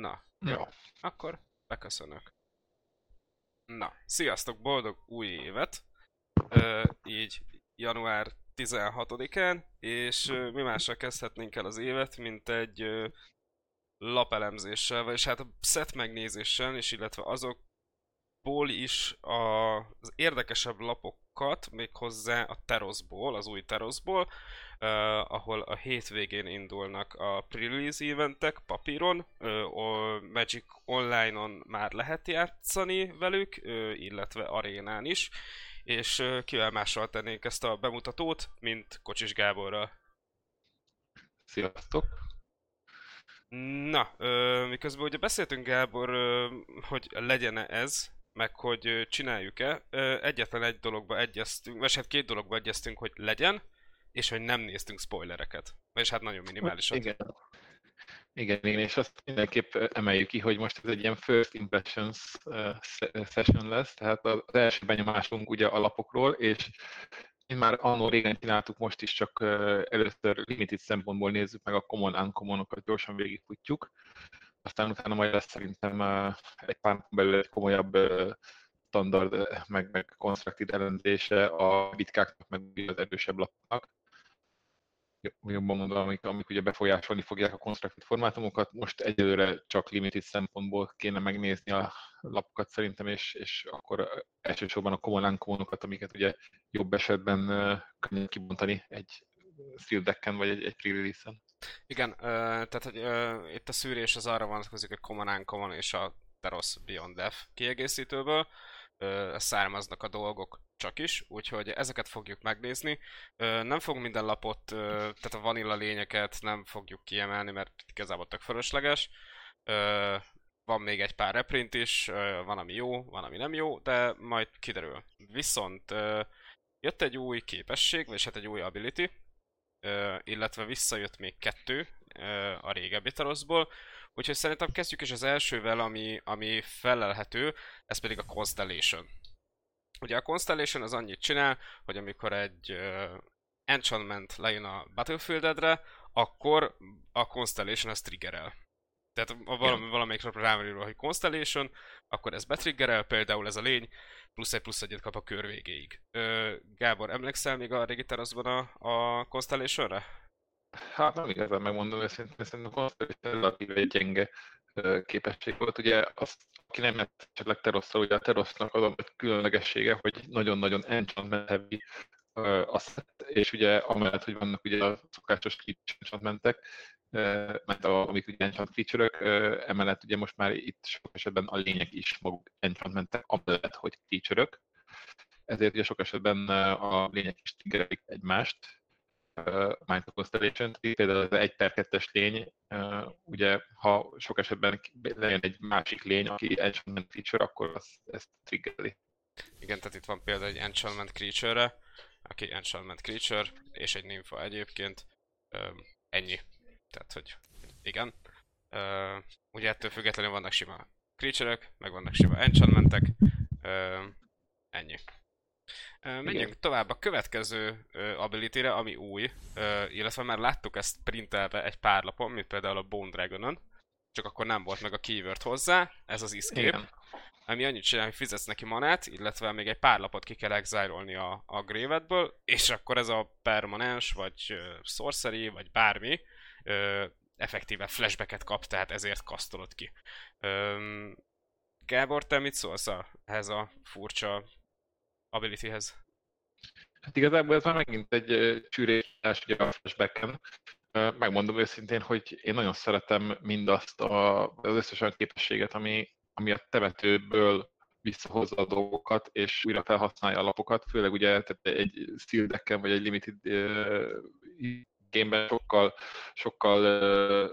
Na, jó. Akkor beköszönök. Na, sziasztok, boldog új évet! Ö, így január 16-án, és ö, mi mással kezdhetnénk el az évet, mint egy ö, lapelemzéssel, vagyis hát a set megnézéssel, és illetve azokból is a, az érdekesebb lapokat, méghozzá a Teroszból, az új Teroszból, uh, ahol a hétvégén indulnak a pre-release eventek papíron, uh, Magic Online-on már lehet játszani velük, uh, illetve arénán is, és uh, kivel mással tennénk ezt a bemutatót, mint Kocsis Gáborral. Sziasztok! Na, ö, miközben ugye beszéltünk Gábor, ö, hogy legyen -e ez, meg hogy csináljuk-e, egyetlen egy dologba egyeztünk, vagy hát két dologba egyeztünk, hogy legyen, és hogy nem néztünk spoilereket. És hát nagyon minimálisan. Igen. Igen, igen, és azt mindenképp emeljük ki, hogy most ez egy ilyen first impressions uh, session lesz, tehát az első benyomásunk ugye alapokról, és én már annó régen csináltuk, most is csak uh, először limited szempontból nézzük meg a common uncommonokat, gyorsan végigfutjuk. Aztán utána majd lesz szerintem uh, egy pár belül egy komolyabb standard, meg, meg constructed elemzése a bitkáknak, meg az erősebb lapoknak jobban mondom, amik, amik ugye befolyásolni fogják a constructed formátumokat. Most egyelőre csak limited szempontból kéne megnézni a lapokat szerintem, és, és akkor elsősorban a common uncommon amiket ugye jobb esetben könnyen kibontani egy decken vagy egy, egy pre-release-en. Igen, uh, tehát hogy, uh, itt a szűrés az arra vonatkozik, hogy common uncommon és a Teros Beyond Death kiegészítőből származnak a dolgok csak is, úgyhogy ezeket fogjuk megnézni. Nem fogunk minden lapot, tehát a vanilla lényeket nem fogjuk kiemelni, mert igazából tök fölösleges. Van még egy pár reprint is, van ami jó, van ami nem jó, de majd kiderül. Viszont jött egy új képesség, vagy hát egy új ability, illetve visszajött még kettő a régebbi taroszból, Úgyhogy szerintem kezdjük is az elsővel, ami, ami felelhető, ez pedig a Constellation. Ugye a Constellation az annyit csinál, hogy amikor egy uh, enchantment lejön a Battlefieldedre, akkor a Constellation az triggerel. Tehát valami, valamelyik rámerül, hogy Constellation, akkor ez betriggerel, például ez a lény, plusz egy plusz egyet kap a kör végéig. Ö, Gábor, emlékszel még a régi teraszban a, a Constellation-re? Hát nem igazán megmondom őszintén, szerintem a relatív egy gyenge képesség volt. Ugye azt, aki nem ment esetleg Terosszal, ugye a Terosznak az a különlegessége, hogy nagyon-nagyon enchantment heavy a set, és ugye amellett, hogy vannak ugye a szokásos enchantmentek, mert amik ugye enchant feature emellett ugye most már itt sok esetben a lények is maguk enchantmentek, amellett, hogy feature ezért ugye sok esetben a lények is triggerelik egymást, Mind Constellation, például az 1 per 2-es lény, ugye ha sok esetben legyen egy másik lény, aki enchantment creature, akkor az, ezt triggeri. Igen, tehát itt van például egy enchantment creature-re, aki enchantment creature, és egy nympha egyébként, ennyi. Tehát, hogy igen. ugye ettől függetlenül vannak sima creature meg vannak sima enchantmentek, ennyi. Menjünk Igen. tovább a következő ability ami új, illetve már láttuk ezt printelve egy pár lapon, mint például a Bone Dragonon, csak akkor nem volt meg a keyword hozzá, ez az escape. Igen. Ami annyit csinál, hogy fizetsz neki manát, illetve még egy pár lapot ki kell exilolni a, a Gravedből, és akkor ez a permanens, vagy uh, sorcery, vagy bármi, uh, effektíve flashbacket kap, tehát ezért kasztolod ki. Um, Gábor, te mit szólsz a, ehhez a furcsa abilityhez? Hát igazából ez már megint egy csűrés ugye a flashbacken. Megmondom őszintén, hogy én nagyon szeretem mindazt a, az összes olyan képességet, ami, ami a temetőből visszahozza a dolgokat, és újra felhasználja a lapokat, főleg ugye tehát egy steel decken, vagy egy limited uh, gameben sokkal, sokkal uh,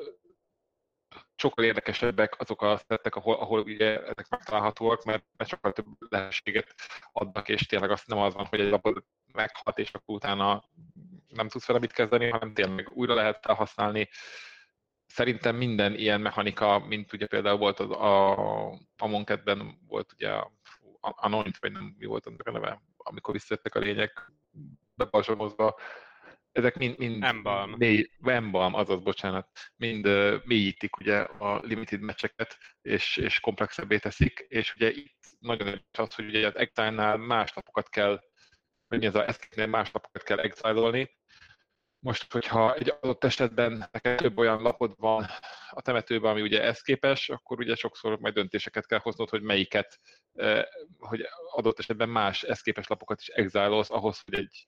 sokkal érdekesebbek azok a szettek, ahol, ahol ugye ezek megtalálhatóak, mert, mert sokkal több lehetőséget adnak, és tényleg azt nem az van, hogy egy lapot meghat, és akkor utána nem tudsz vele mit kezdeni, hanem tényleg újra lehet felhasználni. Szerintem minden ilyen mechanika, mint ugye például volt az a, a Monketben volt ugye a vagy nem mi volt annak a neve, amikor visszajöttek a lények bebazsamozva, ezek mind, mind Embalm. mély, embalm, azaz, bocsánat, mind uh, mélyítik ugye a limited meccseket, és, és komplexebbé teszik, és ugye itt nagyon is az, hogy ugye az exile más lapokat kell, hogy ez a eszknél más lapokat kell exile most, hogyha egy adott esetben neked több olyan lapod van a temetőben, ami ugye ez képes, akkor ugye sokszor majd döntéseket kell hoznod, hogy melyiket, hogy adott esetben más eszképes lapokat is exilolsz ahhoz, hogy, egy,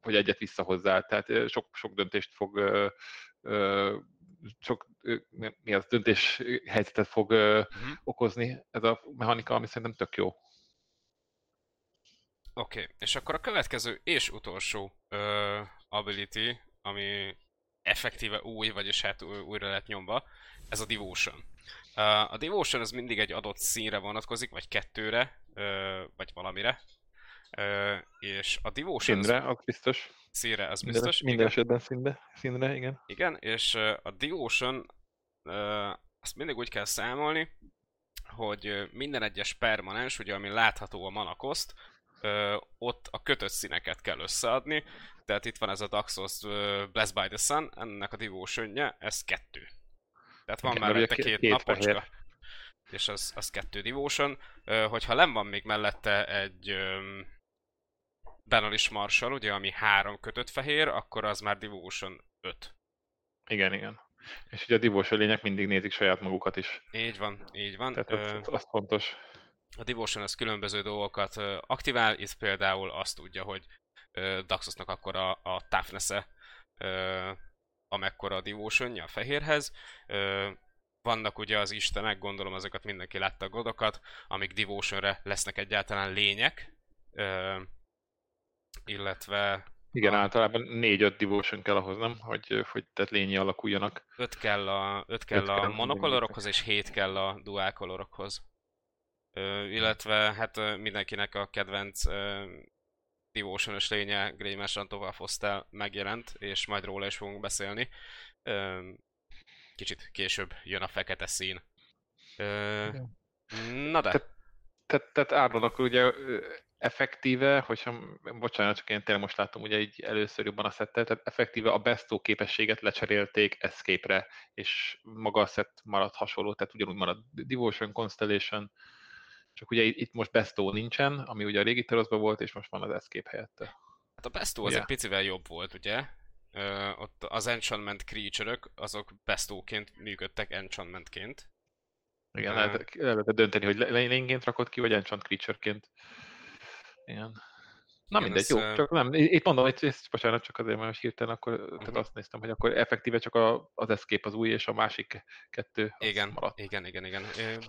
hogy egyet visszahozzál. Tehát sok, sok döntést fog sok mi az döntés helyzetet fog uh-huh. okozni ez a mechanika, ami szerintem tök jó. Oké, okay. és akkor a következő és utolsó uh, ability, ami effektíve új, vagyis hát újra lett nyomva, ez a Devotion. A Devotion az mindig egy adott színre vonatkozik, vagy kettőre, vagy valamire. És a Devotion... Színre, az, az biztos. Színre, az biztos. Minden, minden esetben színre, színre, igen. Igen, és a Devotion azt mindig úgy kell számolni, hogy minden egyes permanens, ugye ami látható a manakoszt, ott a kötött színeket kell összeadni, tehát itt van ez a Daxos Blessed by the Sun, ennek a devotion ez kettő. Tehát van okay, mellette két, két napocska, és az, az kettő devotion. Hogyha nem van még mellette egy um, Benalis Marshall, ugye, ami három kötött fehér, akkor az már devotion 5. Igen, igen. És ugye a devotion lények mindig nézik saját magukat is. Így van, így van. Tehát az, az, az fontos. A Devotion az különböző dolgokat aktivál, itt például azt tudja, hogy Daxosnak akkor a, a toughness-e, amekkora a devotion a fehérhez. Vannak ugye az istenek, gondolom azokat mindenki látta a godokat, amik devotionre lesznek egyáltalán lények, illetve igen, a... általában 4-5 devotion kell ahhoz, nem? Hogy, hogy tehát lényi alakuljanak. 5 kell a, 5 kell öt a kell monokolorokhoz, és 7 kell a dual kolorokhoz. Ö, illetve hát mindenkinek a kedvenc Devotion-ös lénye Greymash tovább Fostel megjelent, és majd róla is fogunk beszélni. Kicsit később jön a fekete szín. Na de. Tehát, tehát, akkor ugye effektíve, hogyha, bocsánat, csak én tényleg most látom ugye így először jobban a szettet, tehát effektíve a bestó képességet lecserélték escape-re, és maga a szett marad hasonló, tehát ugyanúgy marad Devotion, Constellation, csak ugye itt most Besto nincsen, ami ugye a régi teraszban volt, és most van az Escape helyette. Hát a Besto az yeah. egy picivel jobb volt, ugye? Ö, ott az enchantment creature azok Bestóként működtek enchantmentként. Igen, uh, lehet, lehet dönteni, hogy lényként rakod ki, vagy enchant creatureként. Igen. Na Igen, mindegy, jó, csak nem, itt mondom, hogy ezt bocsánat, csak azért, mert most hirtelen akkor, uh-huh. tehát azt néztem, hogy akkor effektíve csak a, az escape az új, és a másik kettő igen, maradt. Igen, igen, igen.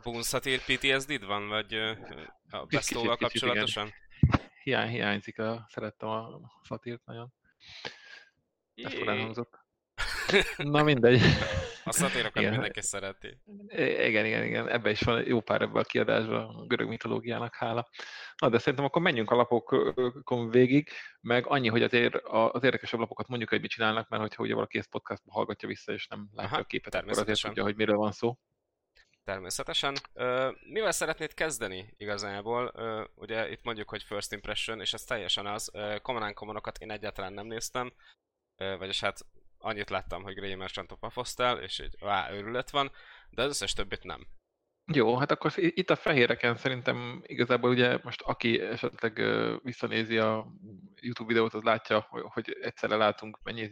Boon Satyr PTSD-d van, vagy a Bestóval kapcsolatosan? Hiány, hiányzik, a, szerettem a Satyrt nagyon. Ez elhangzott. Na mindegy. A szatírokat igen. mindenki szereti. Igen, igen, igen. Ebben is van jó pár ebben a kiadásban, a görög mitológiának hála. Na, de szerintem akkor menjünk a lapokon végig, meg annyi, hogy azért az érdekesebb lapokat mondjuk, hogy mit csinálnak, mert hogyha ugye valaki ezt podcastban hallgatja vissza, és nem látja Aha, a képet, akkor azért tudja, hogy miről van szó. Természetesen. Mivel szeretnéd kezdeni igazából? Ugye itt mondjuk, hogy first impression, és ez teljesen az. Common Commonokat én egyáltalán nem néztem, vagyis hát annyit láttam, hogy Grey Merchant of Apostel, és egy á, őrület van, de az összes többit nem. Jó, hát akkor itt a fehéreken szerintem igazából ugye most aki esetleg visszanézi a YouTube videót, az látja, hogy egyszerre látunk mennyi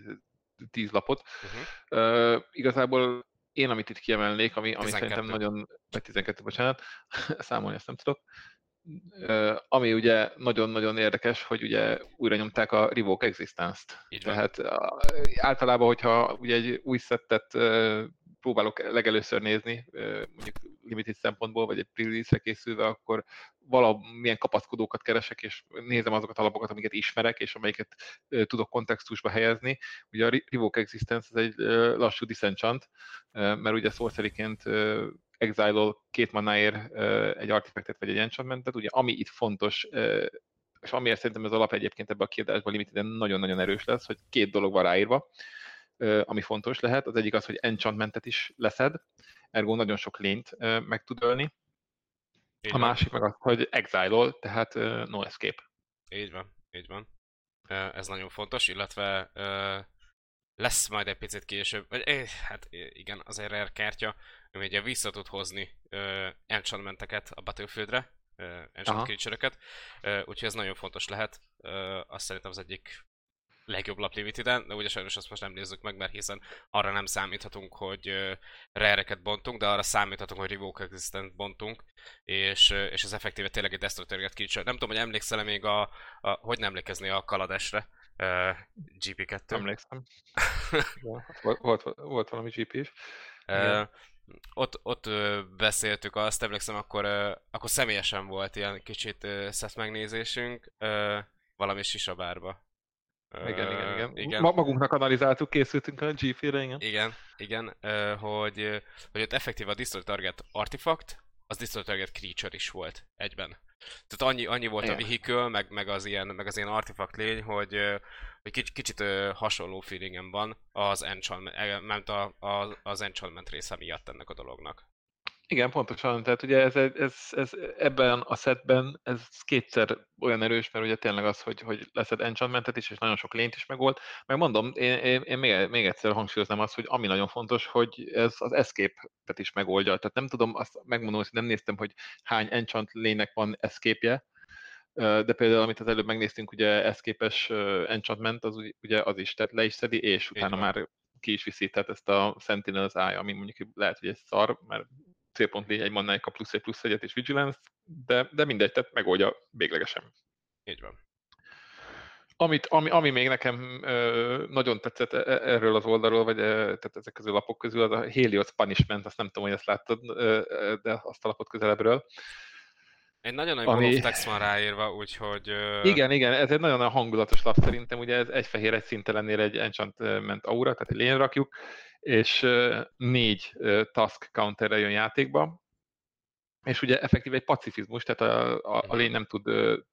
tíz lapot. Uh-huh. Uh, igazából én, amit itt kiemelnék, ami, ami szerintem nagyon, vagy 12, bocsánat, számolni ezt nem tudok, ami ugye nagyon-nagyon érdekes, hogy ugye újra nyomták a Revoke Existence-t. Tehát általában, hogyha ugye egy új szettet próbálok legelőször nézni, mondjuk limited szempontból, vagy egy pre készülve, akkor valamilyen kapaszkodókat keresek, és nézem azokat a lapokat, amiket ismerek, és amelyiket tudok kontextusba helyezni. Ugye a Revoke Existence az egy lassú disenchant, mert ugye sorceryként exile két manáért egy artifactet vagy egy enchantmentet, ugye ami itt fontos, és amiért szerintem ez alap egyébként ebben a kiadásban limited nagyon-nagyon erős lesz, hogy két dolog van ráírva, ami fontos lehet. Az egyik az, hogy enchantmentet is leszed, ergo nagyon sok lényt meg tud ölni. Így a van. másik meg az, hogy exile tehát no escape. Így van, így van. ez nagyon fontos, illetve lesz majd egy picit később, vagy eh, hát igen, az RR kártya, ami ugye vissza tud hozni uh, enchantmenteket a Battlefieldre, uh, enchant creature-öket, uh, úgyhogy ez nagyon fontos lehet. Uh, azt szerintem az egyik legjobb lap limited de ugye sajnos azt most nem nézzük meg, mert hiszen arra nem számíthatunk, hogy uh, rare bontunk, de arra számíthatunk, hogy Revoke Existent bontunk, és, uh, és ez effektíve tényleg egy Destroy Creature. Nem tudom, hogy emlékszel még a, a, hogy nem emlékezni a Kaladesre, uh, GP2. Emlékszem. volt, volt, volt valami GP is. Uh, ott, ott beszéltük azt, emlékszem, akkor, akkor személyesen volt ilyen kicsit szett megnézésünk, valami sisabárba. Igen, igen, igen. igen. Ma magunknak analizáltuk, készültünk a GP-re, igen. Igen, igen, hogy, hogy ott effektív a Destroy Target Artifact, az Destroy Target Creature is volt egyben. Tehát annyi, annyi volt Igen. a vehicle, meg, meg, az ilyen, meg az ilyen artifact lény, hogy, hogy kicsit, kicsit hasonló feelingem van az enchantment, a, a, az enchantment része miatt ennek a dolognak. Igen, pontosan. Tehát ugye ez, ez, ez, ebben a setben ez kétszer olyan erős, mert ugye tényleg az, hogy, hogy leszed enchantmentet is, és nagyon sok lényt is megold. Meg mondom, én, én, én még, még egyszer hangsúlyoznám azt, hogy ami nagyon fontos, hogy ez az escape-et is megoldja. Tehát nem tudom, azt megmondom, hogy nem néztem, hogy hány enchant lénynek van escape-je, de például, amit az előbb megnéztünk, ugye escape-es enchantment, az ugye az is, tehát le is szedi, és utána már ki is viszi, tehát ezt a Sentinel's Eye, ami mondjuk lehet, hogy egy szar, mert célpont egy mannáik a plusz egy plusz egyet és vigilance, de, de mindegy, tehát megoldja véglegesen. Így van. Amit, ami, ami még nekem ö, nagyon tetszett e, e, erről az oldalról, vagy e, tehát ezek közül a lapok közül, az a Helios Punishment, azt nem tudom, hogy ezt láttad, ö, de azt a lapot közelebbről. Egy nagyon nagy ami... text van ráírva, úgyhogy... Igen, igen, ez egy nagyon hangulatos lap szerintem, ugye ez egy fehér, egy szintelennél egy enchantment aura, tehát egy lény rakjuk, és négy task counterre jön játékba, és ugye effektív egy pacifizmus, tehát a, a, a lény nem tud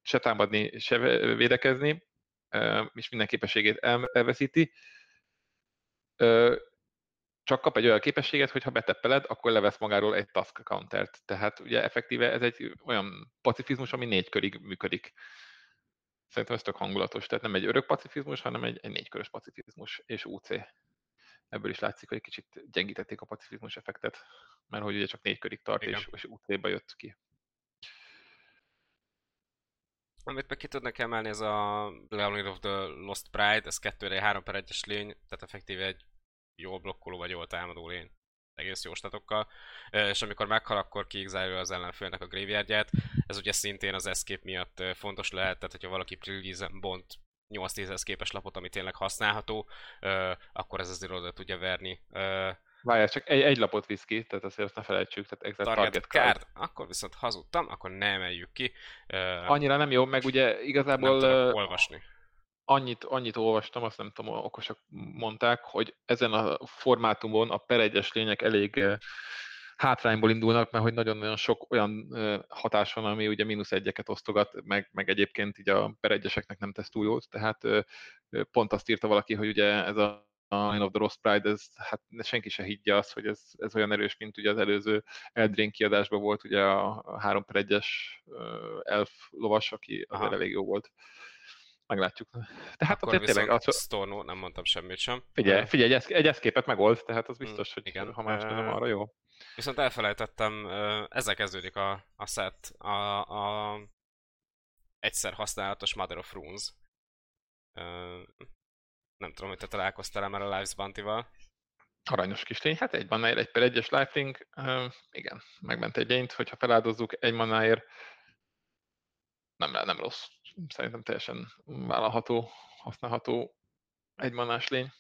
se támadni, se védekezni, és minden képességét elveszíti, csak kap egy olyan képességet, hogy ha beteppeled, akkor levesz magáról egy task countert. Tehát ugye effektíve ez egy olyan pacifizmus, ami négy körig működik. Szerintem ez tök hangulatos, tehát nem egy örök pacifizmus, hanem egy, egy négykörös pacifizmus és UC ebből is látszik, hogy kicsit gyengítették a pacifizmus effektet, mert hogy ugye csak négy körig tart, Igen. és, és UT-ba jött ki. Amit meg ki tudnak emelni, ez a Leonid of the Lost Pride, ez 2 3 per 1-es lény, tehát effektíve egy jól blokkoló vagy jól támadó lény egész jó statokkal, és amikor meghal, akkor kiexilő az ellenfélnek a graveyardját. Ez ugye szintén az escape miatt fontos lehet, tehát hogyha valaki pre bont 8-10-hez képes lapot, ami tényleg használható, akkor ez azért oda tudja verni. Várjál, csak egy, egy lapot visz ki, tehát azért azt ne felejtsük, tehát exact target, target card. card. Akkor viszont hazudtam, akkor ne emeljük ki. Annyira nem jó, meg ugye igazából... Nem olvasni. Annyit, annyit olvastam, azt nem tudom, okosak mondták, hogy ezen a formátumon a per egyes lények elég hátrányból indulnak, mert hogy nagyon-nagyon sok olyan hatás van, ami ugye mínusz egyeket osztogat, meg, meg egyébként így a per egyeseknek nem tesz túl jót, tehát pont azt írta valaki, hogy ugye ez a Line of the Lost Pride, ez, hát senki se higgye azt, hogy ez, ez olyan erős, mint ugye az előző Eldrin kiadásban volt ugye a 3 per 1-es elf lovas, aki azért elég jó volt meglátjuk. Tehát Akkor azért tényleg... Az... Storno, nem mondtam semmit sem. Figyelj, figyelj egy, egy eszképet megold, tehát az biztos, mm, hogy igen. ha más nem arra jó. Viszont elfelejtettem, ezzel kezdődik a, a set, a, a egyszer használatos Mother of Runes. Nem tudom, hogy te találkoztál már a Lives Bounty-val. Aranyos kis lény, hát egy manáért, egy per egyes uh, igen, megment egy lényt, hogyha feláldozzuk egy manáért, nem, nem rossz, szerintem teljesen vállalható, használható egy manás lény.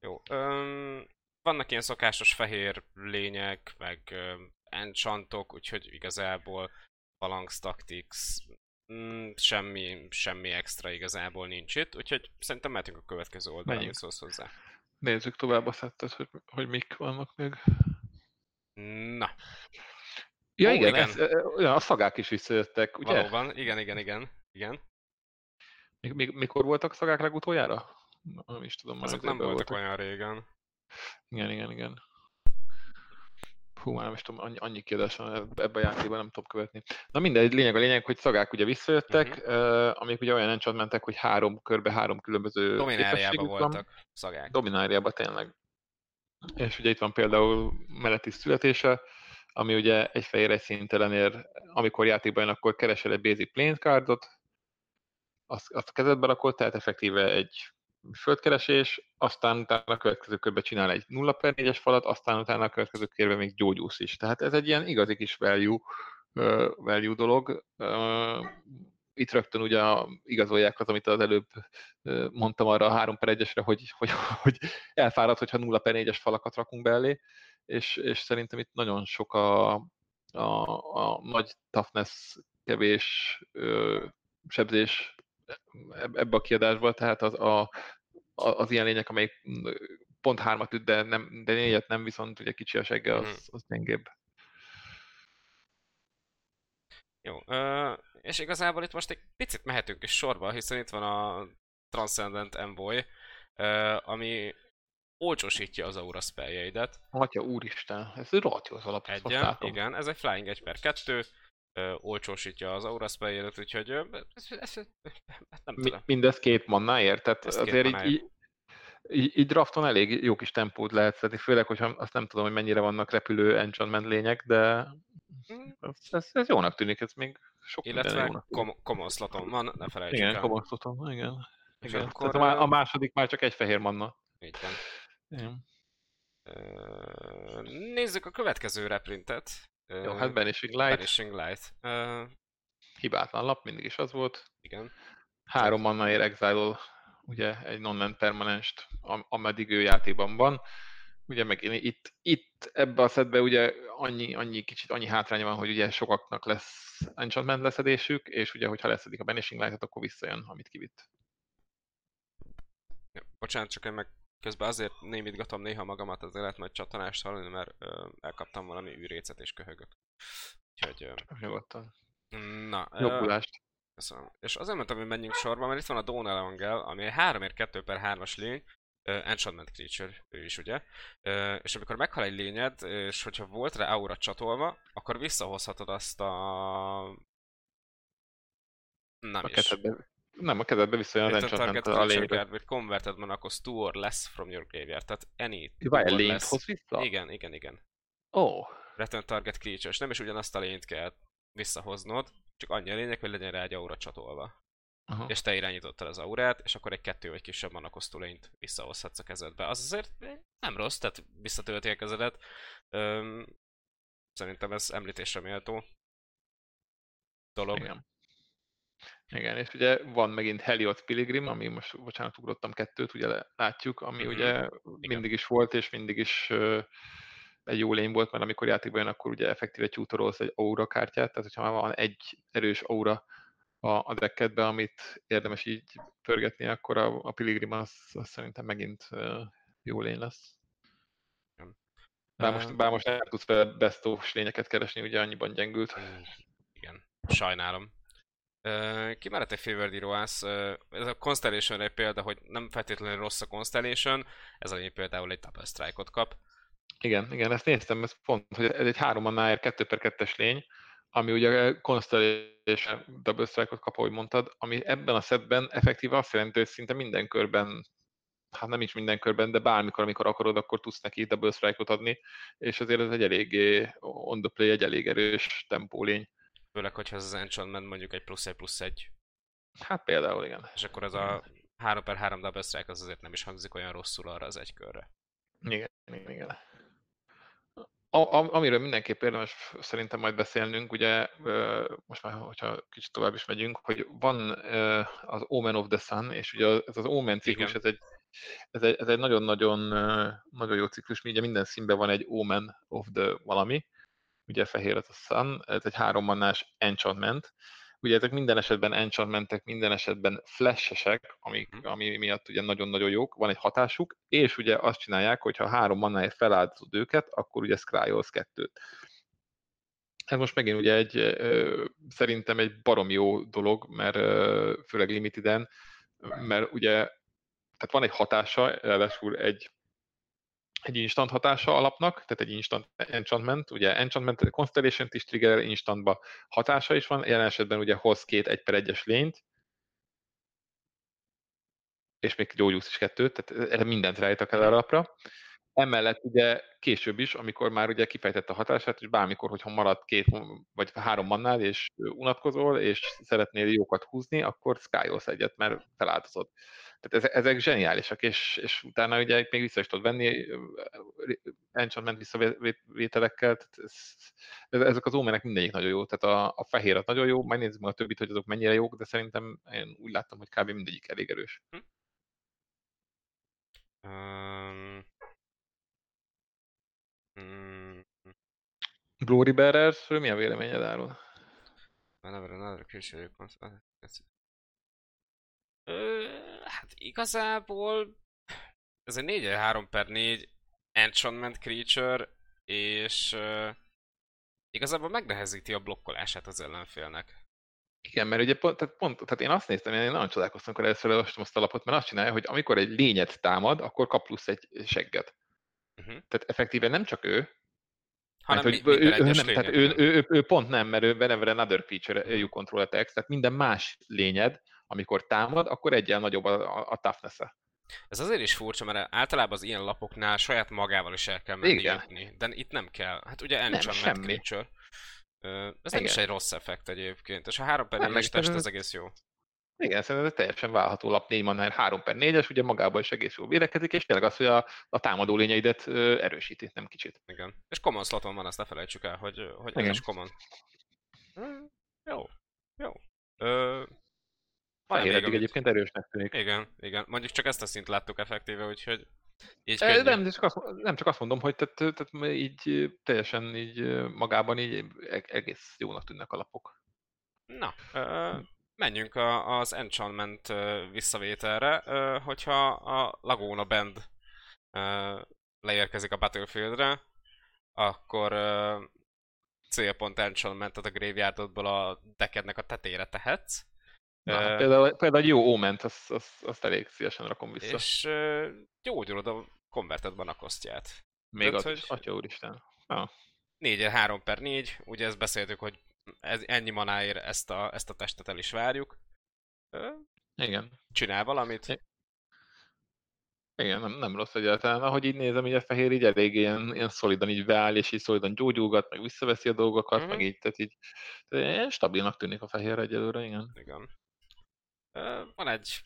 Jó, um, vannak ilyen szokásos fehér lények, meg uh, enchantok, úgyhogy igazából Phalanx Tactics, mm, semmi, semmi extra igazából nincs itt, úgyhogy szerintem mehetünk a következő oldalra, amit szólsz hozzá. Nézzük tovább a szettet, hogy, hogy mik vannak még. Na. Ja Ó, igen, igen. Ez, a szagák is visszajöttek, ugye? Valóban, igen, igen, igen. Igen. Mikor voltak szagák legutoljára? Nem is tudom. Azok nem voltak voltak olyan régen. Igen, igen, igen. Hú, már nem is tudom, annyi, annyi kiadás van ebben a játékban, nem tudom követni. Na mindegy, lényeg a lényeg, hogy szagák ugye visszajöttek, uh-huh. uh, amik ugye olyan encsont mentek, hogy három körbe három különböző Domináriában voltak szagák. Domináriában tényleg. És ugye itt van például Meletis születése, ami ugye egy fehér egy szintelen ér, amikor játékban jön, akkor keresel egy basic plane cardot, azt, azt a kezedbe rakod, tehát effektíve egy földkeresés, aztán utána a következő körben csinál egy 0 per 4-es falat, aztán utána a következő körben még gyógyulsz is. Tehát ez egy ilyen igazi kis value, uh, value dolog. Itt rögtön ugye igazolják az, amit az előbb mondtam arra a 3 per 1-esre, hogy, hogy, hogy elfárad, hogyha 0 per 4-es falakat rakunk belé, és, és szerintem itt nagyon sok a, a, a nagy toughness, kevés ö, sebzés ebbe a kiadásba, tehát az, a, az ilyen lények, amelyik pont hármat üt, de, nem, de négyet nem, viszont ugye kicsi a segge, az, mhm. az gyengébb. Jó, és igazából itt most egy picit mehetünk is sorba, hiszen itt van a Transcendent Envoy, ami olcsósítja az aura spelljeidet. Atya úristen, ez rohadt jó az alap. Egyen, igen, ez egy flying 1 per 2, olcsósítja az aura spelljeidet, úgyhogy ez, ez, ez, nem tudom. Mindez két mannáért, tehát Ez azért így, így, így, így drafton elég jó kis tempót lehet szedni, főleg, hogyha azt nem tudom, hogy mennyire vannak repülő enchantment lények, de mm. ez, ez, ez jónak tűnik, ez még sok Illetve kom- common sloton van, ne felejtsük Igen, el. common sloton, igen. igen. Akkor, a, a második már csak egy fehér manna. Így van. Igen. Nézzük a következő reprintet. Jó, hát Banishing Light. Banishing Light. Uh, Hibátlan lap, mindig is az volt. Igen. Három manna ér exile ugye egy non permanenst, ameddig ő játékban van. Ugye meg itt, itt ebbe a szedbe ugye annyi, annyi kicsit annyi hátránya van, hogy ugye sokaknak lesz enchantment leszedésük, és ugye hogyha leszedik a Banishing Light-et, akkor visszajön, amit kivitt. Ja, bocsánat, csak én meg közben azért némítgatom néha magamat, azért lehet majd csatanást hallani, mert ö, elkaptam valami űrécet és köhögök. Úgyhogy... Ö, Nyugodtan. Na, Jobbulást. Köszönöm. És azért mondtam, hogy menjünk sorba, mert itt van a Dawn Elangel, ami egy 3x2 per 3-as lény, uh, Enchantment Creature, ő is ugye. Uh, és amikor meghal egy lényed, és hogyha volt rá aura csatolva, akkor visszahozhatod azt a... Nem a is. Kezedbe, nem, a kezedbe visszajön az Enchantment a lényed. With converted mana cost two or less from your graveyard. Tehát any two or less. hoz vissza? Igen, igen, igen. Ó. Oh. Return target creature, és nem is ugyanazt a lényt kell visszahoznod, csak annyi a lényeg, hogy legyen rá egy aura csatolva. Aha. És te irányítottad az aurát, és akkor egy kettő vagy kisebb manakosztó lényt visszahozhatsz a kezedbe. Az azért nem rossz, tehát visszatölti a kezedet. Öm, szerintem ez említésre méltó dolog. Igen. Igen, és ugye van megint Helios Pilgrim, ami most, bocsánat, ugrottam kettőt, ugye látjuk, ami mm-hmm. ugye Igen. mindig is volt, és mindig is uh, egy jó lény volt, mert amikor játékban jön, akkor ugye effektíve tutorolsz egy aura kártyát, tehát hogyha már van egy erős aura a, a deckedbe, amit érdemes így pörgetni, akkor a, a Pilgrim az, az szerintem megint uh, jó lény lesz. Bár most, bár most nem tudsz bestos lényeket keresni, ugye annyiban gyengült. Igen, sajnálom. Ki mellett egy Favored uh, ez a Constellation egy példa, hogy nem feltétlenül rossz a Constellation, ez a lény például egy Double Strike-ot kap. Igen, igen, ezt néztem, ez pont, hogy ez egy 3 mannáért 2 per 2-es lény, ami ugye Constellation Double Strike-ot kap, ahogy mondtad, ami ebben a setben effektíve azt jelenti, hogy szinte minden körben hát nem is minden körben, de bármikor, amikor akarod, akkor tudsz neki double strike-ot adni, és azért ez egy eléggé on the play, egy elég erős tempólény. Főleg, hogyha ez az enchantment mondjuk egy plusz egy plusz egy. Hát például, igen. És akkor ez a 3 per 3 double strike az azért nem is hangzik olyan rosszul arra az egy körre. Igen, igen, igen. A, amiről mindenképp érdemes szerintem majd beszélnünk, ugye most már, hogyha kicsit tovább is megyünk, hogy van az Omen of the Sun, és ugye ez az Omen ciklus, ez egy, ez egy, ez egy nagyon-nagyon nagyon jó ciklus, ugye minden színben van egy Omen of the valami, ugye fehér az a Sun, ez egy hárommannás enchantment, Ugye ezek minden esetben enchantmentek, minden esetben flashesek, amik, mhm. ami miatt ugye nagyon-nagyon jók, van egy hatásuk, és ugye azt csinálják, hogy ha három manáért feláldozod őket, akkor ugye scryolsz kettőt. Ez most megint ugye egy, szerintem egy barom jó dolog, mert főleg limiteden, mert ugye tehát van egy hatása, ráadásul egy egy instant hatása alapnak, tehát egy instant enchantment, ugye enchantment constellation is trigger, instantba hatása is van, jelen esetben ugye hoz két egy per egyes lényt, és még gyógyúsz is kettőt, tehát erre mindent rájöttek el alapra. Emellett ugye később is, amikor már ugye kifejtette a hatását, és bármikor, hogyha marad két vagy három mannál, és unatkozol, és szeretnél jókat húzni, akkor skyolsz egyet, mert feláldozod. Tehát ezek, ezek zseniálisak, és, és utána ugye még vissza is tudod venni enchantment visszavételekkel, tehát ez, ez, ezek az ómenek mindegyik nagyon jó, tehát a, a fehér az nagyon jó, majd nézzük meg a többit, hogy azok mennyire jók, de szerintem én úgy láttam, hogy kb. mindegyik elég erős. Hm? Um. Glory Bearers, mi a véleményed arról? Whenever another creature Hát igazából ez egy 4 3 per 4 enchantment creature, és uh, igazából megnehezíti a blokkolását az ellenfélnek. Igen, mert ugye pont, tehát, pont, tehát én azt néztem, én nagyon csodálkoztam, amikor először olvastam azt a lapot, mert azt csinálja, hogy amikor egy lényet támad, akkor kap plusz egy segget. Uh-huh. Tehát effektíven nem csak ő, hanem mert, hogy ő, ő, nem, tehát ő, ő, ő, ő, pont nem, mert ő whenever another feature uh-huh. you control attacks, tehát minden más lényed, amikor támad, akkor egyen nagyobb a, a toughness-e. Ez azért is furcsa, mert általában az ilyen lapoknál saját magával is el kell menni Igen. jutni, de itt nem kell. Hát ugye Enchantment Creature. Ez nem is egy rossz effekt egyébként, és a 3 per 4 test az egész jó. Igen, szerintem ez teljesen válható lap 4 manner 3 per 4-es, ugye magában is egész jól védekezik, és tényleg az, hogy a, a támadó lényeidet ö, erősíti, nem kicsit. Igen. És common sloton van, azt ne felejtsük el, hogy, hogy Igen. ez is common. Hm, jó. Jó. Ö, Fehér eddig egyébként erősnek tűnik. Igen, igen. Mondjuk csak ezt a szint láttuk effektíve, úgyhogy így e, nem, csak azt, nem csak azt mondom, hogy tehát, tehát így teljesen így magában így e-, egész jónak tűnnek a lapok. Na, ö, menjünk a, az Enchantment visszavételre, hogyha a Laguna Band leérkezik a Battlefieldre, akkor célpont Enchantmentet a graveyardodból a deckednek a tetére tehetsz. Na, uh, például, például egy jó óment, azt, azt, azt elég szívesen rakom vissza. És gyógyulod a konvertedban a kosztját. Még Tehát, az hogy... atya úristen. Ah. 4 3 per 4, ugye ezt beszéltük, hogy ez, ennyi manáért ezt a, ezt a testet el is várjuk. Igen. Csinál valamit? Igen, nem, nem rossz egyáltalán. Ahogy így nézem, így a fehér így elég ilyen, ilyen szolidan így beáll, és így szolidan gyógyulgat, meg visszaveszi a dolgokat, mm-hmm. meg így, tehát így tehát stabilnak tűnik a fehér egyelőre, igen. Igen. Van egy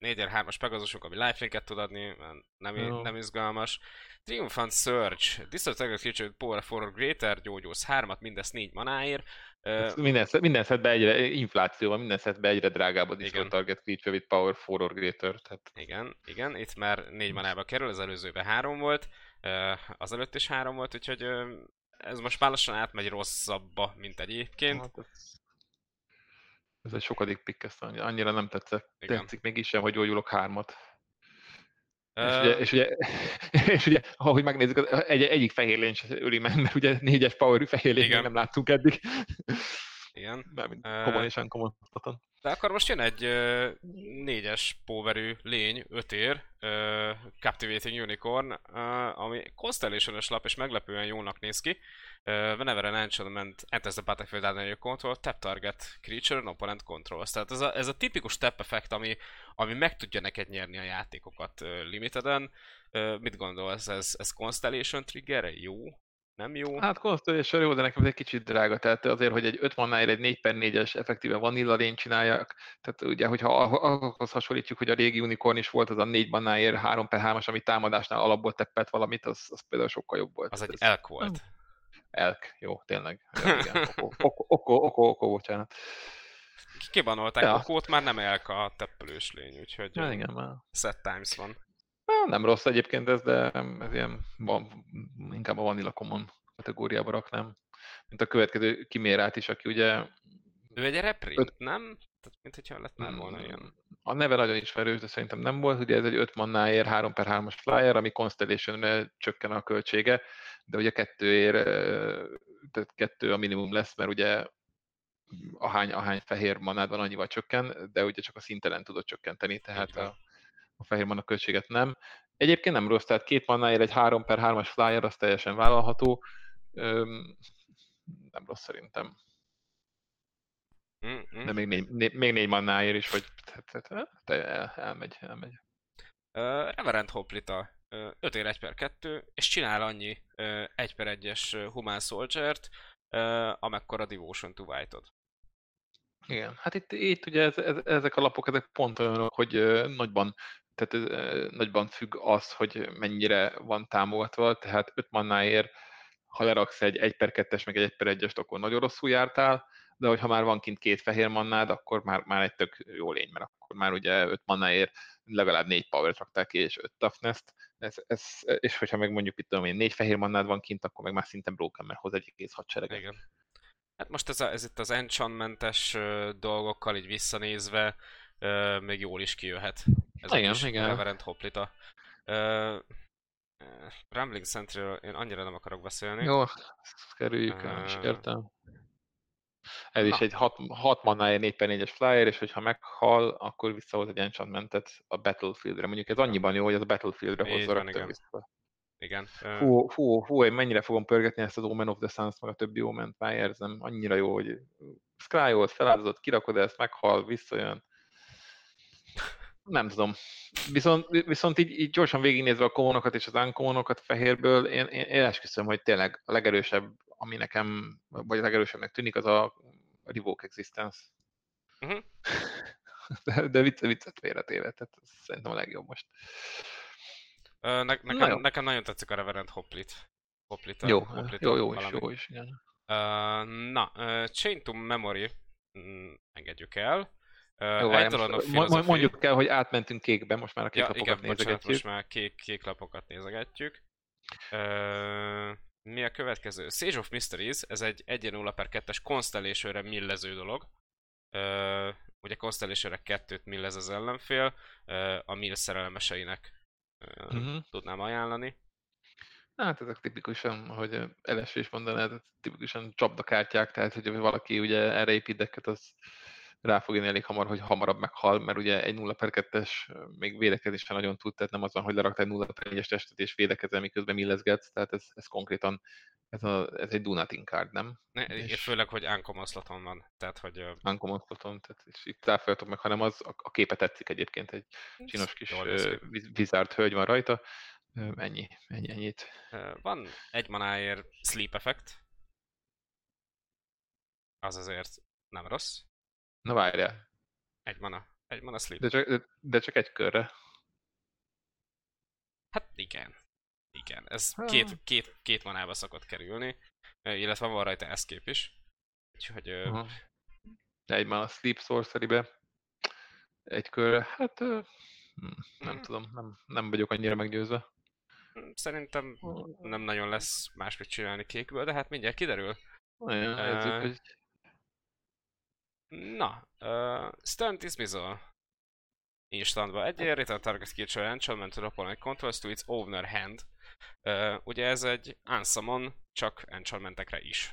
4-3-as Pegazusunk, ami lifelinket tud adni, nem, no. nem izgalmas. Triumphant Surge, Distant Target Creature Power for Greater, gyógyulsz 3-at, mindezt 4 manáért. Uh, minden, minden setben egyre, inflációval, minden setben egyre drágább a Distant Target Creature with Power for or Greater. Tehát... Igen, igen, itt már 4 manába kerül, az előzőben 3 volt, uh, az előtt is 3 volt, úgyhogy uh, ez most már lassan átmegy rosszabbba, mint egyébként. Hát ez ez egy sokadik pick, ezt annyira nem tetszett. Igen. Tetszik még is sem, hogy gyógyulok hármat. És, ugye, és, ugye, és ugye, ahogy megnézzük, egy, egyik fehér lény sem öli meg, mert ugye négyes power fehér lény nem láttunk eddig. Igen. Mármint common és uncommon de akkor most jön egy uh, négyes powerű lény, ötér, uh, Captivating Unicorn, uh, ami constellation lap és meglepően jónak néz ki. Uh, whenever an enchantment enters the battlefield under your control, tap target creature, no opponent control. Tehát ez a, ez a tipikus tap effekt, ami, ami meg tudja neked nyerni a játékokat uh, limiteden. Uh, mit gondolsz, ez, ez Constellation trigger Jó? Nem jó? Hát Constellation jó, de nekem ez egy kicsit drága. Tehát azért, hogy egy 5 mannáért egy 4 per 4-es effektíve vanilla lény csináljak, tehát ugye, hogyha ahhoz hasonlítjuk, hogy a régi Unicorn is volt, az a 4 mannáért 3 per 3-as, ami támadásnál alapból teppet valamit, az, az például sokkal jobb volt. Az egy elk volt. Elk, jó, tényleg. Oko, oko, oko, oko, bocsánat. Kibanolták ja. okót, már nem elk a teppelős lény, úgyhogy ja, igen, már. set times van. Nem rossz egyébként ez, de ez ilyen, van, inkább a Vanilla Common kategóriába raknám. Mint a következő kimérát is, aki ugye... Ő egy reprint, öt... nem? Tehát, mint hogyha lett már volna ilyen. A neve nagyon ismerős, de szerintem nem volt. Ugye ez egy 5 mannáért 3 per 3-as flyer, ami constellation csökken a költsége, de ugye kettőért, tehát kettő a minimum lesz, mert ugye ahány, ahány fehér manád van, annyival csökken, de ugye csak a szintelen tudod csökkenteni, tehát a, a fehér mana költséget nem. egyébként nem rossz, tehát két mannáért egy 3 per 3-as flyer, az teljesen vállalható. Öm, nem rossz szerintem. Mm-hmm. De még négy, né, még négy mannáért is, hogy te el, elmegy, elmegy. Uh, Reverend Hoplita, uh, 5 ér 1 per 2, és csinál annyi uh, 1 per 1-es Human Soldier-t, uh, amekkora Devotion to White-ot. Igen, hát itt, itt ugye ez, ez, ezek a lapok, ezek pont olyanok, hogy nagyban tehát nagyban függ az, hogy mennyire van támogatva, tehát 5 mannáért, ha leraksz egy 1 per 2-es, meg egy 1 per 1-est, akkor nagyon rosszul jártál, de hogyha már van kint két fehér mannád, akkor már, már egy tök jó lény, mert akkor már ugye 5 mannáért legalább 4 power rakták ki, és 5 toughness ez, ez, és hogyha meg mondjuk itt tudom én, négy fehér mannád van kint, akkor meg már szinte broken, mert hoz egy egész hadsereg. Igen. Hát most ez, a, ez itt az enchantmentes dolgokkal így visszanézve uh, még jól is kijöhet. Ez igen, is igen. Reverend Hoplita. Uh, Rambling Central én annyira nem akarok beszélni. Jó, kerüljük uh, is értem. Ez Na. is egy 6 manája 4 per 4-es flyer, és hogyha meghal, akkor visszahoz egy enchantmentet a Battlefieldre. Mondjuk ez annyiban jó, hogy az a Battlefieldre hozza van, igen. vissza. Igen. Fú, fú, fú, én mennyire fogom pörgetni ezt az Omen of the Suns, meg a többi Omen-t, már érzem. Annyira jó, hogy Skryolt, feláldozott, kirakod ezt, meghal, visszajön. Nem tudom. Viszont, viszont így, így gyorsan végignézve a komonokat és az uncomonokat fehérből, én, én, én esküszöm, hogy tényleg a legerősebb, ami nekem, vagy a legerősebbnek tűnik, az a Revoke Existence. Uh-huh. De, de vicc, viccet félretéve, tehát szerintem a legjobb most. Ne, nekem, Na nekem nagyon tetszik a Reverend Hoplit. Hoplit jó, Hoplit jó, jó, is, jó is, igen. Uh, na, uh, Chain to Memory, mm, engedjük el. Jó, most, mondjuk el, hogy átmentünk kékbe, most már a kék ja, lapokat igen. Bocsánat, most már kék, kék lapokat nézegetjük. Uh, mi a következő? Sage of Mysteries, ez egy 1-0 per 2-es Constellation-re millező dolog. Uh, ugye Constellation-re 2-t millez az ellenfél, uh, a mill szerelmeseinek uh, uh-huh. tudnám ajánlani. Hát ezek tipikusan, ahogy LS is mondaná, tipikusan csapdakártyák, tehát hogy valaki ugye erre épít az rá fog jönni elég hamar, hogy hamarabb meghal, mert ugye egy 0 per 2-es még védekezésen nagyon tud, tehát nem az van, hogy leraktál egy 0 per 1-es testet és védekezel, miközben millezgetsz, tehát ez, ez konkrétan ez, a, ez egy do nothing card, nem? Ne, és főleg, hogy uncommon van, tehát hogy... Uncommon tehát és itt cáfoljatok meg, hanem az a, a képe tetszik egyébként, egy csinos kis vizárt hölgy van rajta, ennyi, ennyi, ennyit. Van egy manáért sleep effect, az azért nem rossz. Na várjál. Egy mana. Egy mana sleep. De csak, de csak egy körre. Hát igen. Igen. Ez két, két, két manába szokott kerülni. Illetve van rajta escape is. Úgyhogy... Uh-huh. Egy mana sleep sorcery-be. Egy körre. Hát... Hm, nem hmm. tudom. Nem, nem vagyok annyira meggyőzve. Szerintem nem nagyon lesz másmit csinálni kékből, de hát mindjárt kiderül. Olyan, uh, hogy Na, uh, Stun Dismissal. Instantba egy ér, return target creature enchantment to opponent controls to its owner hand. Uh, ugye ez egy unsummon, csak enchantmentekre is.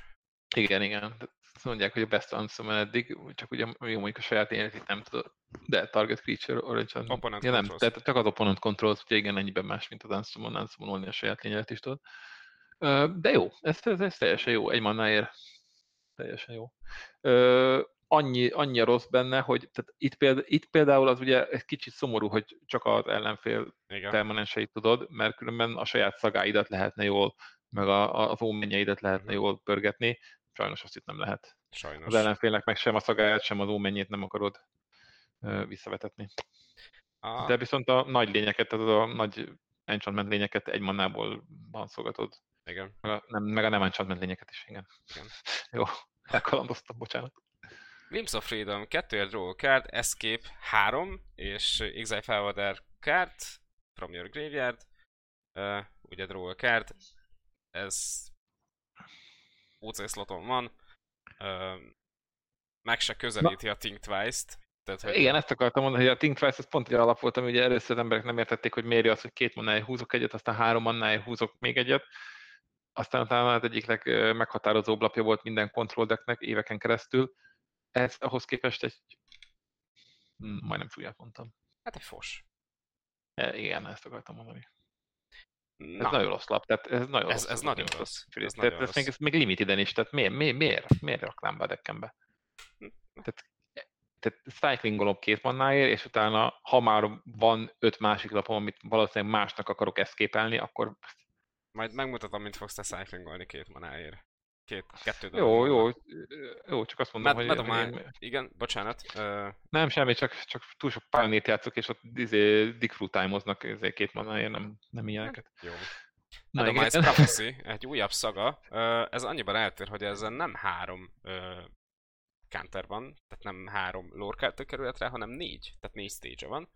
Igen, igen. Azt mondják, hogy a best unsummon eddig, csak ugye mondjuk a saját életét nem tudod, de target creature origin. Opponent ja, nem, tehát csak az opponent controls, ugye igen, ennyiben más, mint az unsummon, unsummon a saját lényelet is tudod. Uh, de jó, ez, ez, ez teljesen jó, egy mannáért. Teljesen jó. Uh, annyi, annyi rossz benne, hogy tehát itt, például, itt például az ugye egy kicsit szomorú, hogy csak az ellenfél Igen. permanenseit tudod, mert különben a saját szagáidat lehetne jól, meg a, a ómenjeidet lehetne jól pörgetni, sajnos azt itt nem lehet. Sajnos. Az ellenfélnek meg sem a szagáját, sem az ómenjét nem akarod visszavetetni. Ah. De viszont a nagy lényeket, tehát a nagy enchantment lényeket egy mannából szolgatod. Igen. Meg a nem, meg a nem enchantment lényeket is, igen. igen. Jó, elkalandoztam, bocsánat. Glimpse of Freedom, 2 draw card, Escape 3, és Exile Forwarder card from your graveyard. Uh, ugye draw card, ez OC sloton van. Uh, meg se közelíti Na. a Think Twice-t. Tehát, hogy... Igen, ezt akartam mondani, hogy a Think Twice az pont egy alap volt, ami ugye először az emberek nem értették, hogy miért az, hogy két mannáig húzok egyet, aztán három mannáig húzok még egyet. Aztán utána az egyik legmeghatározóbb lapja volt minden control decknek éveken keresztül ez ahhoz képest egy... Hm, majdnem csúlyát mondtam. Hát egy fos. E, igen, ezt akartam mondani. Na, Ez nagyon rossz lap, tehát ez nagyon Ez- rossz. ez nagyon rossz. Ez Tehát nagyon ez még, rossz. ez még limiteden is, tehát miért, miért, miért, miért raknám be a deckembe? Tehát, tehát cyclingolom két mannáért, és utána, ha már van öt másik lapom, amit valószínűleg másnak akarok eszképelni, akkor majd megmutatom, mint fogsz te cyclingolni két manáért. Két, kettő jó, jó, jó, csak azt mondom, Med, hogy medom én, igen, bocsánat. Ö, nem semmi, csak, csak túl sok pálnét játszok, és ott izé, Dick Frutime-oznak izé, két mannáért, nem, nem ilyeneket. jó. Na, igen. Prophecy, egy újabb szaga. Ö, Ez annyiban eltér, hogy ezen nem három ö, counter van, tehát nem három lore került rá, hanem négy, tehát négy stage van.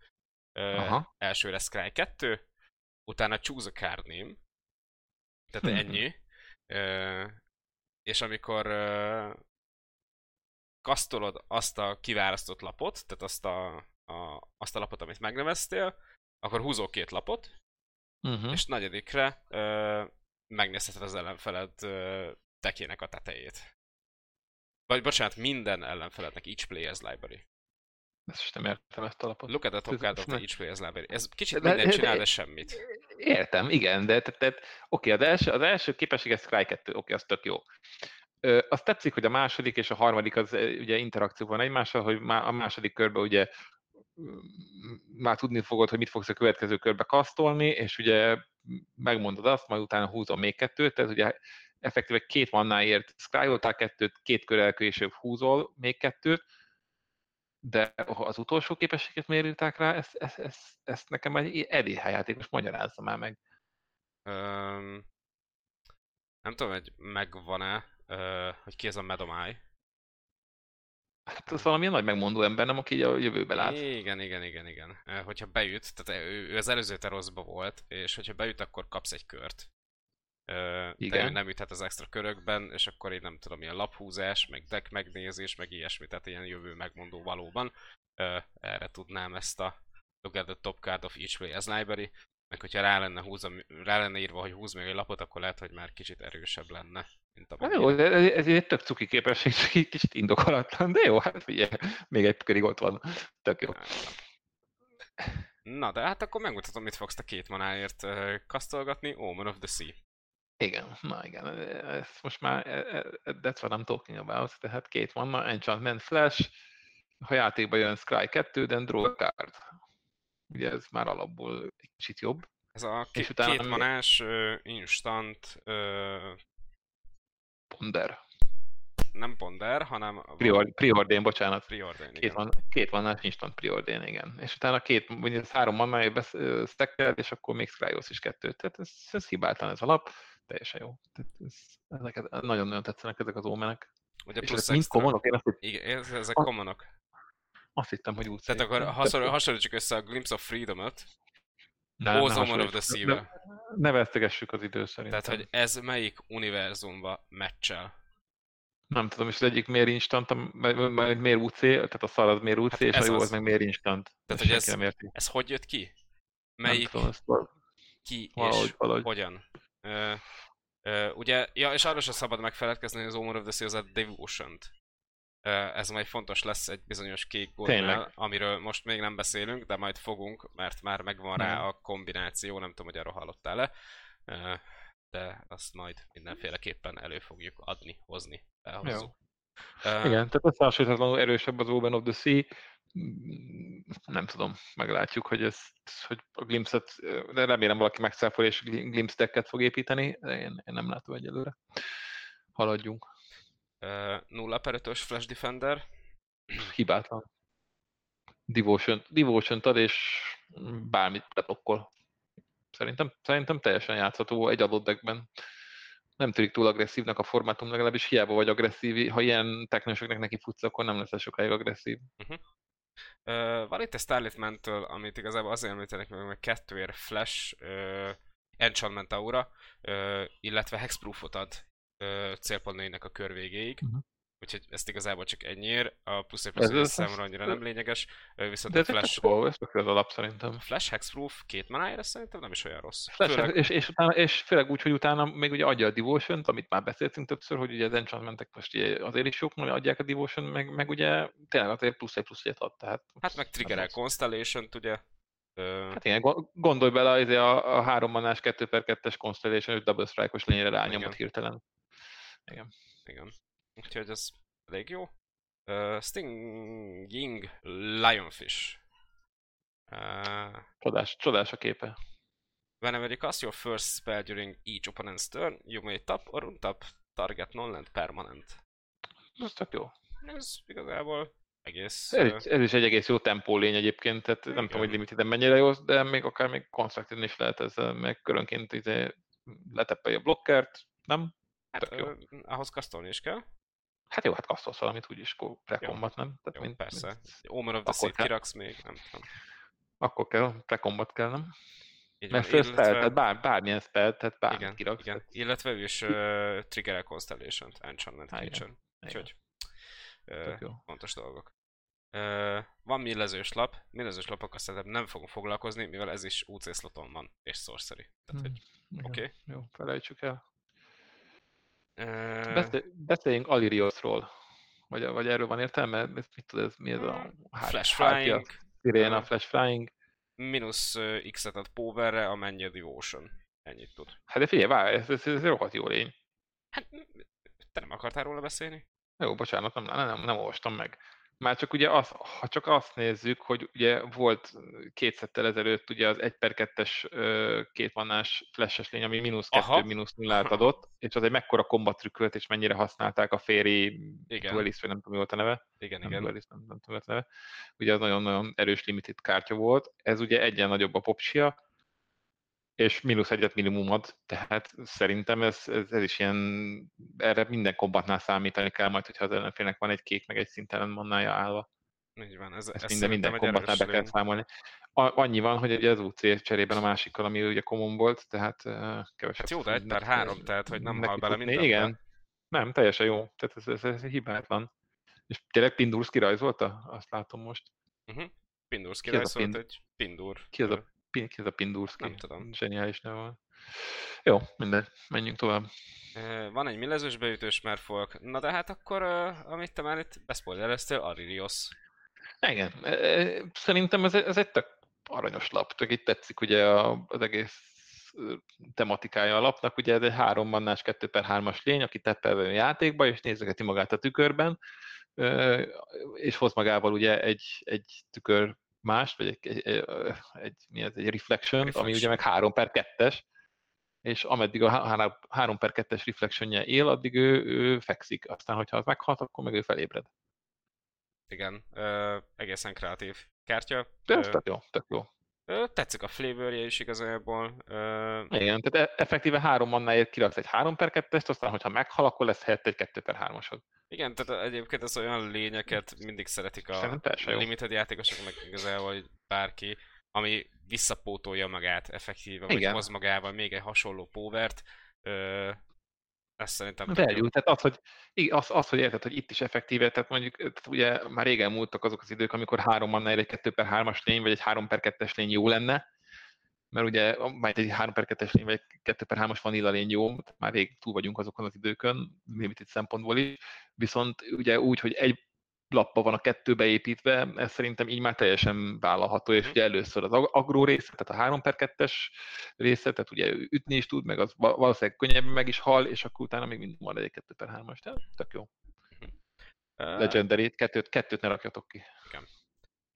Ö, Aha. Elsőre Scry 2, utána Choose a Card Name, tehát Mhm. ennyi. És amikor ö, kasztolod azt a kiválasztott lapot, tehát azt a, a, azt a lapot, amit megneveztél, akkor húzol két lapot, Uh-huh. és negyedikre ö, megnézheted az ellenfeled ö, tekének a tetejét. Vagy bocsánat, minden ellenfelednek each player's library. Ezt is nem értem ezt a lapot. Look at the top card of the ez each player's library. Ez kicsit De- minden de- csinál, de- de semmit. Értem, igen, de tehát, tehát oké, az első, az első képesség, ez Cry 2, oké, az tök jó. Ö, azt tetszik, hogy a második és a harmadik az ugye interakció van egymással, hogy már a második körben ugye már tudni fogod, hogy mit fogsz a következő körbe kasztolni, és ugye megmondod azt, majd utána húzom még kettőt, tehát ugye effektíve két mannáért scryoltál kettőt, két körrel később húzol még kettőt, de az utolsó képességet miért írták rá, ezt, ezt, ezt, ezt nekem egy EDH játékos magyarázza már meg. Öm, nem tudom, hogy megvan-e, ö, hogy ki ez a Medomai. Hát ez valamilyen nagy megmondó ember, nem, aki a jövőbe lát. Igen, igen, igen, igen. Hogyha beüt, tehát ő, ő az előző teroszba volt, és hogyha beüt, akkor kapsz egy kört. De Igen. ő nem üthet az extra körökben, és akkor így nem tudom, ilyen laphúzás, meg deck megnézés, meg ilyesmi, tehát ilyen jövő megmondó valóban. Erre tudnám ezt a Look at the top card of each player's library, meg hogyha rá lenne, húzom, rá lenne írva, hogy húz még egy lapot, akkor lehet, hogy már kicsit erősebb lenne, mint a Hát jó, de ez, ez egy tök cuki képesség, kicsit indokolatlan, de jó, hát figyelj, még egy körig ott van, tök jó. Na, de hát akkor megmutatom, mit fogsz te két manáért kasztolgatni. Omen of the Sea. Igen, na igen, ez most már, e- e- that's what I'm talking about, tehát két van, Enchantment Flash, ha játékba jön Scry 2, then draw a card. Ugye ez már alapból egy kicsit jobb. Ez a És k- utána két manás instant, ö, Ponder. nem ponder, hanem Preord- Preordain, bocsánat. preordain, Két, igen. van, két vannás instant preordain, igen. És utána két, vagy ez három mannája stackelt, és akkor még Scryos is kettőt. Tehát ez, ez hibátlan ez a lap, teljesen jó. Tehát ez, ezeket, nagyon-nagyon tetszenek ezek az ómenek. Ugye És plusz ezek mind extra. kommonok, én azt, Igen, ez- ezek A- commonok. azt hittem, hogy úgy Tehát akkor Nem, hasonl- hasonlítsuk össze a Glimpse of ne Omen of the. Sea-vel. Ne, vesztegessük az idő szerintem. Tehát, hogy ez melyik univerzumba meccsel. Nem tudom, és az egyik miért instant, a, m- m- m- miért UC, tehát a szar az miért UC, Hát és a jó az. az meg miért instant. Tehát, hogy ez- nem érti. Ez hogy jött ki? Nem Melyik, tudom, ezt val- ki valahogy, és valahogy. hogyan? Ö, ugye, ja, és arról sem szabad megfeledkezni, hogy az Omen of the Sea az a Devotion-t. Ö, ez majd fontos lesz egy bizonyos kék Tényleg. amiről most még nem beszélünk, de majd fogunk, mert már megvan rá Nem. a kombináció, nem tudom, hogy arról hallottál-e. Ö, de azt majd mindenféleképpen elő fogjuk adni, hozni, felhozzuk. Ö, Igen, tehát összehasonlíthatatlanul erősebb az Open of the Sea. Mm, Nem tudom, meglátjuk, hogy ez, hogy a Glimpse-et, de remélem valaki megszáfol és Glimpse decket fog építeni, de én, én nem látom egyelőre. Haladjunk. ö, nulla per ötös Flash Defender, Hibátlan. Devotion, Devotion ad, és bármit betokkol. Szerintem, szerintem teljesen játszható egy adott deckben. Nem tűnik túl agresszívnak a formátum, legalábbis hiába vagy agresszív. Ha ilyen technosoknak neki futsz, akkor nem lesz sokáig agresszív. Ö, van itt egy Starlit Mantle, amit igazából azért említenek meg, mert kettőért Flash, ö, Enchantment Aura, ö, illetve Hexproofot ad ö, célpontnőinek a kör végéig. Mhm. Úgyhogy ezt igazából csak ennyiért. A plusz egy plusz ez- annyira nem lényeges. Viszont De a Flash, jó, ez tök az alap szerintem. a Flash Hexproof két manájára szerintem nem is olyan rossz. Flash, Főleg, és, és, utána, és főleg úgy, hogy utána még ugye adja a devotion amit már beszéltünk többször, hogy ugye az enchantmentek most ugye azért is jók, mert adják a Devotion, meg, meg ugye tényleg azért plusz egy plusz egyet ad, tehát hát meg triggerel rossz. Constellation-t, ugye? Hát igen, gondolj bele izé a, a három manás 2 per 2-es Constellation és Double Strike-os lényre rányomott hirtelen. Igen. Igen. Úgyhogy ez elég jó. Uh, Stinging Lionfish. Uh, csodás, csodás a képe. Whenever you cast your first spell during each opponent's turn, you may tap or untap target non-land permanent. Ez tök jó. Ez igazából egész... Ez, ez is egy egész jó tempó lény egyébként, tehát igen. nem tudom, hogy limited mennyire jó, de még akár még constructed is lehet ezzel, meg körönként izé leteppelje a blokkert, nem? Hát. Uh, ahhoz kasztolni is kell. Hát jó, hát kasztolsz valamit úgyis prekombat, nem? Tehát jó, mint, persze. Mint... Omen of the Seed kiraksz még, nem tudom. Akkor kell, prekombat kell, nem? Így Mert illetve... spell, tehát bár, bármilyen spell, tehát bármit igen, kiraksz. Igen. Illetve ő is uh, trigger Constellation-t, Enchantment Creature. Úgyhogy uh, fontos dolgok. Uh, van millezős lap, millezős lapokkal szerintem nem fogunk foglalkozni, mivel ez is UC sloton van, és sorcery. Tehát, hmm. hogy oké. Okay. Jó, felejtsük el. Beszéljünk Aliriosról. Vagy, vagy erről van értelme? Mit tudod, ez mi ez a... Flash Flying. Sirena, Flash Flying. Minusz X-et ad Powerre, amennyi a Devotion. Ennyit tud. Hát de figyelj, várj, ez, ez, ez rohadt jó lény. Hát, te nem akartál róla beszélni? Jó, bocsánat, nem, nem, nem, nem olvastam meg. Már csak ugye az, ha csak azt nézzük, hogy ugye volt két szettel ezelőtt ugye az 1 per 2-es két flashes lény, ami mínusz 2, mínusz 0 adott, és az egy mekkora kombat trükkölt, és mennyire használták a féri duelist, vagy nem tudom, mi volt a neve. Igen, nem igen. Duelist, nem, nem tudom, a neve. Ugye az nagyon-nagyon erős limited kártya volt. Ez ugye egyen nagyobb a popsia, és mínusz egyet minimum ad, tehát szerintem ez, ez, ez is ilyen, erre minden kombatnál számítani kell majd, hogyha az ellenfélnek van egy kék, meg egy szintelen mannája állva. Így van, ez, ez minden, minden kombatnál be kell számolni. A, annyi van, hogy ugye az UC cserében a másikkal, ami ugye common volt, tehát uh, kevesebb. Hát jó, de egy per három, tehát hogy nem hal bele minden. Igen, nem, teljesen jó, tehát ez, ez, ez hibátlan. És tényleg Pindursz kirajzolta? Azt látom most. Uh-huh. Pindursz kirajzolt egy Pindur. Ki az a ez a Pindurski? Nem tudom. Zseniális neve. Jó, mindegy, menjünk tovább. Van egy millezős beütős merfolk. Na de hát akkor, amit te már itt beszpoilereztél, Aririos. Igen, szerintem ez, ez egy tök aranyos lap, tök itt tetszik ugye az egész tematikája a lapnak, ugye ez egy három mannás 2 per 3-as lény, aki teppelve a játékba, és nézegeti magát a tükörben, és hoz magával ugye egy, egy tükör mást, vagy egy, egy, egy, mi ez, egy reflection, reflection, ami ugye meg 3 per 2-es, és ameddig a 3 per 2-es reflectionje él, addig ő, ő fekszik. Aztán, hogyha az meghalt, akkor meg ő felébred. Igen, ö, egészen kreatív kártya. De ez tök jó, tök jó. Ö, tetszik a flavorja is igazából. Ö... Igen, tehát e- effektíve három mannáért kiraksz egy 3 per 2-est, aztán, hogyha meghal, akkor lesz helyett egy 2 per 3-asod. Igen, tehát egyébként ez olyan lényeket mindig szeretik a limited játékosok, meg igazából bárki, ami visszapótolja magát effektíve, vagy hoz magával még egy hasonló povert. Ö, ezt szerintem... Value, tehát az, hogy, az, az, hogy érted, hogy itt is effektíve, tehát mondjuk tehát ugye már régen múltak azok az idők, amikor három manna egy 2 per 3-as lény, vagy egy 3 per 2-es lény jó lenne, mert ugye majd egy 3 per 2-es lény, vagy egy 2 per 3-as vanilla lény jó, már rég túl vagyunk azokon az időkön, limited szempontból is, viszont ugye úgy, hogy egy lappa van a kettő beépítve, ez szerintem így már teljesen vállalható, és mhm. ugye először az agró része, tehát a 3 per 2-es része, tehát ugye ütni is tud, meg az valószínűleg könnyebben meg is hal, és akkor utána még mindig van egy 2 per 3-as, tehát tök jó. Uh, Legendary, kettőt, kettőt ne rakjatok ki. Igen.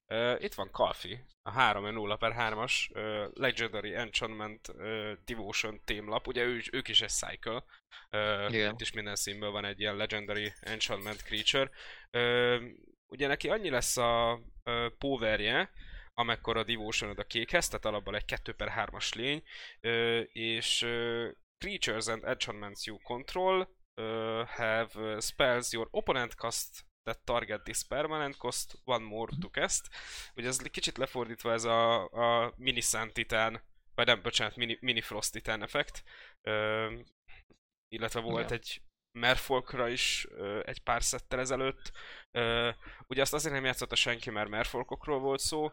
Uh, itt van Kalfi, a 3-0 per 3-as uh, Legendary Enchantment uh, Devotion témlap. Ugye ő, ők is egy cycle. Uh, Igen. Itt is minden színből van egy ilyen Legendary Enchantment Creature. Uh, ugye neki annyi lesz a uh, powerje, amekkor a devotion a kékhez, tehát alapból egy 2 per 3-as lény, uh, és uh, Creatures and Enchantments you control uh, have spells your opponent cast that target this permanent cost one more to cast. Ugye ez kicsit lefordítva ez a, a mini Sun Titan, vagy nem, bocsánat, mini, mini Frost Titan effekt. Ö, illetve volt yeah. egy Merfolkra is ö, egy pár szettel ezelőtt. Ö, ugye azt azért nem játszotta senki, mert Merfolkokról volt szó.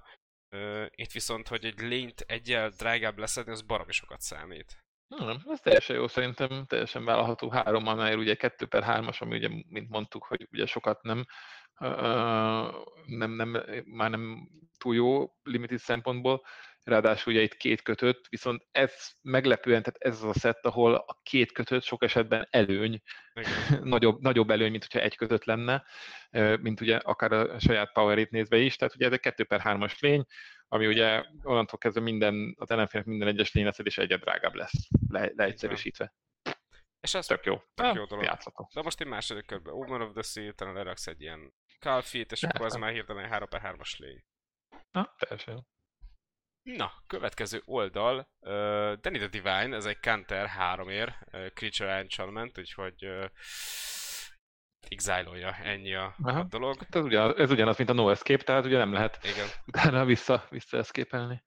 Ö, itt viszont, hogy egy lényt egyel drágább leszedni, az baromi sokat számít. Nem, ez teljesen jó, szerintem teljesen vállalható. Három annál ugye 2 per 3-as, ami ugye, mint mondtuk, hogy ugye sokat nem, nem, nem, már nem túl jó limited szempontból, ráadásul ugye itt két kötött, viszont ez meglepően, tehát ez az a szett, ahol a két kötött sok esetben előny, nagyobb, nagyobb előny, mint hogyha egy kötött lenne, mint ugye akár a saját power nézve is, tehát ugye ez egy 2 per 3-as lény, ami ugye onnantól kezdve minden, az ellenfélnek minden egyes lényeszedés egyre drágább lesz, le, leegyszerűsítve. És ez tök jó. Tök jó dolog. Játszható. De most én második körben Omen of the Sea, talán leraksz egy ilyen Calfit, és akkor az már hirtelen 3 per 3-as lény. Na, teljesen. Na, következő oldal, uh, Danny the Divine, ez egy Counter 3 ér, uh, Creature Enchantment, úgyhogy uh, exile ennyi a, a dolog. Hát ez, ugyanaz, ez ugyanaz, mint a No Escape, tehát ugye nem lehet Igen. utána vissza, vissza escape-elni.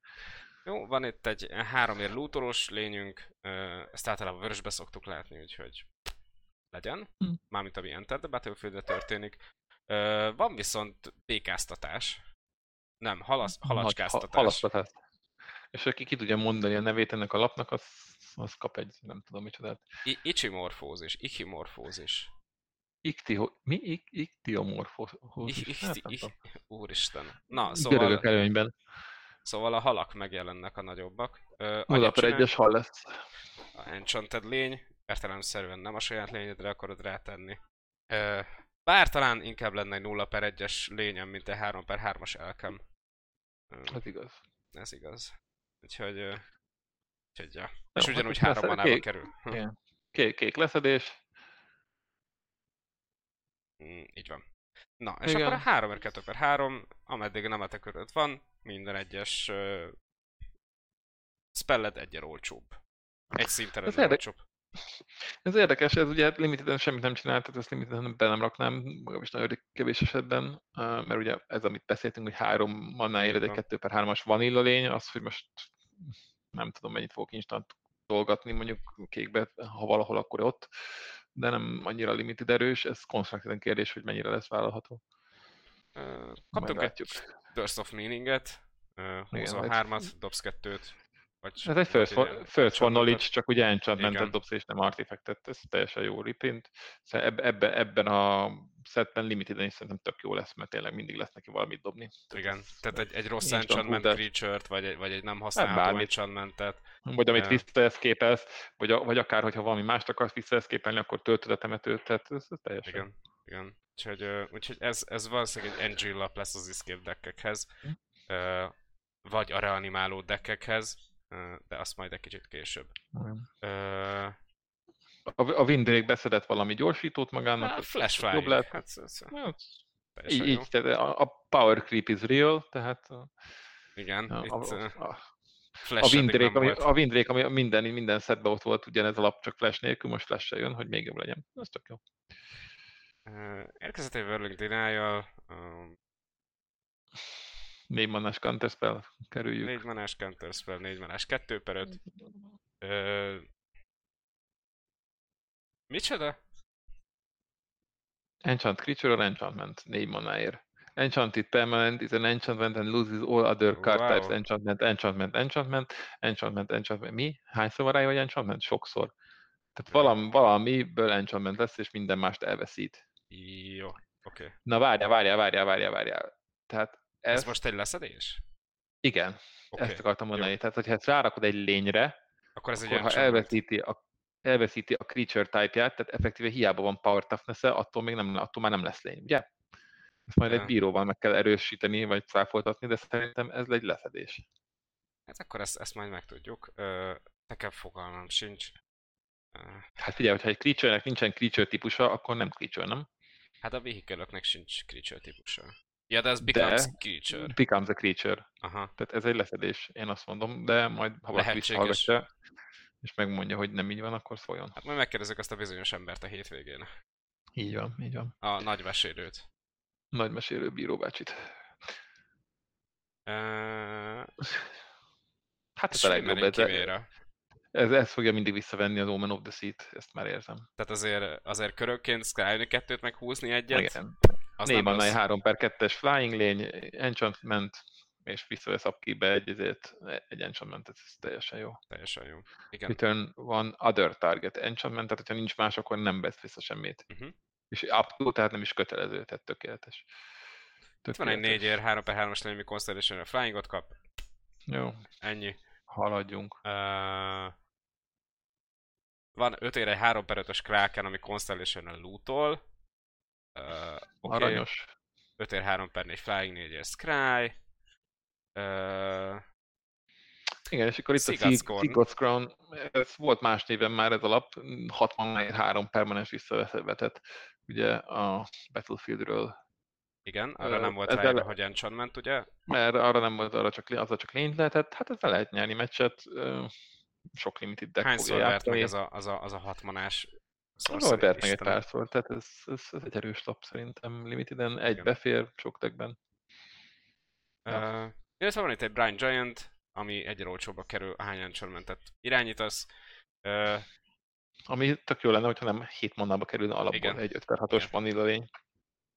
Jó, van itt egy három ér lootolós lényünk, ezt általában vörösbe szoktuk látni, úgyhogy legyen, hm. mármint ami Enter the battlefield történik. Van viszont békáztatás, nem, halasz, halacskáztatás. Halasztatás. És aki ki tudja mondani a nevét ennek a lapnak, az, az kap egy, nem tudom micsodát. I- ichimorfózis, ichimorfózis. Iktiho, mi? Ik, iktiomorfózis? Hát, úristen. Na, szóval... Görögök előnyben. Szóval a halak megjelennek a nagyobbak. Per egyes hal lesz. A Enchanted lény, értelemszerűen nem a saját lényedre akarod rátenni. Ö, bár talán inkább lenne egy 0 per 1-es lényem, mint egy 3 per 3-as elkem. Ez igaz. Ez igaz. Úgyhogy, úgyhogy ja. És ugyanúgy hát három manába kerül. Igen. Kék, kék leszedés. Mm, így van. Na, és Igen. akkor a 3 2 per 3, ameddig nem a körött van, minden egyes uh, spelled egyre olcsóbb. Egy szinten ez olcsóbb. Ez érdekes, ez ugye limited semmit nem csinál, tehát ezt limited be nem raknám, is nagyon kevés esetben, mert ugye ez, amit beszéltünk, hogy három manná éred egy 2 per 3-as vanilla lény, az, hogy most nem tudom, mennyit fogok instant dolgatni mondjuk kékbe, ha valahol, akkor ott, de nem annyira limited erős, ez konstruktíven kérdés, hogy mennyire lesz vállalható. Uh, kaptunk egy Burst of Meaning-et, uh, 23-at, dobsz kettőt, vagy Ez egy first, for, first for knowledge, csak ugye enchantmentet dobsz és nem artifactet, ez teljesen jó reprint. Ebbe, ebbe, ebben a setben limited is szerintem tök jó lesz, mert tényleg mindig lesz neki valamit dobni. Igen, tehát egy, egy rossz enchantment creature-t, vagy egy, vagy egy nem használható enchantmentet. Vagy amit visszaeszképelsz, vagy, vagy akár, hogyha valami mást akarsz visszaeszképelni, akkor töltöd a temetőt, tehát ez, ez teljesen. Igen, igen. Úgyhogy, úgyhogy ez, ez valószínűleg egy NG lap lesz az escape deckekhez, hm? vagy a reanimáló deckekhez, de azt majd egy kicsit később. Uh, a, a Windbreak beszedett valami gyorsítót magának. A flash flying. Jobb lehet. Hát, ez, hát, így, így tehát a, a power creep is real, tehát igen, a, itt, a, a, a Windbreak, ami, a Windbreak, ami minden, minden szedben ott volt ugyanez a lap, csak flash nélkül, most flash jön, hogy még jobb legyen. Ez tök jó. Érkezett egy Whirling Denial, um, Négy manás counterspell, kerüljük. Négy manás counterspell, négy manás, kettő per öt. Ö... Micsoda? Enchant creature or enchantment, négy manáért. Enchanted permanent is an enchantment and loses all other card wow. types. Enchantment, enchantment, enchantment, enchantment, enchantment. Mi? Hányszor van rá, hogy enchantment? Sokszor. Tehát valami, valamiből enchantment lesz, és minden mást elveszít. Jó, oké. Okay. Na várjál, várjál, várjál, várjál, várjál. Tehát ez, ez most egy leszedés? Igen, okay. ezt akartam mondani. Jó. Tehát, hogyha ezt rárakod egy lényre, akkor, ez akkor egy ha elveszíti a, elveszíti a creature type-ját, tehát effektíve hiába van power toughness attól, még nem, attól már nem lesz lény, ugye? Ezt majd ja. egy bíróval meg kell erősíteni, vagy cáfoltatni, de szerintem ez egy leszedés. Hát akkor ezt, ezt majd megtudjuk. nekem fogalmam sincs. Hát figyelj, hogyha egy creature-nek nincsen creature típusa, akkor nem creature, nem? Hát a vehicle sincs creature típusa. Ja, de ez becomes de creature. Becomes a creature. Aha. Tehát ez egy leszedés, én azt mondom, de majd ha valaki visszahallgatja, és megmondja, hogy nem így van, akkor szóljon. Hát majd megkérdezzük azt a bizonyos embert a hétvégén. Így van, így van. A nagymesélőt. Nagymesélő bíróbácsit. Uh... Hát ez a legjobb. Ez, ez, ez fogja mindig visszavenni az Omen of the Seat, ezt már érzem. Tehát azért, azért körökként Skyrim kettőt meghúzni egyet. Igen. Az Négy van, 3 per 2-es flying lény, enchantment, és visszavesz upkeep-be egy, ezért egy enchantment, ez teljesen jó. Teljesen jó. Igen. Return van other target enchantment, tehát ha nincs más, akkor nem vesz vissza semmit. Uh-huh. És up to, tehát nem is kötelező, tehát tökéletes. tökéletes. Itt van egy 4 ér, 3 per 3-as lény, Constellation a flyingot kap. Jó, Ennyi. haladjunk. Uh, van 5 ére 3 per 5-ös Kraken, ami Constellation-en lootol. Uh, okay. Aranyos. 5 ér 3 per 4 Flying 4 ér Scry. Uh, Igen, és akkor itt Seagull's a. Seagull's Crown, ez volt más néven már ez a lap, 60 3 permanens visszavetett ugye a Battlefieldről, igen, arra Ö, nem volt ráírva, hogy enchantment, ugye? mert arra nem volt, arra csak, azzal csak lényt lehetett, hát ezzel lehet nyerni meccset, ö, sok limited deck Hányszor vert meg ez a, az a, az a hatmanás? Jól vert meg egy párszor, tehát ez, ez, ez, egy erős lap szerintem limiteden, egy Igen. befér sok deckben. Uh, illetve van itt egy Brian Giant, ami egyre olcsóbba kerül, ahány enchantmentet irányítasz. Uh, Ami tök jó lenne, hogyha nem 7 mannába kerülne alapból Igen. egy 5 per 6-os Igen. vanilla lény.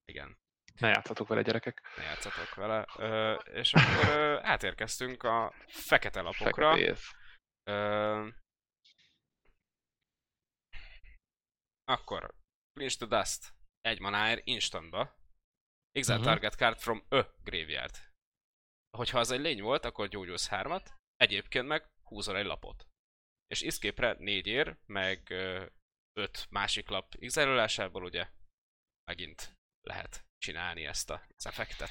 igen, Ne játszatok vele gyerekek. ne játszatok vele. Uh, és akkor uh, átérkeztünk a fekete lapokra. Ö, akkor, Clinch to Dust. Egy manáért instantba. Exile Mhm. target card from a graveyard. Hogyha az egy lény volt, akkor gyógyulsz hármat, egyébként meg húzol egy lapot. És escape-re négy ér, meg öt másik lap exile ugye megint lehet csinálni ezt a, az effektet.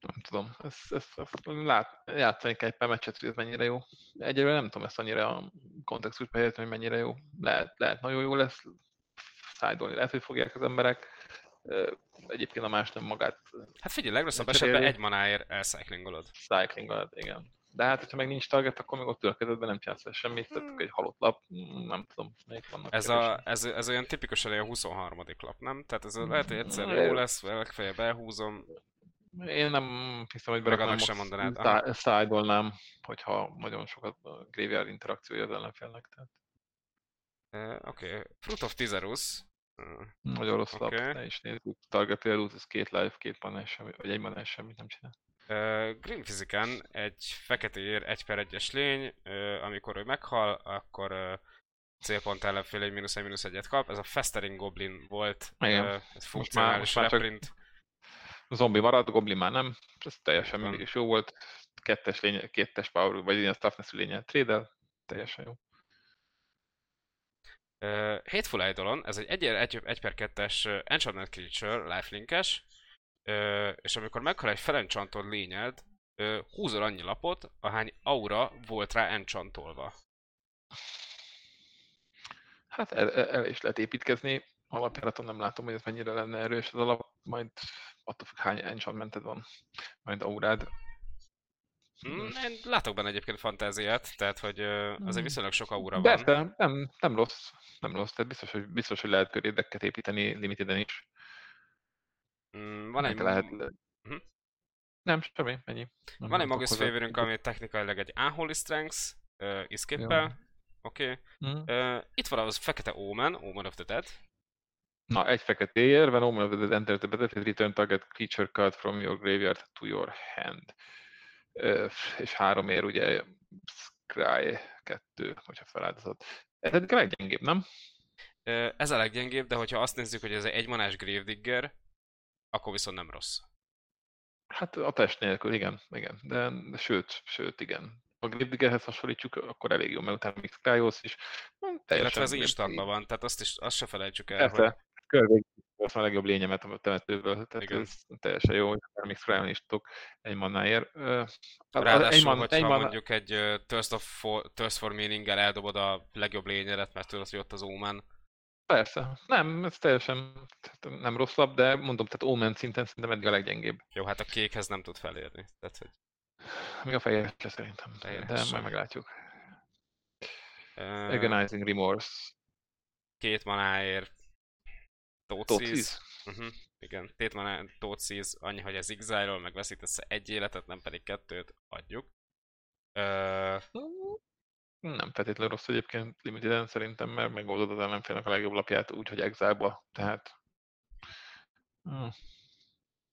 Nem tudom, ez, ez, ez lát, játszani kell egy pár meccset, hogy ez mennyire jó. Egyelőre nem tudom ezt annyira a kontextusba helyezni, hogy mennyire jó. Lehet, lehet nagyon jó lesz, szájdolni lehet, hogy fogják az emberek. Egyébként a más nem magát Hát figyelj, legrosszabb esetben egy manáért elcyclingolod. cycling alatt, igen. De hát, hogyha meg nincs target, akkor meg ott ül a kezedben, nem csinálsz semmit, tehát akkor egy halott lap, mm, nem tudom, melyik vannak. Ez, kevesen. a, ez, ez olyan tipikusan a 23. lap, nem? Tehát ez a, lehet, hogy egyszer Mm, jó lesz, legfeljebb elhúzom. Én nem hiszem, hogy beraknám, sem mondanád, szájdolnám, hogyha nagyon sokat a graveyard interakciója az ellenfélnek. Tehát Oké, okay. Fruit of Tizerus. Nagyon rossz lap, Oké. ne is nézzük. Target Players, ez két life, két manás, semmi, vagy egy manás, semmit nem csinál. uh, Green Physican egy feketér 1 per 1-es lény, uh, amikor ő meghal, akkor uh, célpont ellenfél egy mínusz egy mínusz egyet kap. Ez a Festering Goblin volt, Igen. uh, ez Most már, funkcionális most már csak reprint. zombi marad, goblin már nem, ez teljesen mindig is jó volt. Kettes lény, kettes power, vagy ilyen toughness lényel trade teljesen jó. Uh, Hateful Eidolon, ez egy 1 1, 1 per 2-es uh, Enchantment Creature, lifelinkes, uh, és amikor meghal egy felencsantod lényed, uh, húzol annyi lapot, ahány aura volt rá enchantolva. Hát el, el is lehet építkezni, alapjáraton nem látom, hogy ez mennyire lenne erős az alap, majd attól függ hány enchantmented van, majd aurád. Mm, én látok benne egyébként fantáziát, tehát hogy uh, azért viszonylag sok aura van. Persze, nem, nem rossz, nem rossz, tehát biztos, hogy, biztos, hogy lehet körédeket építeni limiteden is. Mm, van egy, lehet... Mhm. Nem, semmi, ennyi. Nem, van egy Magus Favorünk, ami technikailag egy Unholy Strength, uh, escape Oké. Okay. Mhm. Uh, itt van az fekete Omen, Omen of the Dead. Na, egy feketéért, when Omen of the Dead enters the battlefield, return target creature card from your graveyard to your hand. Ö, és három ér, ugye, Scry kettő, hogyha feláldozott. Ez a leggyengébb, nem? Ez a leggyengébb, de hogyha azt nézzük, hogy ez egy egymanás Gravedigger, akkor viszont nem rossz. Hát a test nélkül, igen, igen. De, de sőt, sőt, igen. A Gravediggerhez hasonlítjuk, akkor elég jó, mert utána még Skyos is. Hm, Teljesen Illetve ez instantban van, tehát azt, is, azt se felejtsük el, hogy Persze, körvég a legjobb lényemet a temetőből, tehát Igen. ez teljesen jó, hogy még Scry is tudok egy mannáért. A- ráadásul, egy man- hogyha egy man- mondjuk egy uh, Thirst, of for, Thirst for Meaning-gel eldobod a legjobb lényedet, mert tudod, hogy ott az Omen. Persze. Nem, ez teljesen nem rossz lap, de mondom, tehát Omen szinten szerintem eddig a leggyengébb. Jó, hát a kékhez nem tud felérni. Tehát, hogy, Még a fehér se szerintem, Fehér de sem. majd meglátjuk. uh, Agonizing Remorse. két manáért Tóciz. Uh-huh. Igen, két manáért Tóciz, annyi, hogy ez exile meg veszítesz egy életet, nem pedig kettőt, adjuk. Uh, Nem feltétlenül rossz egyébként limiteden szerintem, mert megoldod az ellenfélnek a legjobb lapját úgy, hogy exile tehát... Hm.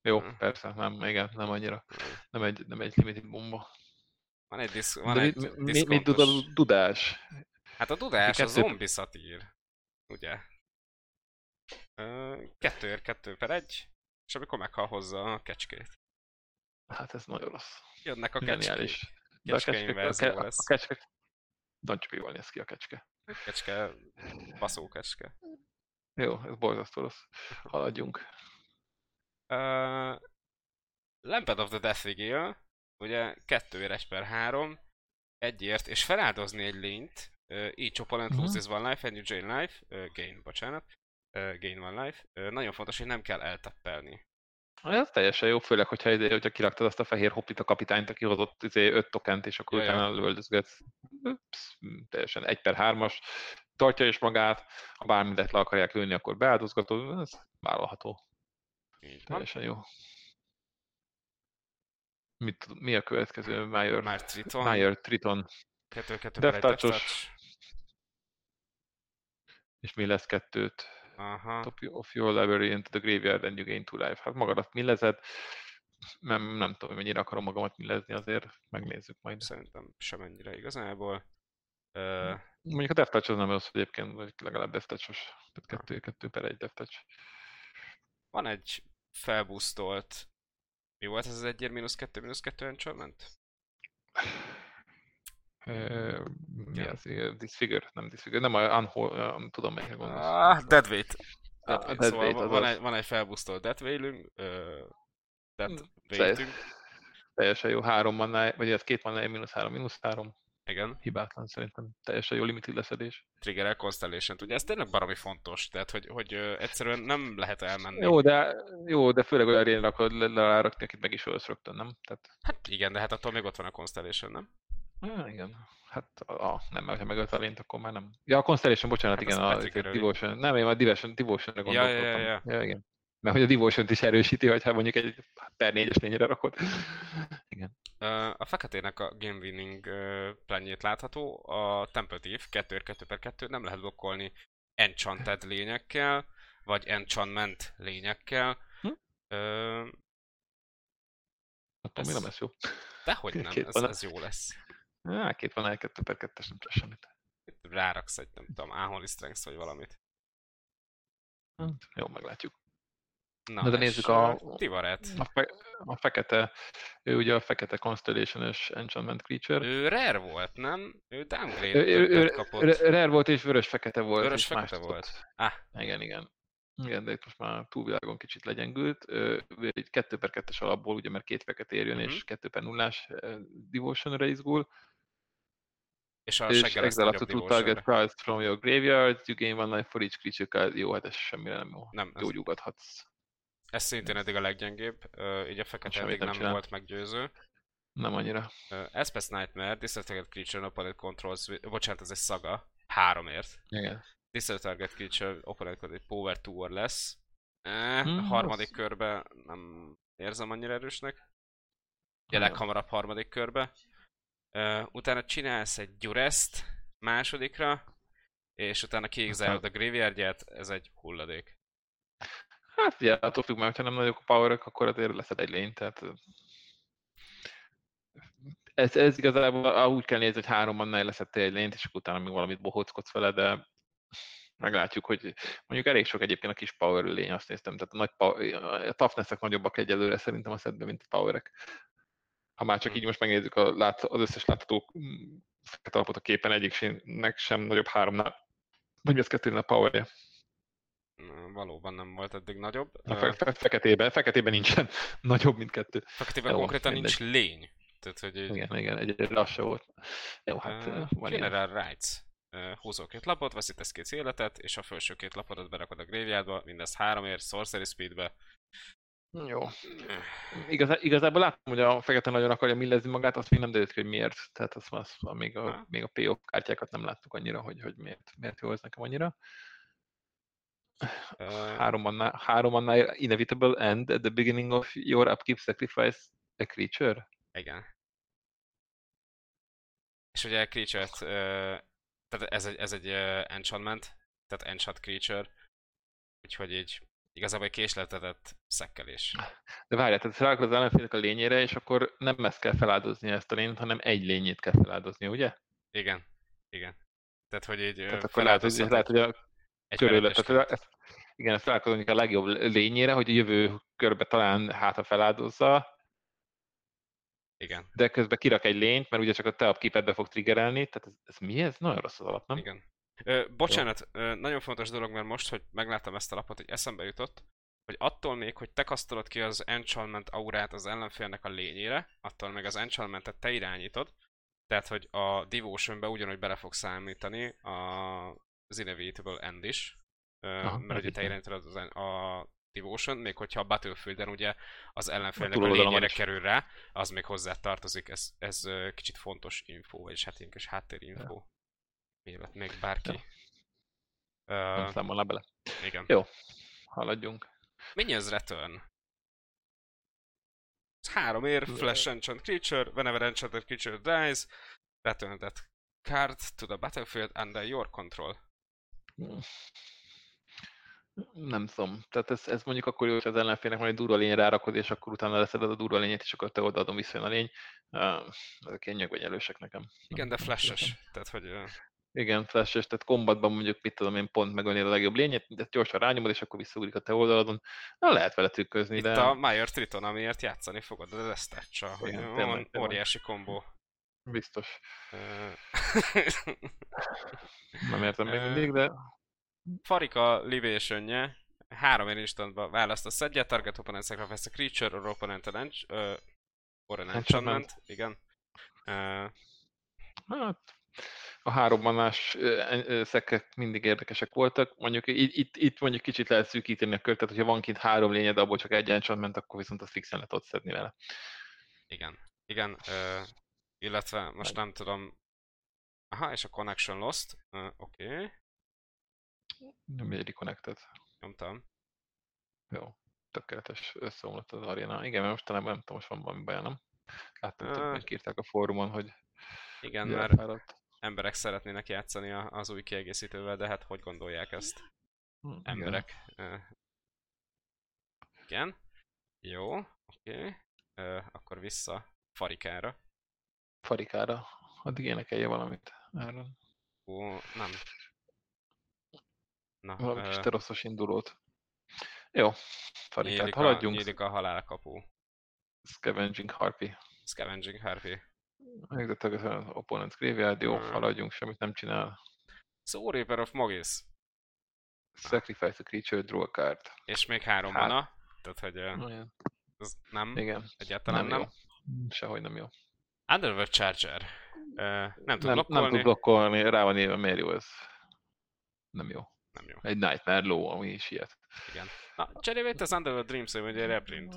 Jó, Hm. persze, nem, igen, nem annyira. Nem egy, nem egy limited bomba. van egy, disz, van De egy mi, mi, mi, mit diszkontos... tud a dudás? Hát a dudás a zombi szatír, ugye? Kettőért kettő per egy, és amikor meghal hozzá a kecskét. Hát ez nagyon rossz. Jönnek a kecskék. De a kecske, a, ke- lesz. a kecske, nagyon jól néz ki a kecske. Kecske, baszó kecske. Jó, ez borzasztó rossz. Haladjunk. Uh, Lampad of the Death Vigil, ugye kettőért egy per három, egyért, és feláldozni egy lényt, uh, each opponent Mhm. loses one life and you gain life, uh, gain, bocsánat, gain one life. Nagyon fontos, hogy nem kell eltappelni. Ez teljesen jó, főleg, hogyha, izé, hogyha kiraktad azt a fehér hoppit a kapitányt, aki hozott izé, öt tokent, és akkor utána lövöldözgetsz. Teljesen egy per hármas. Tartja is magát, ha bármit le akarják lőni, akkor beáldozgatod, ez vállalható. Így. Teljesen jó. Mit, mi a következő? Meyer, Már Triton, Meyer Triton. kettő, kettő Death per egy Death Touch-os. Touch. És mi lesz kettőt? Aha. Top of your library into the graveyard and you gain two life. Hát magadat millezed. Nem, nem tudom, hogy mennyire akarom magamat millezni azért. Megnézzük majd. Szerintem semennyire igazából. Uh, Mondjuk a Death Touch az nem rossz egyébként, vagy legalább Death Touch-os. Tehát kettő, kettő per egy Death Touch. van egy felbusztolt mi volt ez az egyér mínusz kettő mínusz kettő enchantment? Mi Ja. az? Disfigure? Nem Disfigure, nem a Unhold, nem tudom melyikre gondolsz. Ah, Deadweight. Ah, Deadweight. Deadweight, Szóval van, egy, van egy felbusztolt Deathwailünk, uh, Mm, Deathwaitünk, Teljesen jó, három manná, vagy ez két manná, mínusz három, mínusz három. igen, Hibátlan szerintem. Teljesen jó limited leszedés. triggerel constellation Ugye ez tényleg baromi fontos, tehát hogy, hogy egyszerűen nem lehet elmenni. Jó, de, jó, de főleg olyan rénre akarod le- lerárakni, akit meg is ölsz rögtön, nem? Tehát, Hát igen, de hát attól még ott van a Constellation, nem? Ah, igen. Hát, a, nem, mert ha megölt a lényt, akkor már nem. Ja, a Constellation, bocsánat, Hát igen, azt a, betriggeröli. Devotion. Nem, én a Devotion, Devotion-re Ja, ja, gondoltam. ja, ja. ja, igen. Mert hogy a Devotion-t is erősíti, hogyha mondjuk egy per négyes lényre rakod. Igen. A feketének a game winning planjét látható, a Temple Thief 2 2 per 2 nem lehet blokkolni enchanted lényekkel, vagy enchantment lényekkel. Hm? Ö, Attól Ez- még nem lesz jó. dehogy nem, ez, ez jó lesz. Á, két van, egy kettő per kettes, nem tesz semmit. Ráraksz egy, nem tudom, Aholi Strength vagy valamit. Hát, Jó, meglátjuk. Na, Na de és, nézzük a- Tivaret. A, fe, a fekete, ő ugye a fekete Constellation-es Enchantment Creature. Ő rare volt, nem? Ő downgrade ő, ő, kapott. rare volt és vörös-fekete volt. Vörös és más fekete tudott. volt. Ah, Igen, igen. Igen, de itt most már túlvilágon kicsit legyengült. Egy 2 per 2-es alapból, ugye, mert két fekete érjön, Mhm. és 2 per 0 Devotion-re izgul. És a és exile up to two target cards from your graveyard, you gain one life for each creature card. Jó, hát ez semmire nem jó. Nem, Gyógyugathatsz. ez szintén eddig a leggyengébb, ö, így a fekete eddig nem nem volt meggyőző. Nem annyira. Uh, Espes Nightmare, target creature opponent controls, bocsánat, ez egy szaga, háromért. Igen. This target creature opponent controls power 2 or less. Eh, Hmm, a harmadik rossz. körbe nem érzem annyira erősnek. Ugye leghamarabb harmadik körbe. Uh, utána csinálsz egy Durest másodikra, és utána kiexiled a graveyardját, ez egy hulladék. Hát ugye, attól függ, mert ha nem nagyok a powerok, akkor azért leszed egy lény, tehát ez, ez igazából úgy kell nézni, hogy három mannál leszettél egy lényt, és utána még valamit bohóckodsz vele, de meglátjuk, hogy mondjuk elég sok egyébként a kis power lény, azt néztem, tehát a, nagy power, a toughness nagyobbak egyelőre szerintem a szedben, mint a powerek. Ha már csak Hmm. így most megnézzük a, lát- az összes látható fekete alapot a képen, egyiknek sem nagyobb háromnál, vagy ez kettőnél a powerje. Valóban nem volt eddig nagyobb. A fe- fe- feketében, feketében nincsen nagyobb, mint kettő. Feketében Jó, konkrétan mindegy. nincs lény. Tehát, hogy így, Igen, igen, egyre az se volt. Jó, hát Uh, van ilyen. General Rights. Uh, húzol két lapot, veszítesz két életet, és a felső két lapodat berakod a graveyardba, mindezt háromért, Sorcery Speedbe. Jó. Igazá, igazából látom, hogy a fekete nagyon akarja millezni magát, azt még nem derült hogy miért. Tehát azt, azt még, a, Ha. még a PO kártyákat nem láttuk annyira, hogy, hogy miért, miért jó ez nekem annyira. Uh, Három annál, három annál inevitable end at the beginning of your upkeep sacrifice a creature. igen. És ugye a creature-t, uh, tehát ez egy, ez egy uh, enchantment, tehát enchant creature, úgyhogy így igazából egy késletetett szekkelés. De várjál, tehát rárakod az ellenfélnek a lényére, és akkor nem ezt kell feláldozni ezt a lényt, hanem egy lényét kell feláldozni, ugye? Igen, igen. Tehát, hogy így Tehát akkor lehet, hogy, lehet, hogy a egy körülött. Tehát ezt, igen, ezt felálkozunk a legjobb lényére, hogy a jövő körbe talán hát ha feláldozza, Igen. de közben kirak egy lényt, mert ugye csak a te upkeepedbe fog triggerelni, tehát ez, ez mi ez? Nagyon rossz az alap, nem? Igen. Ö, bocsánat, ö, nagyon fontos dolog, mert most, hogy megláttam ezt a lapot, hogy eszembe jutott, hogy attól még, hogy te kasztolod ki az enchantment aurát az ellenfélnek a lényére, attól még az enchantmentet te irányítod, tehát, hogy a Devotionbe ugyanúgy bele fog számítani a, az Inevitable End is, ö, Aha, mert ugye te irányítod az, a Devotion, még hogyha a Battlefielden ugye az ellenfélnek a túloldalon lényére kerül rá, az még hozzá tartozik, ez, ez kicsit fontos info, vagyis hát ilyen kis háttérinfo. Mielőtt még bárki. Ja. Ö, Nem bele. igen. Jó. Haladjunk. Ez return? Három ér, flash enchant creature, whenever enchanted creature dies, return that card to the battlefield under your control. Nem tudom. Tehát ez, ez mondjuk akkor jó, hogy az ellenfélnek van egy durva lény rárakod, és akkor utána leszeded a durva lényet, és akkor te odaadom visszajön a lény. Uh, ezek ilyen nyögvenyelősek nekem. Igen, de flashes. Tehát, hogy ö, Igen, flashes, tehát kombatban mondjuk, mit tudom én, pont megölnéd a legjobb lényet, de gyorsan rányomod, és akkor visszaugrik a te oldaladon. Na, lehet vele trükközni, itt de... a Meyer Triton, amiért játszani fogod, de ez tetsa, hogy van óriási kombó. Biztos. Nem értem még mindig, de... Farika Libation-je három ér instantba választasz egyet, target opponent sacrifice a creature, or opponent an ench- ö, or an Enchantment. igen. Hát, a három manás ö, ö, szekkek mindig érdekesek voltak. Mondjuk itt, itt, mondjuk kicsit lehet szűkíteni a kört, tehát hogyha van kint három lényed, abból csak egy enchantment, akkor viszont azt fixen le tudod szedni vele. Igen, igen, ö, illetve most nem tudom, aha, és a connection lost, oké, okay, Nem egy reconnected. nyomtam. Jó. Tökéletes összeomlott az aréna. Igen, mert most talán nem tudom, most van valami baj, nem? Láttam, többen írták a fórumon, hogy Igen, mert elfáradt. Emberek szeretnének játszani a- az új kiegészítővel, de hát hogy gondolják ezt Hm, igen. emberek? Igen, jó, oké, Ö, akkor vissza Farikára. Farikára. Addig énekelje valamit. Erről. Ó, nem. Na, Valami kis ö, teroszos indulót. Jó. Farikát nyílik, a, haladjunk. nyílik a halálkapu. Scavenging Harpy. Scavenging Harpy. Exit az opponent's graveyard, jó, Hmm. haladjunk, semmit nem csinál. Soul Reaper of Mogis. Sacrifice a creature, draw a card. És még három Hát. mana. Tehát, hogy Olyan. az nem, Igen, egyáltalán nem. nem jó. Sehogy nem jó. Underworld Charger. Ö, nem tud Nem, nem blokkolni. tud blokkolni, rá van írva, miért jó ez. Nem jó. nem jó. Egy Nightmare Low, ami is ilyet. Igen. Na, cserébe itt az Underworld Dreams, hogy egy reprint.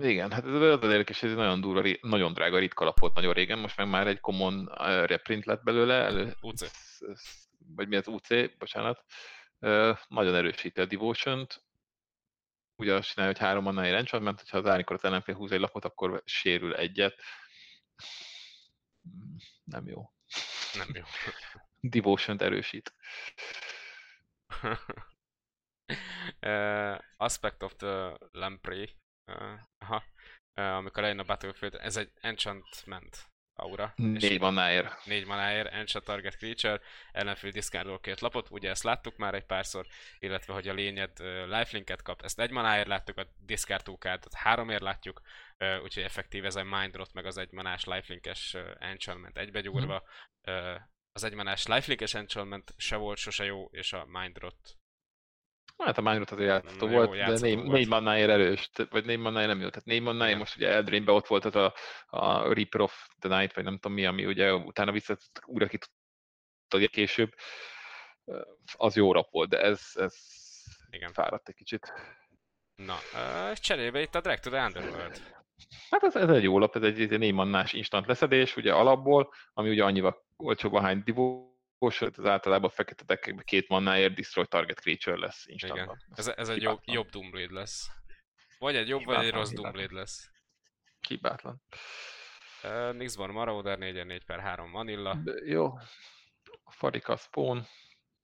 Igen, hát ez az érdekes, ez egy nagyon durva, nagyon drága ritka lap volt nagyon régen, most meg már egy common reprint lett belőle. Elő, UC. Vagy mi az UC, bocsánat. Nagyon erősíti a Devotion-t. Ugye azt csinálja, hogy három mannáért enchantment, hogyha az árnyékor az ellenfél húz egy lapot, akkor sérül egyet. Nem jó. Nem jó. Devotion-t erősít. uh, Aspect of the Lamprey. Uh, aha. Uh, amikor lejön a Battlefield, ez egy enchantment aura. Négy mannáért. négy manáért, enchant target creature, ellenfél discardol két lapot, ugye ezt láttuk már egy párszor, illetve hogy a lényed uh, lifelinket kap, ezt egy manáért láttuk, a discard cardot háromért látjuk, uh, úgyhogy effektív ez egy mind rot, meg az egy manás lifelinkes uh, enchantment egybegyúrva. Uh, az egy manás lifelinkes enchantment se volt sose jó, és a mind rot Hát a Mindrot azért játszható jó, volt, de négy, volt. négy mannáért erős, vagy négy mannáért nem jó. Tehát négy mannáért most ugye Eldrainbe ott volt az a, a Reaper of the Night, vagy nem tudom mi, ami ugye utána vissza újra ki tudta később. Az jó rap volt, de ez, ez Igen. fáradt egy kicsit. Na, cserébe itt a Drag to the Underworld. Hát ez, ez egy jó lap, ez egy, egy négy mannás instant leszedés, ugye alapból, ami ugye annyival olcsóbb a hány divós, az általában a fekete deckekben két mannáért destroy target creature lesz instantban. Ez, ez egy jobb, Hibátlan. jobb Doomblade lesz. Vagy egy jobb, vagy egy Hibátlan, rossz hibátlan. Doomblade lesz. Hibátlan. Uh, Nixborn Marauder 4 4 per 3 Vanilla. De jó. Farika Spawn.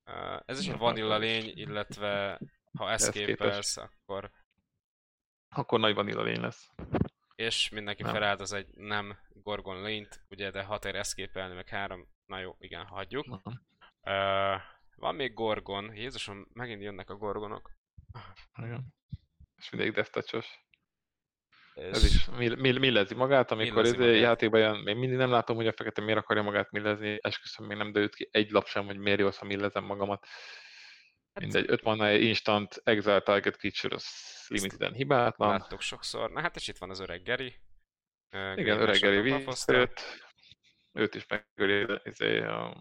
Uh, ez is egy vanilla lény, illetve ha Escape-es. escape akkor... Akkor nagy vanilla lény lesz. És mindenki Nem. feláldoz egy nem Gorgon lényt, ugye, de 6 ér escape meg 3. Na jó, igen, hagyjuk. Uh, van még Gorgon. Jézusom, megint jönnek a Gorgonok. Igen. És mindig death touch-os. Ez is millezi magát, amikor ez izé játékban jön, még mindig nem látom, hogy a fekete miért akarja magát millezni, esküszöm, még nem derült ki egy lap sem, hogy miért jó, ha millezem magamat. Hát, Mindegy, 5 mana instant exile target creature, az limiteden hibátlan. Láttuk sokszor. Na hát és itt van az öreg Geri. Igen, öreg Geri visszajött. Őt is megöli izé, a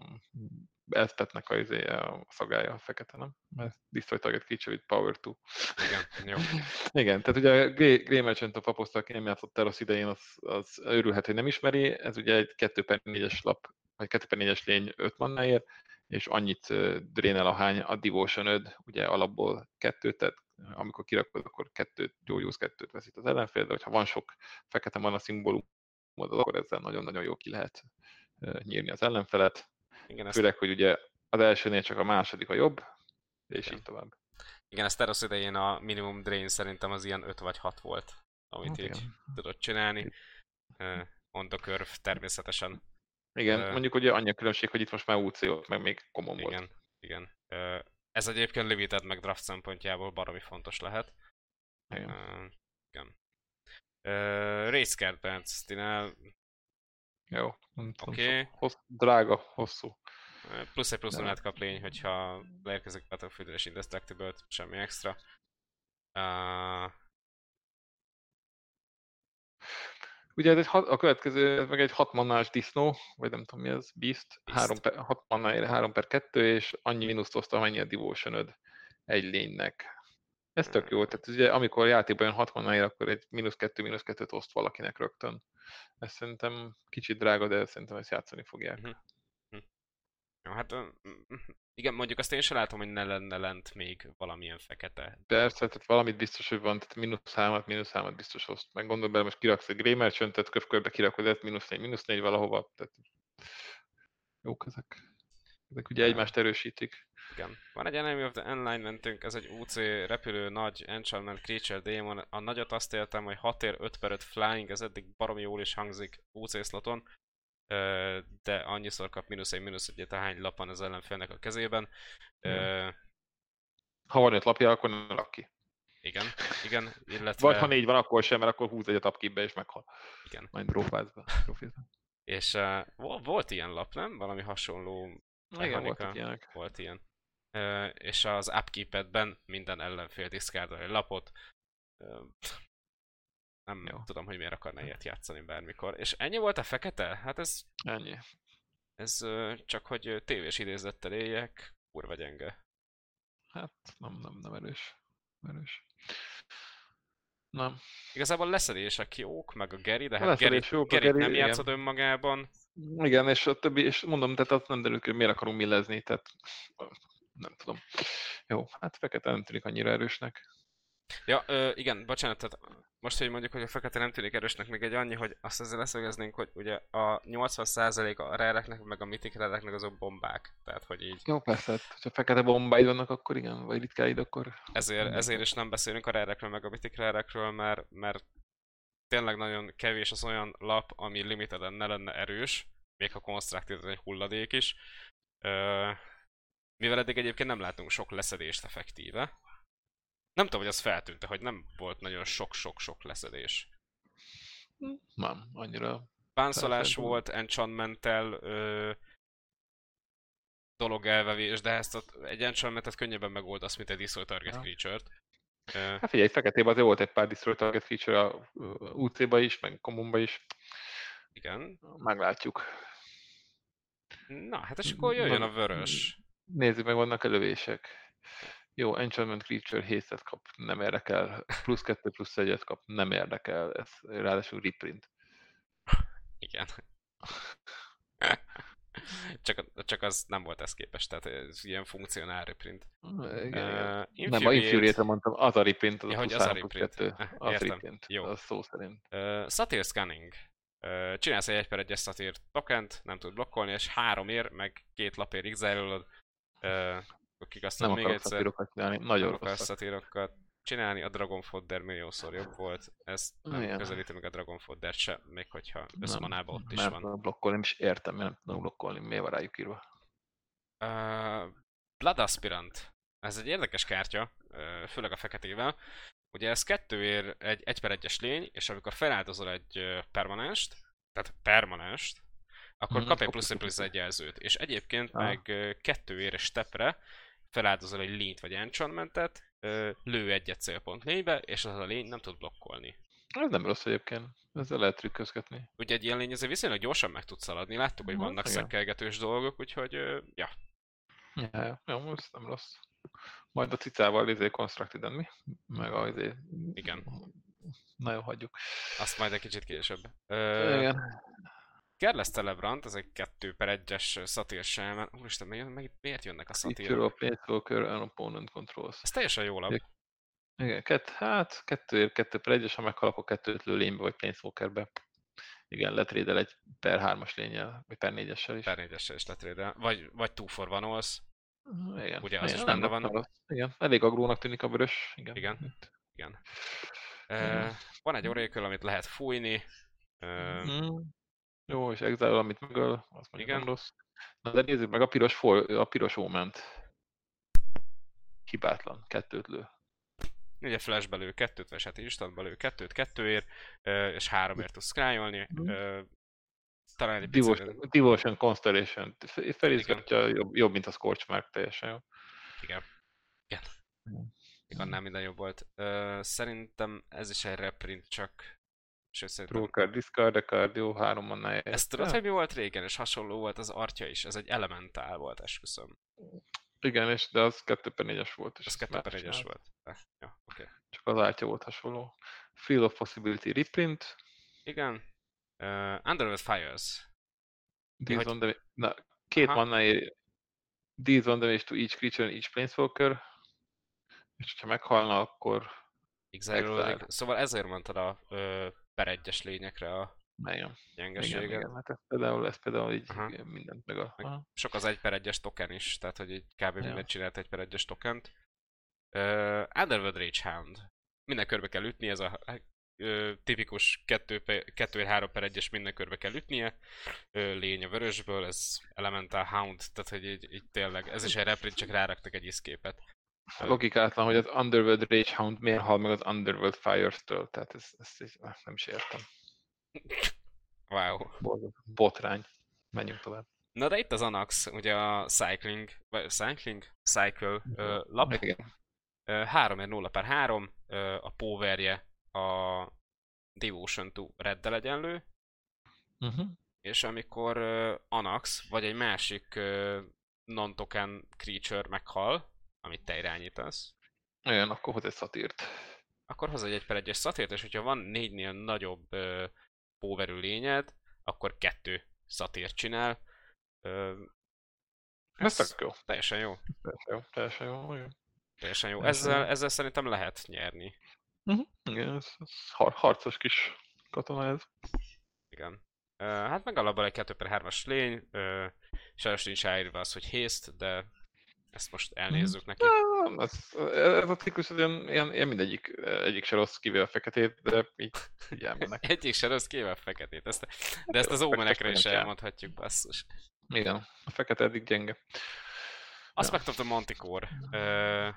Elspetnek a, izé, a szagája a fekete, nem? Mert Destroy Target Creature Power 2. Igen, jó. Igen, tehát ugye a Grey Merchant of Apostle, aki nem játszott Teros idején, az, az örülhet, hogy nem ismeri. Ez ugye egy 2 per 4-es lap, vagy 2 per 4-es lény 5 mannáért, és annyit drénel a hány a Devotion 5, ugye alapból kettőt, tehát amikor kirakod, akkor kettőt, gyógyulsz kettőt veszít az ellenfél, de hogyha van sok fekete mana szimbólum, akkor ezzel nagyon-nagyon jó ki lehet nyírni az ellenfelet. Igen, Főleg, ezt... hogy ugye az elsőnél csak a második a jobb, és Igen. így tovább. Igen, ez Teros idején a minimum drain szerintem az ilyen 5 vagy 6 volt, amit hát, így igen. tudod csinálni. Uh, on the curve természetesen. Igen, uh, mondjuk ugye annyi a különbség, hogy itt most már UC volt, meg még common igen, volt. Igen, uh, ez egyébként limited meg draft szempontjából baromi fontos lehet. Igen. Uh, igen. Uh, Race Card Bands, jó. Oké. Okay. drága, hosszú. Plusz egy plusz lehet kap lény, hogyha leérkezik Battlefield és indestructible semmi extra. Uh... Ugye ez egy hat, a következő, ez meg egy 6 mannás disznó, vagy nem tudom mi ez, Beast, 3 per, 6 mannáért 3 per 2, és annyi mínuszt oszta, amennyi a devotion egy lénynek. Ez tök jó, tehát ugye amikor játékban jön 6 mannáért, akkor egy mínusz 2, mínusz 2-t oszt valakinek rögtön. Ez szerintem kicsit drága, de szerintem ezt játszani fogják. Uh-huh. Jó, hát igen, mondjuk azt én sem látom, hogy ne lenne lent még valamilyen fekete. Persze, tehát valamit biztos, hogy van, tehát mínusz 3 mínusz 3 biztos azt. Meg gondolj bele, most kiraksz egy Grey Merchant-et, kövkörbe kirakod ezt, mínusz 4, mínusz 4 valahova. Tehát jók ezek. Ezek ugye egymást erősítik. Igen. Van egy Enemy of the Enlightenmentünk, ez egy UC repülő nagy Enchantment Creature Demon. A nagyot azt éltem, hogy 6 ér 5 per 5 Flying, ez eddig baromi jól is hangzik UC sloton, de annyiszor kap mínusz egy mínusz egyet, hány lap van az ellenfélnek a kezében. Ha van öt lapja, akkor nem lak ki. Igen, igen, illetve... Vagy ha négy van, akkor sem, mert akkor húz egyet upkeepbe és meghal. Igen. Majd drófázba. És uh, volt ilyen lap, nem? Valami hasonló igen, voltak ilyenek. Volt ilyen. Uh, és az upkeep minden ellenfél diszkárdol egy lapot. Uh, nem Jó. tudom, hogy miért akarna ilyet játszani bármikor. És ennyi volt a fekete? Hát ez... Ennyi. Ez csak, hogy tévés idézettel éljek, kurva gyenge. Hát nem, nem, nem erős. erős. Nem. Igazából leszedések jók, meg a Geri, de hát Geri, jók, Geri, Geri nem játszod igen. önmagában. Igen, és a többi, és mondom, tehát azt nem derül hogy miért akarunk millezni, tehát nem tudom. Jó, hát fekete nem tűnik annyira erősnek. Ja, ö, igen, bocsánat, tehát most, hogy mondjuk, hogy a fekete nem tűnik erősnek, még egy annyi, hogy azt ezzel leszögeznénk, hogy ugye a 80% a rereknek, meg a mitik rereknek azok bombák. Tehát, hogy így... Jó, persze, hát, ha fekete bombáid vannak, akkor igen, vagy ritkáid, akkor... Ezért, ezért is nem beszélünk a rerekről, meg a mitik rerekről, mert, mert tényleg nagyon kevés az olyan lap, ami limiteden ne lenne erős, még ha constructed egy hulladék is. Ö, mivel eddig egyébként nem látunk sok leszedést effektíve. Nem tudom, hogy az feltűnte, hogy nem volt nagyon sok-sok-sok leszedés. Nem, annyira... Pánszolás volt, enchantmentel, ö, dolog elvevés, de ezt a, egy enchantmentet könnyebben megoldasz, mint egy Destroy Target ja. Creature-t. Hát figyelj, feketében azért volt egy pár Destroy Target Creature a UC-ba is, meg Commonba is. Igen. Meglátjuk. Na, hát és akkor jöjjön a vörös. Nézzük meg, vannak elővések. Jó, Enchantment Creature 7 kap, nem érdekel. Plusz 2, plusz 1 kap, nem érdekel. Ez ráadásul reprint. Igen. csak, csak az nem volt ez képes, tehát ez ilyen funkcionál reprint. Igen, uh, igen. Nem, a infuriate mondtam, az a reprint, az ja, hogy az a reprint. 2, az Értem. reprint, Jó. az szó szerint. Uh, Satyr Scanning. Uh, csinálsz egy 1 per 1 Satyr tokent, nem tud blokkolni, és három ér, meg két lapér exile uh, akik azt nem még egyszer. csinálni, nagyon rossz. szatírokat csinálni, a Dragon Fodder milliószor jobb volt. Ezt nem Igen. közelíti meg a Dragon Fodder se, még hogyha összmanában ott is van. Nem blokkolni, is értem, nem tudom blokkolni, miért van rájuk írva. Uh, Blood Aspirant. Ez egy érdekes kártya, főleg a feketével. Ugye ez kettő ér egy 1 per 1-es lény, és amikor feláldozol egy permanenst, tehát permanenst, akkor Mhm, kap egy plusz egy plusz egy jelzőt. És egyébként Ah. meg kettő éres stepre feláldozol egy lényt vagy enchantmentet, lő egyet célpont lénybe, és az a lény nem tud blokkolni. Ez nem rossz egyébként. Ezzel lehet trükközgetni. Ugye egy ilyen lény azért viszonylag gyorsan meg tud szaladni, láttuk, hogy vannak igen. szekkelgetős dolgok, úgyhogy ja, Ja, ja, jó, ez nem rossz. Majd a cicával izé constructed mi? Meg a izé... Igen. Na jó, hagyjuk. azt majd egy kicsit később. Ö, Igen. Careless Celebrant, ez egy 2 per 1-es szatír sem. Úristen, meg, meg miért jönnek a of Planeswalker and Opponent Controls. Ez teljesen jó lap. Igen. Kett, hát kettőért, kettő per egyes, ha meghalok a kettőt lő lénybe vagy Planeswalkerbe. Igen, letrédel egy per hármas lényel, vagy per négyessel is. Per 4 is letrédel. Vagy, vagy 2 for van olsz. Igen. Ugye, az igen, is benne van. rossz. Igen, elég agrónak tűnik a vörös. Igen. Igen. Igen. Ö, van egy Oracle, amit lehet fújni. Ö, Mm. Jó, és Exile, amit megöl, az mondjuk Igen. rossz. Na de nézzük meg a piros, fol, a piros óment. Hibátlan, kettőt lő. ugye flash belő kettőt, vagy hát instant belő kettőt, kettőért, és háromért tudsz scryolni. Ö, Talán egy picit... Devotion, Devotion Constellation. Fe- Felizgatja, jobb, jobb, mint a Scorchmark, teljesen jó. Igen. Igen. Mhm. Még annál minden jobb volt. Szerintem ez is egy reprint, csak... Sőt, szerintem... Draw card, discard a card, jó, három mannája. Ezt tudod, hogy mi volt régen, és hasonló volt az artja is. Ez egy elementál volt, esküszöm. Igen, és de az 2 per 4-es volt. És Ez azt 2 már per 1 csinált. volt. Eh. Okay. Csak az ártya volt hasonló. Field of Possibility reprint. Igen. Uh, Underworld Fires. Hogy- on damage. Na, két Aha. mannáért deals on damage to each creature and each planeswalker. És ha meghalna, akkor. Exile. Szóval ezért mondtad a ö, per egyes lényekre a igen. gyengeséget. Igen, igen, hát ez például, ez például így Aha. mindent meg a... Aha. Sok az 1 per 1-es token is, tehát hogy így kb. Ja. mindent csinált 1 per 1-es tokent. Uh, Underworld Rage Hound. Minden körbe kell ütni, ez a ö, tipikus 2-3 per 1-es minden körbe kell ütnie. Ö, lény a vörösből, ez Elemental Hound, tehát hogy így, így tényleg, ez is egy reprint, csak ráraktak egy iszképet. Logikátlan, hogy az Underworld Rage Hound miért hal meg az Underworld Fires-től, tehát ez, ez, ez nem is értem. Wow. Botrány. Menjünk tovább. Na de itt az Anax, ugye a Cycling, vagy Cycling? Cycle ö, lap. Igen. 3 0 per 3, a powerje a Devotion to Reddel egyenlő, Uh-huh. és amikor uh, Anax vagy egy másik uh, non-token creature meghal, amit te irányítasz, Olyan, akkor hoz egy szatírt. akkor hoz egy 1 per 1-es szatért, és hogyha van négynél nagyobb uh, powerű lényed, akkor kettő szatért csinál. Uh, Ez tök jó. teljesen jó. Teljesen jó. Teljesen jó. Igen. Teljesen jó. Ezzel, ezzel szerintem lehet nyerni. Uh-huh. Igen, ez, ez har- harcos kis katona ez. Igen. Uh, hát meg alapból egy 2 per 3-as lény, uh, sajnos nincs ráírva az, hogy haste, de ezt most elnézzük neki. Nem, ez, ez a ciklus az ilyen, ilyen, ilyen mindegyik, egyik se rossz, kivéve a feketét, de így, így elmennek. Egyik se rossz, kivéve a feketét. Ezt, de ezt az ómenekre is elmondhatjuk, basszus. Igen, a fekete eddig gyenge. Azt Ja. megtudtam Manticore. Uh,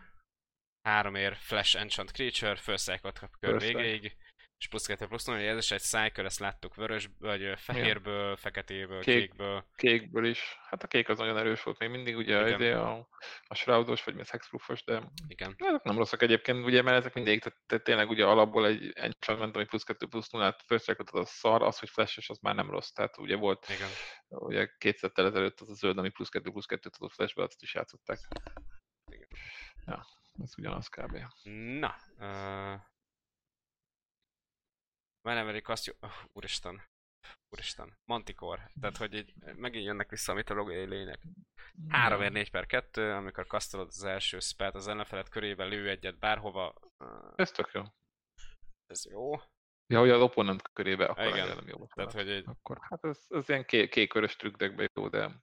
három ér Flash Enchant Creature, felszájkot kap kör First végéig, és plusz 2 plusz 0, ez is egy cycle, ezt láttuk vörös, vagy fehérből, feketéből, Kék. kékből. Kékből is. Hát a kék az nagyon erős volt még mindig, ugye Igen. izé a, a shroudos, vagy mi hexproofos, de Igen. ezek nem rosszak egyébként, ugye, mert ezek mindig, tehát, tehát tényleg ugye alapból egy enchantment, ami plusz 2 plusz 0 first az szar, az, hogy flashes, az már nem rossz. Tehát ugye volt Igen. ugye két szettel ezelőtt az a zöld, ami plusz 2 plusz 2 tudott flashbe, azt is játszották. Igen. Ja, ez ugyanaz kb. Na. Uh, Menemelik azt jó... Oh, úristen. Úristen. Manticore. Tehát, hogy így megint jönnek vissza a mitológiai lények. 3 4 per 2, amikor kasztolod az első spelt az ellenfeled körébe, lő egyet bárhova. Ez tök jó. ez jó. Ja, hogy az opponent körébe, akkor Igen. Nem jó. Tehát, hogy egy... Akkor hát ez, ez ilyen kék, kék-vörös trükkdekben jó, de,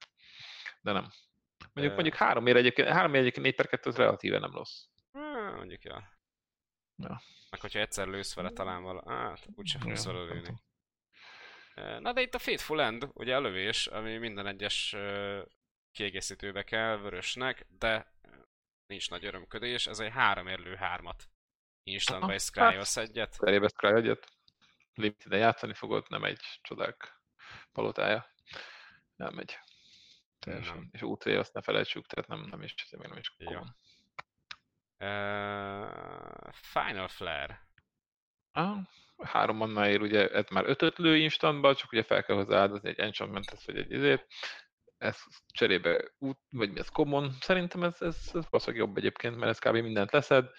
de nem. Mondjuk, Ö. mondjuk három ér egyébként, három ér egyébként 4 per 2 az relatíve nem rossz. Uh, mondjuk, ja. Ja. Meg hogyha egyszer lősz vele talán vala... Hát, úgyse fogsz Ja, vele nem lőni. Na de itt a Fateful End, ugye a lövés, ami minden egyes kiegészítőbe kell, vörösnek, de nincs nagy örömködés, ez egy három érlő hármat instantba Aha, is scryolsz egyet. Cserébe scry egyet. Limited játszani fogod, nem egy csodák palotája. Elmegy. Teljesen. Nem. És UT azt ne felejtsük, tehát nem, nem is, nem is Ja. Uh, Final Flare. Ah, három mannáért ugye ez már ötöt lő instantba, csak ugye fel kell hozzá áldozni egy enchantmentet, vagy egy izét. Ez cserébe út, vagy mi ez common. Szerintem ez, ez, ez valószínűleg jobb egyébként, mert ez kb. mindent leszed.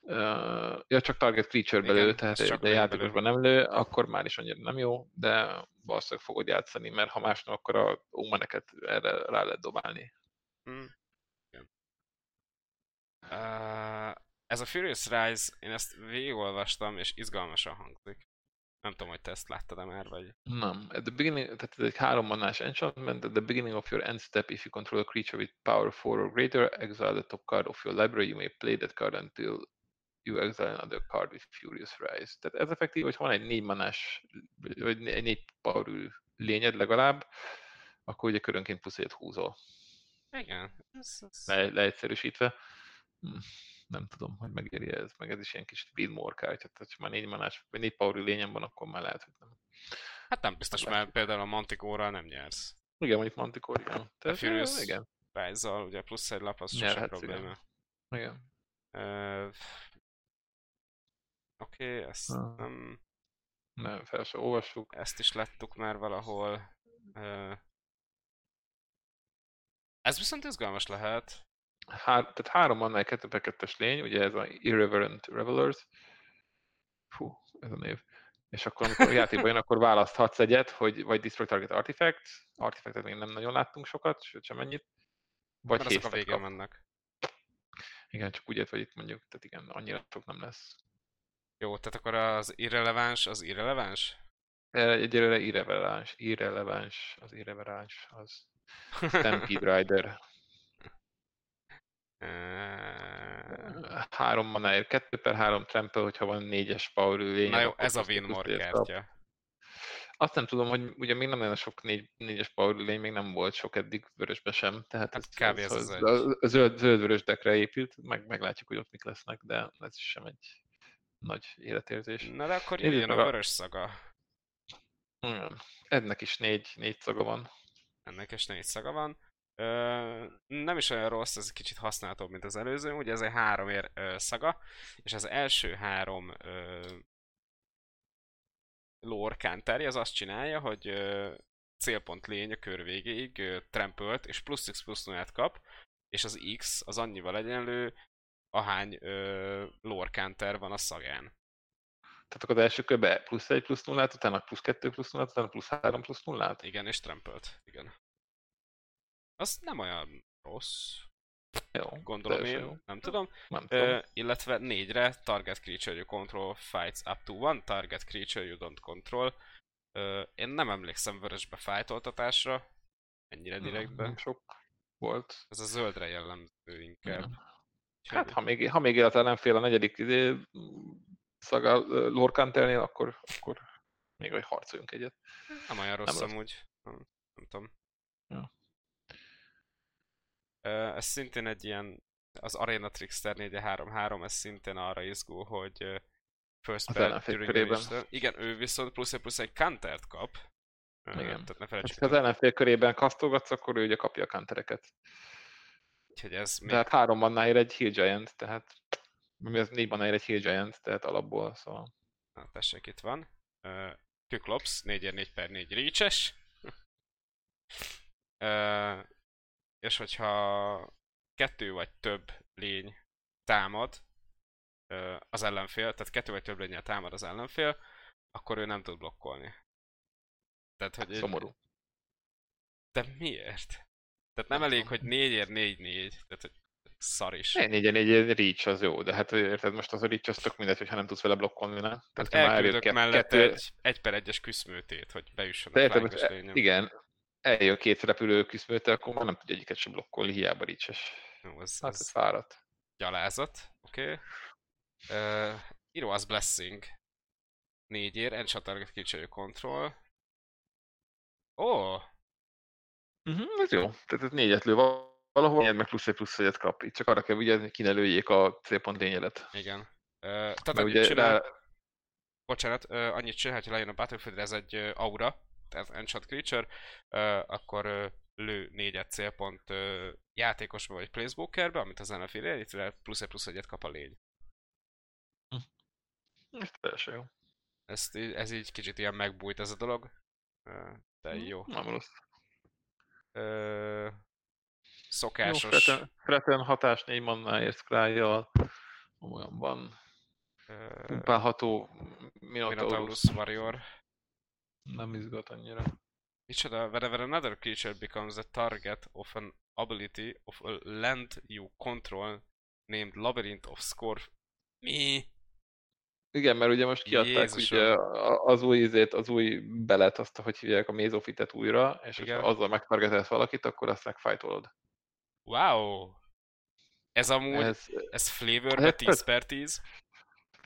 Uh, ja, csak target creature belő, tehát csak egy de játékosban nem lő, akkor már is annyira nem jó, de valószínűleg fogod játszani, mert ha más nem, akkor a omeneket erre rá lehet dobálni. Hmm. Igen. Uh, ez a Furious Rise, én ezt végigolvastam, és izgalmasan hangzik. Nem tudom, hogy te ezt láttad-e már, vagy... Nem. At the beginning, tehát ez egy három manás enchantment. At the beginning of your end step, if you control a creature with power 4 or greater, exile the top card of your library. You may play that card until you exile another card with Furious Rise. Tehát ez effektív, hogy van egy négy manás, vagy egy négy powerű lényed legalább, akkor ugye körönként plusz egyet húzol. Igen. Le, leegyszerűsítve. Hm, Nem tudom, hogy megéri ez, meg ez is ilyen kis kártya, tehát ha már négy manás, vagy négy powerű lényem van, akkor már lehet, hogy nem. Hát nem biztos, Hát mert például a Manticore-ral nem nyersz. Igen, mondjuk Manticore, igen. A Tehát, Furious igen, Rise-zal ugye plusz egy lap, az sosem igen. probléma. igen. Uh, Oké, okay, ezt Ah. nem... Nem, fel se olvassuk. Ezt is láttuk már valahol. Uh, ez viszont izgalmas lehet. Hár, tehát három annál 2 per 2 lény, ugye ez a Irreverent Revelers. Fú, ez a név. És akkor, amikor a játékban jön, akkor választhatsz egyet, hogy vagy Destroy Target Artifact, Artifactet még nem nagyon láttunk sokat, sőt sem ennyit, vagy Mert azok a végén kap. mennek. Igen, csak úgy vagy itt mondjuk, tehát igen, annyira sok nem lesz. Jó, tehát akkor az irreleváns, az irreleváns? Erre Egyelőre irreleváns, irreleváns, az irreleváns, az Stampede Rider. Három manáért, 2 per 3 trample, hogyha van négyes power lény. Na jó, ez a Winmore kártya. Azt nem tudom, hogy ugye még nem nagyon sok négy, négyes power lény, még nem volt sok eddig vörösbe sem, tehát Hát ez, ez az egy. a, a zöld, zöld-vörös dekre épült, meg meglátjuk, hogy ott mik lesznek, de ez is sem egy nagy életérzés. Na de akkor jöjjön a vörös szaga. Hmm. Ednek is négy, négy szaga van. Ennek is négy szaga van. Ö, nem is olyan rossz, ez kicsit használhatóbb, mint az előző. Ugye ez egy három ér ö, szaga, és az első három ö, lore counterje az azt csinálja, hogy ö, célpont lény a kör végéig ö, trampölt, és plusz x plusz 0 kap, és az x az annyival egyenlő, ahány ö, lore counter van a szagán. Tehát akkor az első körbe plusz 1 plusz 0 utána plusz 2 plusz 0 utána plusz 3 plusz 0 Igen, és trampölt. Igen. Az nem olyan rossz, Jó, gondolom én, jó. nem tudom. Nem tudom. Ö, illetve négyre target creature you control fights up to one target creature you don't control. Ö, én nem emlékszem vörösbe fájtoltatásra, ennyire direktbe. Nem sok volt. Ez a zöldre jellemző inkább. Nem. Úgyhogy- Hát, ha még, ha még élet ellenfél a negyedik szaga Lorcantelnél, akkor, akkor még hogy harcoljunk egyet. Nem olyan rossz rossz. amúgy. Nem, nem tudom. Ja. Ez szintén egy ilyen, az Arena Trickster 4-3-3, ez szintén arra izgul, hogy first ellenfél during the Igen, ő viszont plusz egy plusz egy countert kap. Igen. Tehát ne Hát, felejtsük, ha az ellenfél körében kasztolgatsz, akkor ő ugye kapja a countereket. hogy ez még De hát három mannáért egy Heal Giant, tehát mi az négy mannáért egy Heal Giant, tehát alapból, szóval Na, tessék, itt van. Uh, Kyklops, 4x4 per 4 reaches. És hogyha kettő vagy több lény támad az ellenfél, tehát kettő vagy több lényel támad az ellenfél, akkor ő nem tud blokkolni. Tehát, hogy egy- szomorú. De miért? Tehát nem elég, hogy 4 4 4 tehát hogy szar is. Egy négyen egy Reach az jó, de hát érted, most az a Reach az tök mindegy, hogyha nem tudsz vele blokkolni, ne? Tehát már elküldök eljön mellett kettő- egy, egy per egyes küszmőtét, hogy beüssön a érted, most, lényem. igen, eljön két repülő küszmőte, akkor már nem tudja egyiket sem blokkolni, hiába Reach-es. Jó, ez, Hát ez ez fáradt. gyalázat, oké. Okay. Uh, Hero's Blessing. Négyér, Enchant Target Creature Control. Ó, oh, Uh-huh, ez jó. Tehát ez négyet lő valahol, nyerd meg plusz egy plusz egyet kap. Itt csak arra kell vigyázni, hogy ki ne lőjék a célpont lényedet. igen. tehát Mert annyit ugye csinál, rá, bocsánat, ö, annyit csinál, hogy lejön a Battlefield, ez egy ö, aura, tehát Enchant Creature, akkor lő négyet célpont játékosba vagy planeswalkerbe, amit az NFL illetve plusz egy plusz egyet kap a lény. ez teljesen jó. Ezt, ez így kicsit ilyen megbújt ez a dolog. De jó. Nem rossz. Ö, Jó, szokásos. Freten, Freten hatás 4 mannáért scry olyan van. ö, Pumpálható Minotaurus. Minotaurus Warrior. Nem izgat annyira. Micsoda, whenever another creature becomes the target of an ability of a land you control named Labyrinth of Scorf. Mi? Igen, mert ugye most kiadták Jézusom. ugye a- az új izét, az új belet, azt, hogy hívják a Mézofitet újra, és Igen. ha azzal megtargetelsz valakit, akkor azt megfajtolod. Wow! Ez amúgy, ez, Ez, flavorbe ez 10 per 10?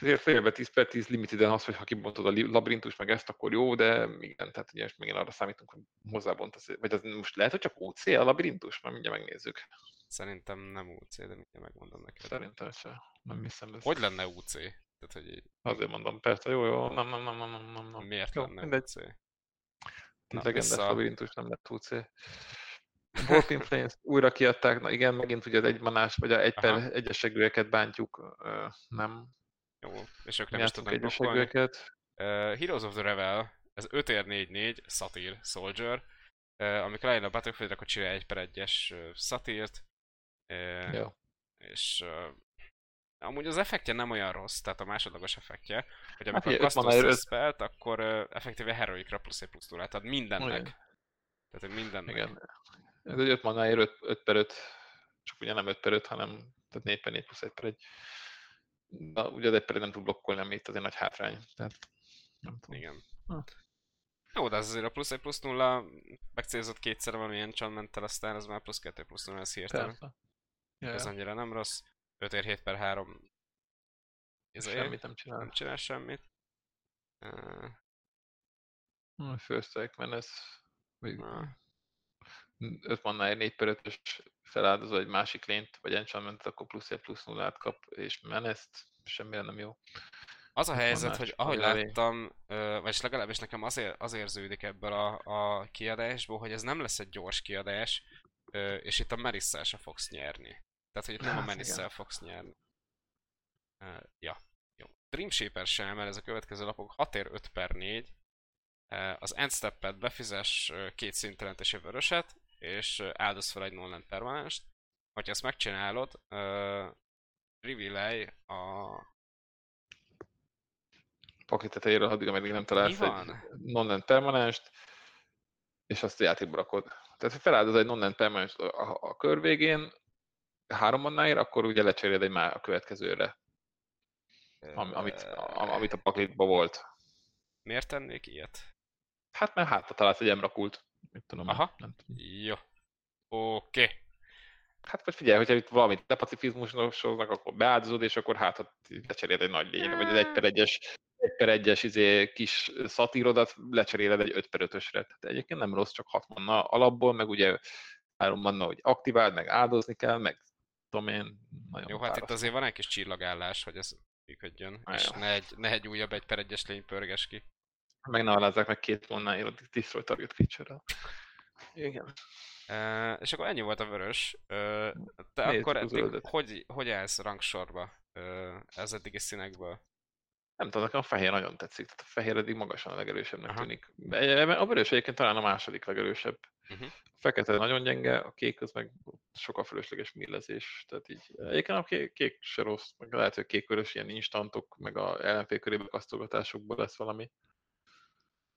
Azért félbe 10 per 10 limiteden az, hogy ha kibontod a labirintus meg ezt, akkor jó, de igen, tehát ugye megint arra számítunk, hogy hozzábont az, vagy az most lehet, hogy csak OC a labirintus? Már mindjárt megnézzük. Szerintem nem UC, de mindjárt megmondom neked. Szerintem se. Nem hiszem ez. Hogy lenne UC? Tehát, hogy így, Azért mondom, persze, jó, jó, nem, nem, nem, nem, nem, nem, nem. miért jó, lenne mindegy. UC? Na, legendás vissza. labirintus nem lett UC. Warping Flames újra kiadták, na igen, megint ugye az egymanás, vagy a egy per egyesegőeket bántjuk, nem, Jó, és ők nem nem is játszunk tudnak blokkolni. Uh, Heroes of the Revel, ez 5 ér 4-4, Satyr, Soldier. Uh, amikor lejön a Battlefield, akkor csinálja egy per egyes uh, Satyrt. Uh, Jó. És uh, amúgy az effektje nem olyan rossz, tehát a másodlagos effektje, hogy Hát amikor hát, kasztolsz spellt, akkor uh, effektíve heroikra plusz egy plusz túlát, tehát mindennek. Igen. Tehát mindennek. Igen. Ez egy 5 manáért 5, 5 per 5, csak ugye nem 5 per 5, hanem tehát 4 per 4 plusz 1 per 1. Na, ugye az 1 per 1 nem tud blokkolni, ami itt azért nagy hátrány. Tehát nem tudom. Igen. Ha. Jó, de ez azért a plusz egy plusz nulla, megcélzott kétszer valamilyen enchantmenttel, aztán ez már plusz kettő plusz nulla, ez hirtelen. Ja, Ez ja. annyira nem rossz. 5 ér 7 per 3. Ez Semmit nem csinál. nem csinál semmit. Uh, First strike, mert ez... Vagy Na. 5 mannáért 4 per 5-ös feláldozó egy másik lényt, vagy enchantment, akkor plusz 1 plusz 0 kap, és meneszt, semmire nem jó. az a helyzet, hogy ahogy láttam, ö, vagyis legalábbis nekem az, ér, az érződik ebből a, a kiadásból, hogy ez nem lesz egy gyors kiadás, és itt a Merisszel se fogsz nyerni. Tehát, hogy itt nem a Hát, Merisszel igen. fogsz nyerni. Ja, jó. Dream Shaper sem, mert ez a következő lapok 6 ér 5 per 4. Uh, az Endstep-et befizes ö, két szintelentes vöröset, és áldoz fel egy non permanenst. Hogyha ezt megcsinálod, uh, reveal a Pakli tetejéről, addig, ameddig nem találsz egy non permanenst, és azt a játékba rakod. Tehát, ha feláldoz egy non permanenst a, a, kör végén, három mannáért, akkor ugye lecseréled egy már a következőre, am, amit, a, amit a paklitban volt. Miért tennék ilyet? Hát mert hátra találsz egy emrakult. Mit tudom, Aha. nem tudom. Jó. Oké. Okay. Hát vagy figyelj, hogyha itt valamit lepacifizmusnak, akkor beáldozod, és akkor hát ott lecseréled egy nagy lényre, vagy az 1 per 1-es, 1 per 1-es izé, kis szatírodat lecseréled egy 5 per 5-ösre. Tehát egyébként nem rossz, csak 6 manna alapból, meg ugye 3 manna, hogy aktiváld, meg áldozni kell, meg tudom én, nagyon Jó, hát itt azért van egy kis csillagállás, hogy ez működjön, és ne egy, ne egy újabb egy per egyes lény pörges ki. Meg ne alázzák meg két mannáért a Destroy Target feature-rel. Igen. Uh, és akkor ennyi volt a vörös. Uh, te Nézzük akkor a eddig hogy, hogy állsz rangsorba uh, ez eddigi színekből? Nem tudom, nekem a fehér nagyon tetszik. Tehát a fehér eddig magasan a legerősebbnek Aha. tűnik. De egy- A vörös egyébként talán a második legerősebb. Uh-huh. A fekete nagyon gyenge, a kék az meg sokkal fölösleges millezés. Tehát így, egyébként a kék, kék se rossz, meg lehet, hogy kék-vörös ilyen instantok, meg a LNP körébe kasztogatásokból lesz valami.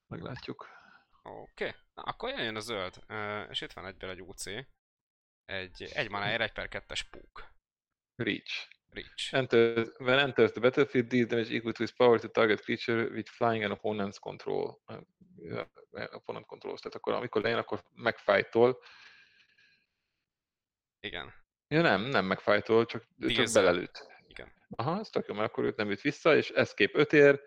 Meglátjuk. Oké, okay. na akkor jöjjön a zöld, uh, és itt van egyből egy UC. Egy, egy manáért egy per kettes púk. Reach. Reach. Enters, when enters the battlefield, deals damage equal to its power to target creature with flying and opponent's control. Uh, opponent controls. Tehát akkor amikor lejön, akkor megfájtol. Igen. Ja nem, nem megfájtol, csak, csak Dízel. belelőtt. Igen. Aha, ez tök jó, mert akkor őt nem üt vissza, és escape 5 ér,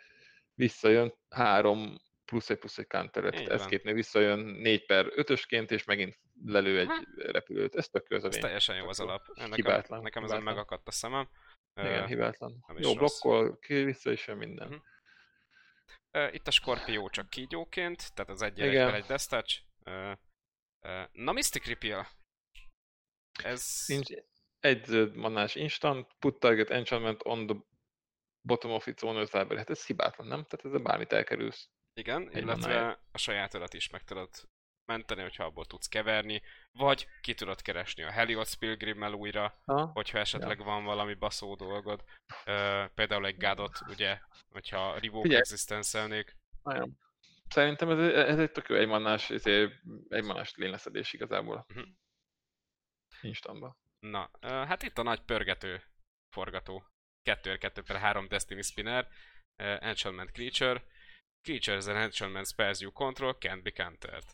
visszajön 3 plusz egy plusz egy counter van. escape visszajön 4 per 5-ösként, és megint lelő egy Hát. repülőt. Ez tök jó az a Ez teljesen jó az alap. Nekem, Hibátlan, nekem ezen hibátlan. megakadt a szemem. Igen, hibátlan. nem Jó, rossz. blokkol, ki vissza is jön minden. Ö, Itt a Scorpio csak kígyóként, tehát az egy egy Death Touch. Ö, ö, Na Mystic Repeal. Ez... Nincs egy manás instant, put target enchantment on the bottom of its owner's library. Hát ez hibátlan, nem? Tehát ezzel bármit elkerülsz. Igen, Egy illetve manáért. a sajátodat is meg tudod menteni, hogyha abból tudsz keverni, vagy ki tudod keresni a Helios Pilgrimmel újra, Ha? hogyha esetleg van valami baszó dolgod. Ö, például egy Gadot, ugye, hogyha Revoke Figyelj. Existence-elnék. Nagyon. Szerintem ez, ez egy tök jó egy manás, egy manás lényleszedés igazából. Mhm. Instantban. Na, ö, hát itt a nagy pörgető forgató. 2 per 3 Destiny Spinner, ö, Enchantment Creature. Creatures and Enchantment Spells you control can't be countered.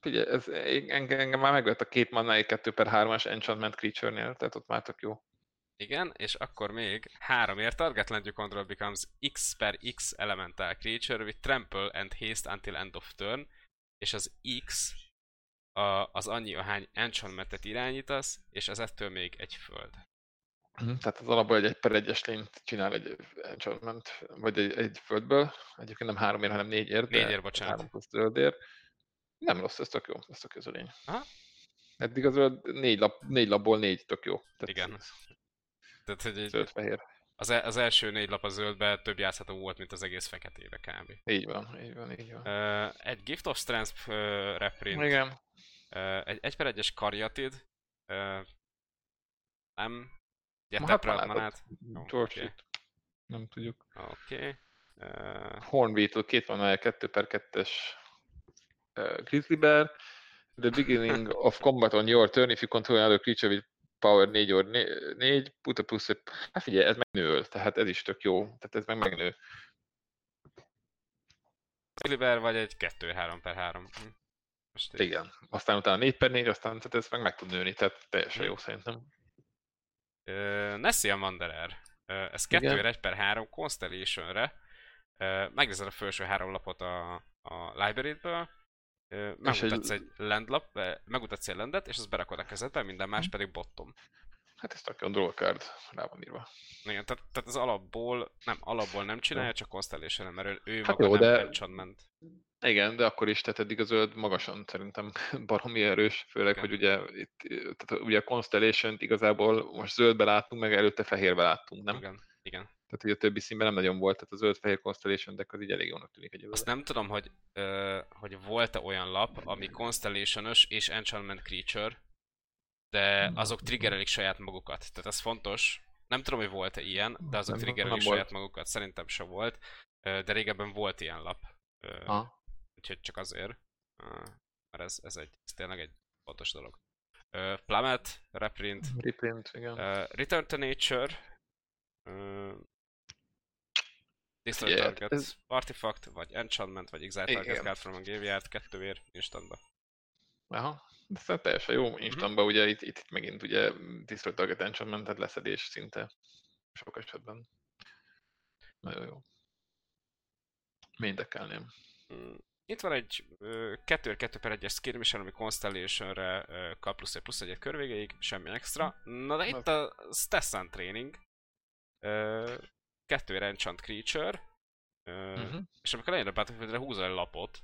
Figyelj, ez, engem, engem már megvett a két mannáig 2 per 3-as enchantment creature-nél, tehát ott már tök jó. Igen, és akkor még háromért target land you control becomes X per X elemental creature with trample and haste until end of turn, és az X a, az annyi, ahány enchantmentet irányítasz, és az ettől még egy föld. Mhm, Tehát az alapból egy 1 per 1-es lényt csinál egy enchantment, vagy egy, egy földből. Egyébként nem háromért, hanem négyért. de Négyért, bocsánat. Három plusz zöldért. Nem rossz, ez tök jó, ez tök jó ez a lény. Aha. Eddig a zöld négy, lap, négy lapból négy tök jó. Tehát Igen. Tehát, hogy egy, Zöld-fehér. az, e- az első négy lap a zöldbe több játszható volt, mint az egész feketébe kb. Így van, így van, így van. Uh, egy Gift of Strength uh, reprint, Igen. uh, egy 1 per 1-es Karyatid, uh, nem, Ma hát teprelt manát ad. manát, George oké. okay. Nem tudjuk. oké. Okay. Uh, Hornbeetle, két van 2 per 2-es uh, Grizzly Bear. The beginning of combat on your turn, if you control another creature with power 4 or 4, put a plus a... Hát figyelj, ez meg nő, tehát ez is tök jó. Tehát ez meg megnő. Silver vagy egy 2-3 per 3. Hm. Most így- Igen. Aztán utána 4 per 4, aztán tehát ez meg meg tud nőni, tehát teljesen Hm. jó szerintem. Ö, Nessian Wanderer. Ö, Ez Igen. 2 1 per 3 Constellation-re. Ö, Megnézed a felső három lapot a, a library-ből. Ö, Megmutatsz egy landlap, ö, megmutatsz egy landet, és azt berakod a kezedbe, minden más pedig bottom. Hát ez tök jó, draw card, rá van írva. Igen, tehát, tehát az alapból, nem, alapból nem csinálja, csak constellation mert ő, ő Hát maga jó, nem de- enchantment. Igen, de akkor is, tehát eddig a zöld magasan szerintem baromi erős, főleg, hogy ugye itt, tehát ugye a Constellation-t igazából most zöldbe láttunk, meg előtte fehérbe láttunk, nem? Igen, igen. Tehát ugye a többi színben nem nagyon volt, tehát a zöld-fehér Constellation deck az így elég jónak tűnik egyelőre. Azt nem tudom, hogy, ö, hogy volt-e olyan lap, ami constellation és enchantment creature, de azok triggerelik saját magukat. Tehát ez fontos. Nem tudom, hogy volt-e ilyen, de azok Nem- triggerelik nem saját volt. magukat. Szerintem se volt. De régebben volt ilyen lap. Ö, Aha. Úgyhogy csak azért. Mert ez, ez, egy, ez tényleg egy fontos dolog. Ö, Plummet, reprint, Reprint, igen. Uh, Return to Nature. Uh, Destroy Target ez- Artifact, vagy Enchantment, vagy Exile Target. Card from a Graveyard, kettőért instantba. Aha. Ez teljesen jó. Instantban ugye itt, itt, itt megint ugye Destroy Target Enchantment, tehát leszedés szinte sok esetben. Nagyon jó. Mindekelném. Mm. Itt van egy 2-2 per 1-es skirmisher, ami Constellation-re kap plusz egy plusz egyet körvégéig, semmi extra. Na de itt a Stessan Training. 2 Enchant Creature. Uh, Uh-huh. És amikor lejön a Battlefieldre húzol egy lapot,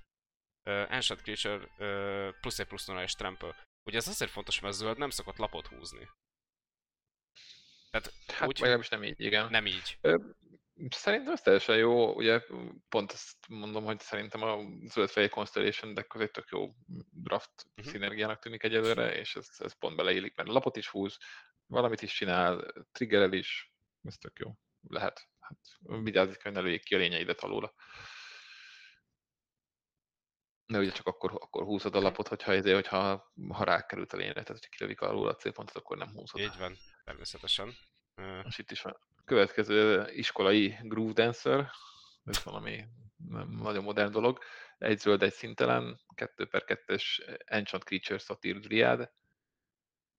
Ancient Creature plusz egy plusz nulla és trample. Ugye ez azért fontos, mert a zöld nem szokott lapot húzni. Tehát Hát úgy, legalábbis nem így, igen. nem így. Szerintem ez teljesen jó, ugye pont ezt mondom, hogy szerintem a zöld Constellation deck az egy tök jó draft Mhm. uh-huh. szinergiának tűnik egyelőre, és ez, ez pont beleillik, mert lapot is húz, valamit is csinál, triggerel is, ez tök jó. Lehet. Hát vigyázzik, hogy ne lőjék ki a lényeidet alóla. De ugye csak akkor, akkor húzod a lapot, hogyha, ezért, hogyha ha rákerült a lényre, tehát hogyha kilövik alul a célpontot, akkor nem húzod. Így van, természetesen. Uh, Most itt is van. Következő iskolai Groove Dancer, ez valami nagyon modern dolog. Egy zöld, egy szintelen, 2 per 2-es Enchant Creature Satyr Dryad.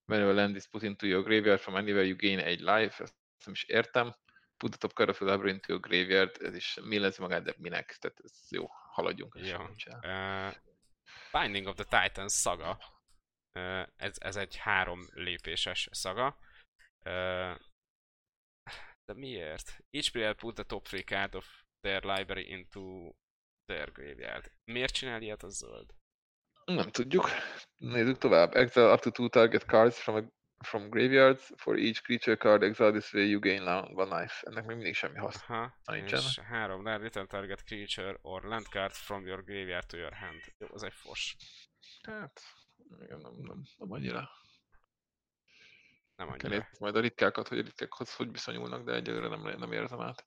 Whenever land is put into your graveyard from anywhere you gain egy life, ezt nem is értem. Put the top card of a library into your graveyard, ez is millenzi magát, de minek? Tehát ez jó, haladjunk. Jó. uh, Binding of the Titans szaga. Uh, ez, ez egy három lépéses szaga. Uh, De miért? Each player put the top three card of their library into their graveyard. Miért csinál ilyet a zöld? Nem tudjuk. Nézzük tovább. Exile up to two target cards from, a, from graveyards. For each creature card exile this way you gain one life. Ennek még mindig semmi haszna nincsen. és három, land return target creature or land card from your graveyard to your hand. Jó, az egy fos. Hát, igen, nem, nem, nem annyira. Nem Kell annyira. nézni majd a ritkákat, hogy a ritkákhoz hogy viszonyulnak, de egyelőre nem, nem érzem át.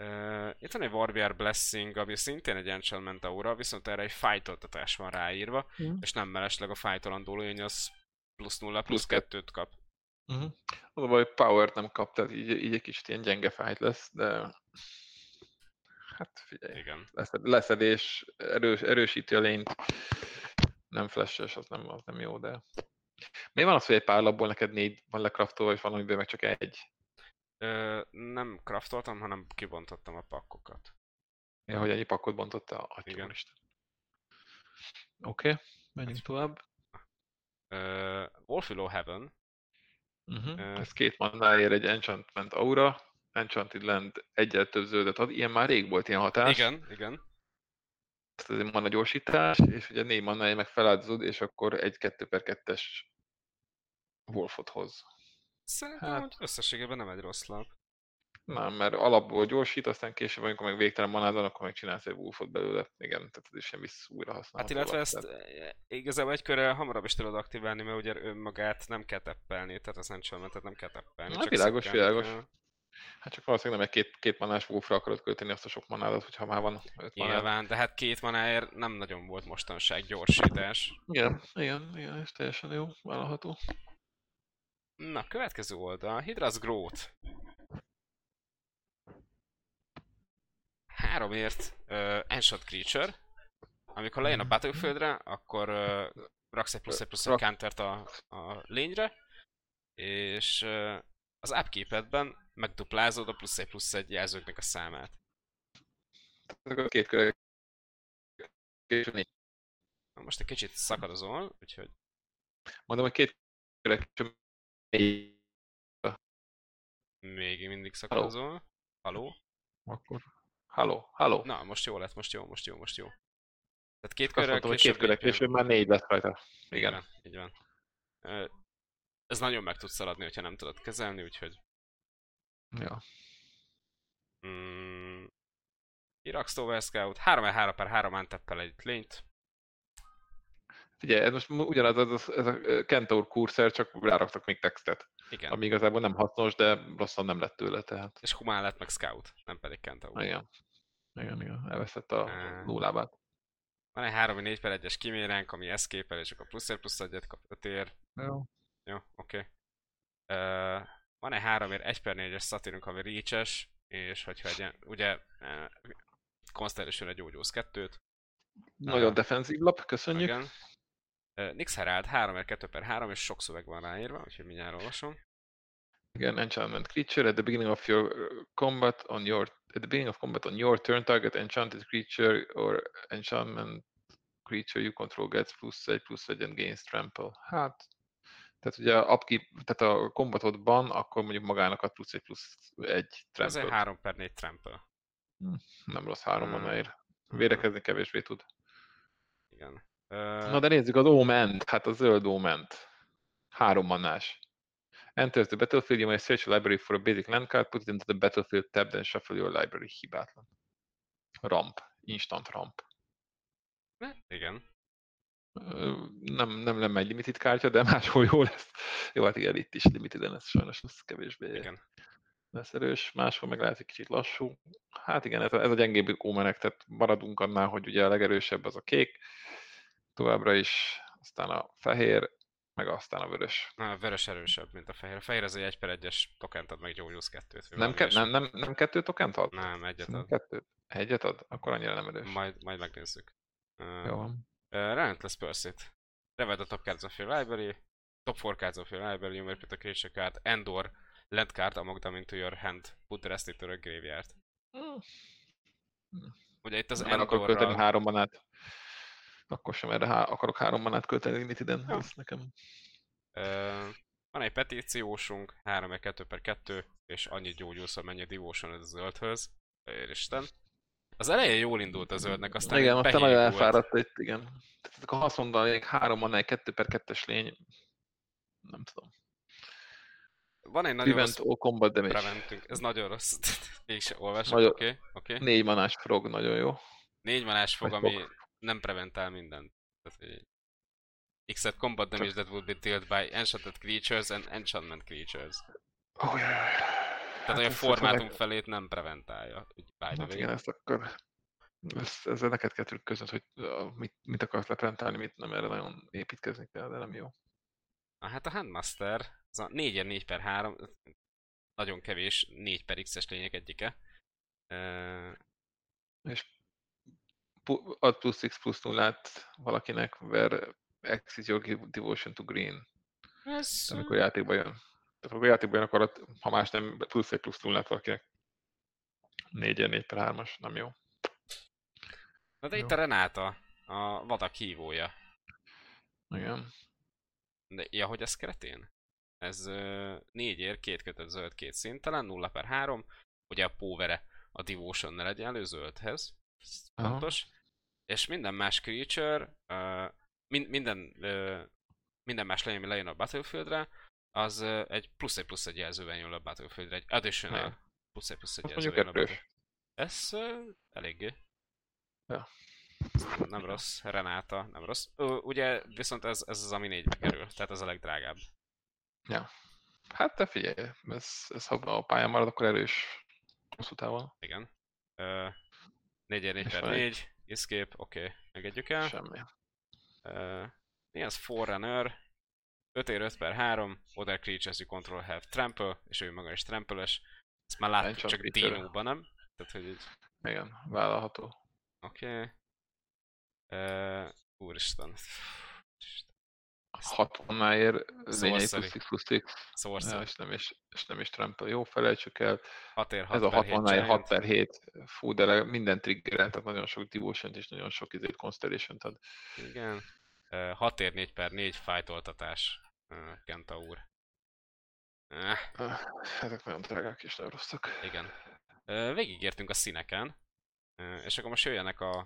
Uh, itt van egy Warrior Blessing, ami szintén egy Enchantment aura, viszont erre egy fájtoltatás van ráírva, Mhm. és nem mellesleg a fájtolandó lény az plusz nulla, plusz Plusz kettőt kap. Uh-huh. Az a baj, hogy power nem kap, tehát így, így egy kicsit ilyen gyenge fight lesz, de hát figyelj, Igen. leszed, leszedés, erős, erősíti a lényt, nem flashes, az nem, az nem jó, de... Miért van az, hogy egy pár labból neked négy van lekraftolva, és valamiből meg csak egy? Ö, nem craftoltam, hanem kibontottam a pakkokat. Ja, hogy ennyi pakkot bontotta? Atya Igen. Oké, okay, menjünk tovább. Ö, Wolfillow Heaven, Uh-huh. Ö. Ez két mannáért egy enchantment aura, enchanted land egyel több zöldet ad, ilyen már rég volt ilyen hatás. igen, igen. Tehát ez egy mana gyorsítás, és ugye négy mannáért meg feláldozod, és akkor egy 2 per 2-es Wolfot hoz. Szerintem Hát- hát... összességében nem egy rossz lap. Nem, mert alapból gyorsít, aztán később, amikor meg végtelen manád van, akkor meg csinálsz egy Wolfot belőle. Igen, tehát ez is sem vissza újra Hát használható. illetve lap, ezt tehát- eh, igazából egy körrel hamarabb is tudod aktiválni, mert ugye önmagát nem kell teppelni, tehát az enchantmentet nem kell teppelni. Na, csak világos, világos. kell. Hát csak valószínűleg nem egy két, két manás Wolfra akarod költeni azt a sok manádat, hogyha már van öt manád. Nyilván, de hát két manáért nem nagyon volt mostanság gyorsítás. Igen, igen, igen, és teljesen jó, vállalható. Na, következő oldal, Hydra's Growth. Háromért uh, Enshot Creature. Amikor lejön a Battlefieldre, akkor uh, raksz egy plusz egy plusz egy countert a, a lényre, és uh, az upkeep megduplázod a plusz egy plusz egy jelzőknek a számát. Ezek a két. Na, Most egy kicsit szakadozol, úgyhogy Mondom, hogy két körök. még mindig szakadozol. Haló? Akkor. Halló, halló. Na, most jó lett, most jó, most jó, most jó. Tehát két körrel hogy két körök lépjen. később már négy lesz rajta. Igen. van, így van. Ez nagyon meg tudsz szaladni, hogyha nem tudod kezelni, úgyhogy... Ja. Mm, Irak Stover Scout, 3 per 3 anteppel egy lényt. Figyelj, ez most ugyanaz az, az, ez a Kentaur kurszer, csak ráraktak még textet. Igen. Ami igazából nem hasznos, de rosszabb nem lett tőle, tehát. És humán lett meg Scout, nem pedig Kentaur. Igen. Igen, igen. Elveszett a Á. nullábát. Van egy 3-4 per 1-es kiméránk, ami escape és akkor plusz 1 plusz 1 kap 5 ér. Jó. Jó, oké. Okay. Uh, van egy 3 ér 1 per 4-es szatírunk, ami reach és hogyha egy, ugye uh, Constellation egy gyógyulsz 2-t. Nagyon Ah. defenzív lap, köszönjük. Igen. Uh, Nix Herald 3 ér 2 per 3 és sok szöveg van ráírva, úgyhogy mindjárt olvasom. Again, enchantment creature at the beginning of your uh, combat on your at the beginning of combat on your turn target enchanted creature or enchantment creature you control gets plusz egy plusz egy and gains trample. Hát, tehát ugye a upkeep, tehát a combatodban akkor mondjuk magának ad plusz egy plusz egy Ez egy trample. 3 per 4 trample. Nem rossz három Hmm. ér. Védekezni kevésbé tud. Igen. Na Uh, de nézzük az Oment, hát a zöld Oment. Három manás. Enters the battlefield, you may search a library for a basic land card, put it into the battlefield tab, then shuffle your library. Hibátlan. Ramp. Instant ramp. igen. Nem, nem, nem egy limited kártya, de máshol jó lesz. Jó, hát igen, itt is limited lesz, sajnos ez kevésbé Igen. lesz erős, máshol meg lehet egy kicsit lassú. Hát igen, ez a, ez a gyengébb ómenek, tehát maradunk annál, hogy ugye a legerősebb az a kék, továbbra is, aztán a fehér, meg aztán a vörös. Na, a vörös erősebb, mint a fehér. A fehér az egy 1 per 1-es tokent ad meg gyógyulsz 2-t. Nem, ke- nem, nem, nem kettő tokent ad? Nem, egyet ad. kettőt? Egyet ad? Akkor annyira nem erős. Majd, majd megnézzük. Jó van. Uh, Relentless Pursuit. Revad a top cards of your library. Top 4 cards of your library. You may put a creature card and or land card among them into your hand. Put the rest into a graveyard. Ugye itt az Nem akarok költeni három manát. Akkor sem erre há- akarok három manát költeni limiteden, Jó. ez nekem. Uh, van egy petíciósunk, 3 2 per 2, és annyit gyógyulsz, amennyi a devotion ez a zöldhöz. Isten. Az elején jól indult a zöldnek, aztán igen, aztán nagyon elfáradt itt, igen. Tehát akkor azt mondanék, három van egy 2 per 2-es lény, nem tudom. Van egy nagyon Prevent rossz combat damage. preventünk, ez nagyon rossz. Végig se olvasok, Nagyon- oké, okay. Okay. Négy manás frog, nagyon jó. Négy manás Vagy ami fog. nem preventál mindent. Tehát, Except combat damage that would be dealt by enchanted creatures and enchantment creatures. Oh, jaj, jaj. Tehát, hogy a ezt- formátum felét nem preventálja. Hát way. igen, ezt akkor... Ezt, ezzel neked kell trükköznöd, hogy mit, mit akarsz leprentálni, mit nem, erre nagyon építkezni kell, de nem jó. Ah, Hát a Handmaster, az a 4 4 per 3, nagyon kevés 4 per X-es lények egyike. Uh, És ad plusz X plusz nullát valakinek, where X is your devotion to green, ez, amikor játékba jön. Tehát amikor játékba jön, akkor ad, ha más nem, plusz egy plusz nullát valakinek. 4 4 per 3-as, nem jó. Na de Jó. itt a Renáta, a vadak hívója. Igen. De ja, hogy ez keretén? Ez ö, négy ér, két kötött zöld, két szintelen, 0 per 3. Ugye a póvere a devotion ne legyen zöldhez. Ez Aha. fontos. És minden más creature, ö, min, minden, ö, minden más lény, ami lejön a Battlefieldre, az egy plusz egy plusz egy jelzővel jön a Battlefieldre, egy additional Ja. plusz egy plusz egy jelzővel jön Ez ö, eléggé. Ja. Ez nem, nem rossz, Renáta, nem rossz. Ö, ugye viszont ez, ez az, ami négybe kerül, tehát ez a legdrágább. Hát te figyelj, ez, ez ha a pályán marad, akkor erős hosszú távon. Igen. Ö, 4 4 És per van egy- 4, escape, oké, okay. megegyük el. Semmi. Ö, mi az? Forerunner, 5 ér 5 per 3, other creatures you control have trample, és ő maga is trample-es. Ezt már láttuk csak creature. Dino-ban, nem? Tehát, hogy így, Igen, vállalható. oké. Okay. Uh, úristen. Úristen. 60 ér, lényei Sorcery. plusz X plusz ja, és, nem is, és nem is trample. Jó, felejtsük el. 6 ér 6 Ez a per 7 60 ér 6 giant. per 7, fú, de minden triggerel, tehát nagyon sok devotion és nagyon sok izét constellation ad. Igen. Ö, 6 ér 4 per 4 fájtoltatás. Eh. Ah, Ezek nagyon drágák és nagyon rosszak. Igen. Végigértünk a színeken, és akkor most jöjjenek a,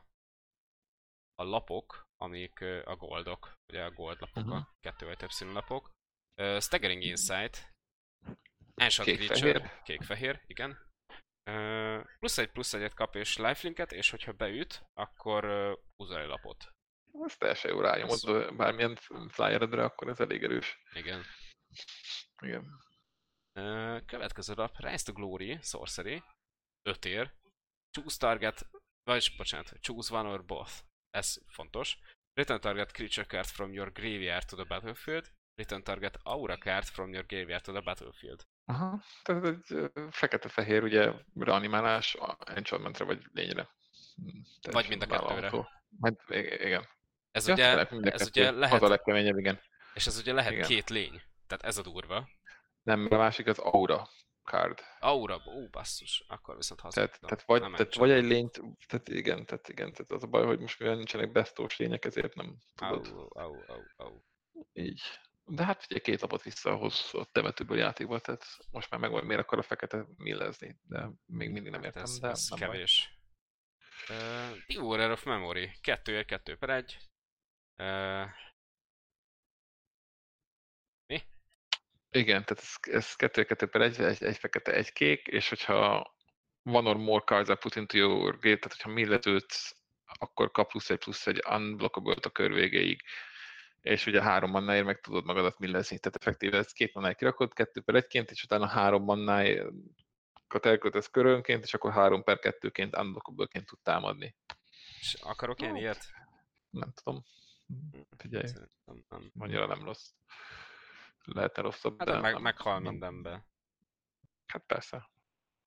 a lapok, amik a goldok, ugye a gold lapok, Mhm. a kettő vagy több színű lapok. Staggering Insight, Ancient Kék-fehér. Creature, kék-fehér, igen. Plusz egy plusz egyet kap és lifelinket, és hogyha beüt, akkor ö, húz elő lapot. Ez teljesen jó rányomod ö, bármilyen flyeredre, akkor ez elég erős. Igen. Igen. Következő lap, Rise to Glory, Sorcery, 5 ér, Choose target, vagy bocsánat, choose one or both. Ez fontos. Return target creature card from your graveyard to the battlefield. Return target aura card from your graveyard to the battlefield. Aha, tehát egy fekete-fehér, ugye, reanimálás, a enchantmentre vagy lényre. Hm, teljesen mind a kettőre. i- igen. Ez Ja, ugye, ez ugye Az a lehet, legkeményebb, igen. és ez ugye lehet igen. két lény. Tehát ez a durva. Nem, a másik az aura card. Aura, ó basszus, akkor viszont Tehát, hazudtam. tehát, vagy, Nem tehát vagy egy lényt, tehát igen, tehát igen, tehát az a baj, hogy most mivel nincsenek bestós lények, ezért nem tudod Au, au, au, au. így. De hát figyelj, két lapot vissza ahhoz a temetőből játékba, tehát most már megvan, miért akar a fekete millezni, de még mindig nem Hát értem, ez, de ez nem baj. kevés. Uh, Devourer of Memory. 2 2 per 1. Uh, Igen, tehát ez, ez 2-2 per 1, egy, egy fekete, egy kék, és hogyha van or more cards are put into your gate, tehát hogyha milletőt, akkor kap plusz egy plusz egy unblockable a kör végéig. És ugye három mannáért meg tudod magadat millezni. Tehát effektíve ez két mannáért kirakod, kettő per egyként, és utána három mannáért elköltesz körönként, és akkor három per kettőként unblockable-ként tud támadni. és akarok én Hát, ilyet? Nem tudom. Figyelj, Szerintem nem. annyira nem rossz. Lehetne rosszabb, Hát de meg, nem- meghal nem- mindenbe. Hát persze.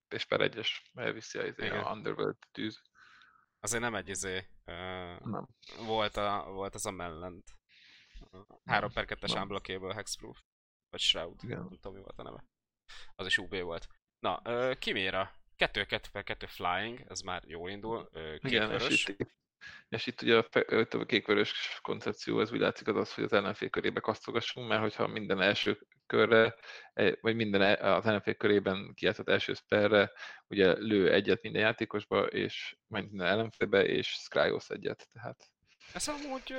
És per egyes, elviszi a, izé, Igen. a Underworld tűz. Azért nem egy izé. Uh, Nem. volt, a, volt az a mellent. 3 per 2-es nem. unblockable hexproof. Vagy shroud. Igen. Nem tudom mi volt a neve. Az is UB volt. Na, uh, Kiméra. 2 2 per 2 flying, ez már jól indul. Uh, Igen, és kétvörös. És itt ugye a, kékvörös koncepció, ez úgy látszik az az, hogy az ellenfél körébe kasztogassunk, mert hogyha minden első körre, e, vagy minden e, az ellenfél körében kijátszott első spellre, ugye lő egyet minden játékosba, és minden ellenfélbe, és Skryos egyet, tehát... Ez amúgy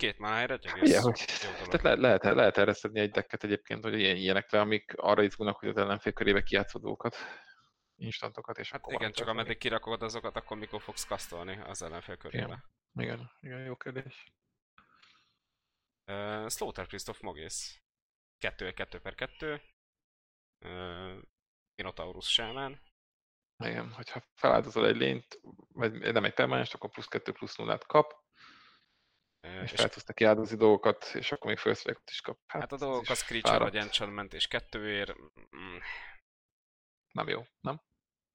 két mánára egy egész hogy, tehát le, lehet, lehet erre szedni egy dekket egyébként, hogy ilyen, ilyenekre, amik arra izgulnak, hogy az ellenfél körébe kijátszó dolgokat instantokat, és hát igen, csak ameddig kirakod azokat, akkor mikor fogsz kasztolni az ellenfél körébe. Igen, igen, igen jó kérdés. Uh, Slaughter Christoph Mogész. 2 2 per 2. Uh, Minotaurus Shaman. Igen, hogyha feláldozol egy lényt, vagy nem egy permanens, akkor plusz 2 plusz 0 kap. Uh, és, és fel tudsz neki áldozni dolgokat, és akkor még first is kap. Hát, hát a dolgok az Creature vagy Enchantment és kettőért. Mm. Nem jó, nem?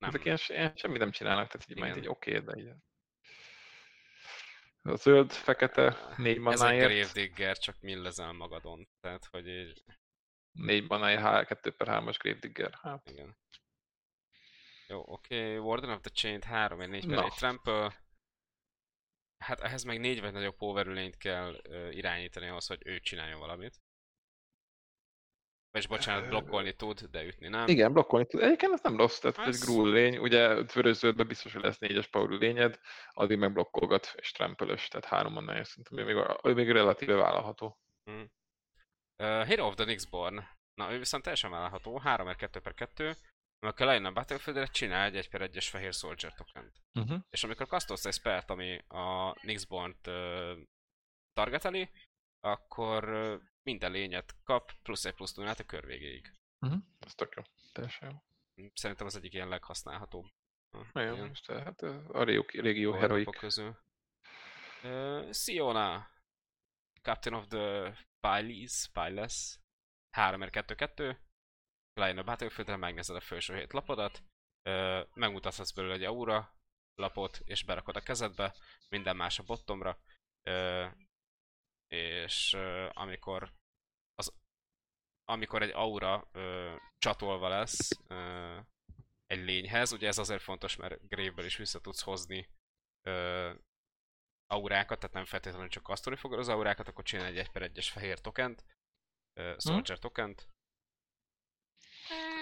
Nem. Ezek ilyen, ilyen semmit nem csinálnak, tehát így majd egy oké, okay, de így... A zöld, fekete, négy manáért. Ez egy Gravedigger, csak millezel magadon. Tehát, hogy így... Négy manáért, 2 per 3-as Gravedigger. Hát. Igen. Jó, oké. Okay. Warden of the Chain 3 egy 4 per 1 trample. Hát ehhez meg négy vagy nagyobb power kell uh, irányítani ahhoz, hogy ő csináljon valamit. És bocsánat, blokkolni tud, de ütni nem. Igen, blokkolni tud. Egyébként ez nem rossz, tehát ez... egy grúl lény, ugye vörös biztos, hogy lesz négyes power lényed, addig meg blokkolgat és trempelös, tehát három mannája szerintem még, még relatíve vállalható. Hmm. Uh, Hero of the Nixborn. Na, ő viszont teljesen vállalható, 3 2 per 2 amikor lejön a Battlefieldre, csinál egy 1 per 1-es fehér Soldier token uh-huh. És amikor kasztolsz egy spelt, ami a Nixborn-t uh, targeteli, akkor minden lényet kap, plusz egy plusz nullát a kör végéig. Uh-huh. Ez tök jó. Teljesen jó. Szerintem az egyik ilyen leghasználhatóbb. Igen, ilyen. most hát a régió, régió heroik. közül. Uh, Siona, Captain of the Piles, Piles, 3-2-2, lejön a Battlefieldre, megnézed a felső hét lapodat, uh, megmutathatsz belőle egy aura lapot, és berakod a kezedbe, minden más a bottomra, uh, és uh, amikor az, amikor egy aura uh, csatolva lesz uh, egy lényhez, ugye ez azért fontos, mert Grave-ből is vissza tudsz hozni uh, aurákat, tehát nem feltétlenül csak kasztolni fogod az aurákat, akkor csinálj egy 1 per 1-es fehér tokent, uh, Soldier hmm. tokent.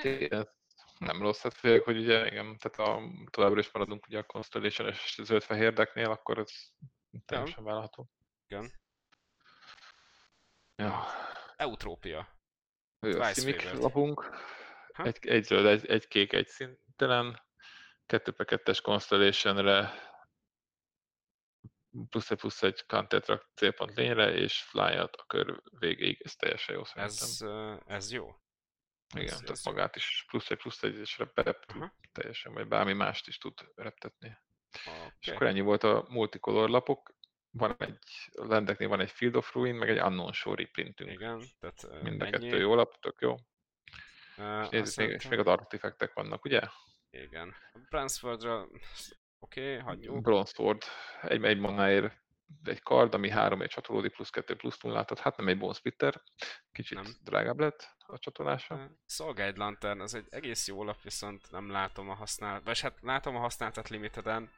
Igen, nem rossz, hát főleg, hogy ugye, igen, tehát a, továbbra is maradunk ugye a Constellation és zöld-fehér decknél, akkor ez teljesen vállalható. Igen. Ja. Eutrópia. Ő a lapunk. Egy, egy zöld, egy, egy kék, egy szintelen. 2 per 2-es Constellation-re plusz egy plusz egy counter célpont lényre, és fly a kör végéig, ez teljesen jó szerintem. Ez, ez jó. Igen, ez, tehát ez magát is plusz egy plusz egy, és uh-huh. teljesen, vagy bármi mást is tud reptetni. Okay. És akkor ennyi volt a multicolor lapok van egy, lendeknél van egy Field of Ruin, meg egy Unknown Shore reprintünk. Igen, tehát Mind a kettő jó lap, tök jó. Uh, és, nézzük, még, és még az artifektek vannak, ugye? Igen. Bransfordra, oké, okay, hagyjuk. Bronzeword, egy, egy manáért egy kard, ami három egy csatolódik, plusz kettő plusz nullát, hát nem egy bone splitter, kicsit nem. drágább lett a csatolása. Szolgáld Lantern, az egy egész jó lap, viszont nem látom a használat, vagy hát látom a használatot limiteden,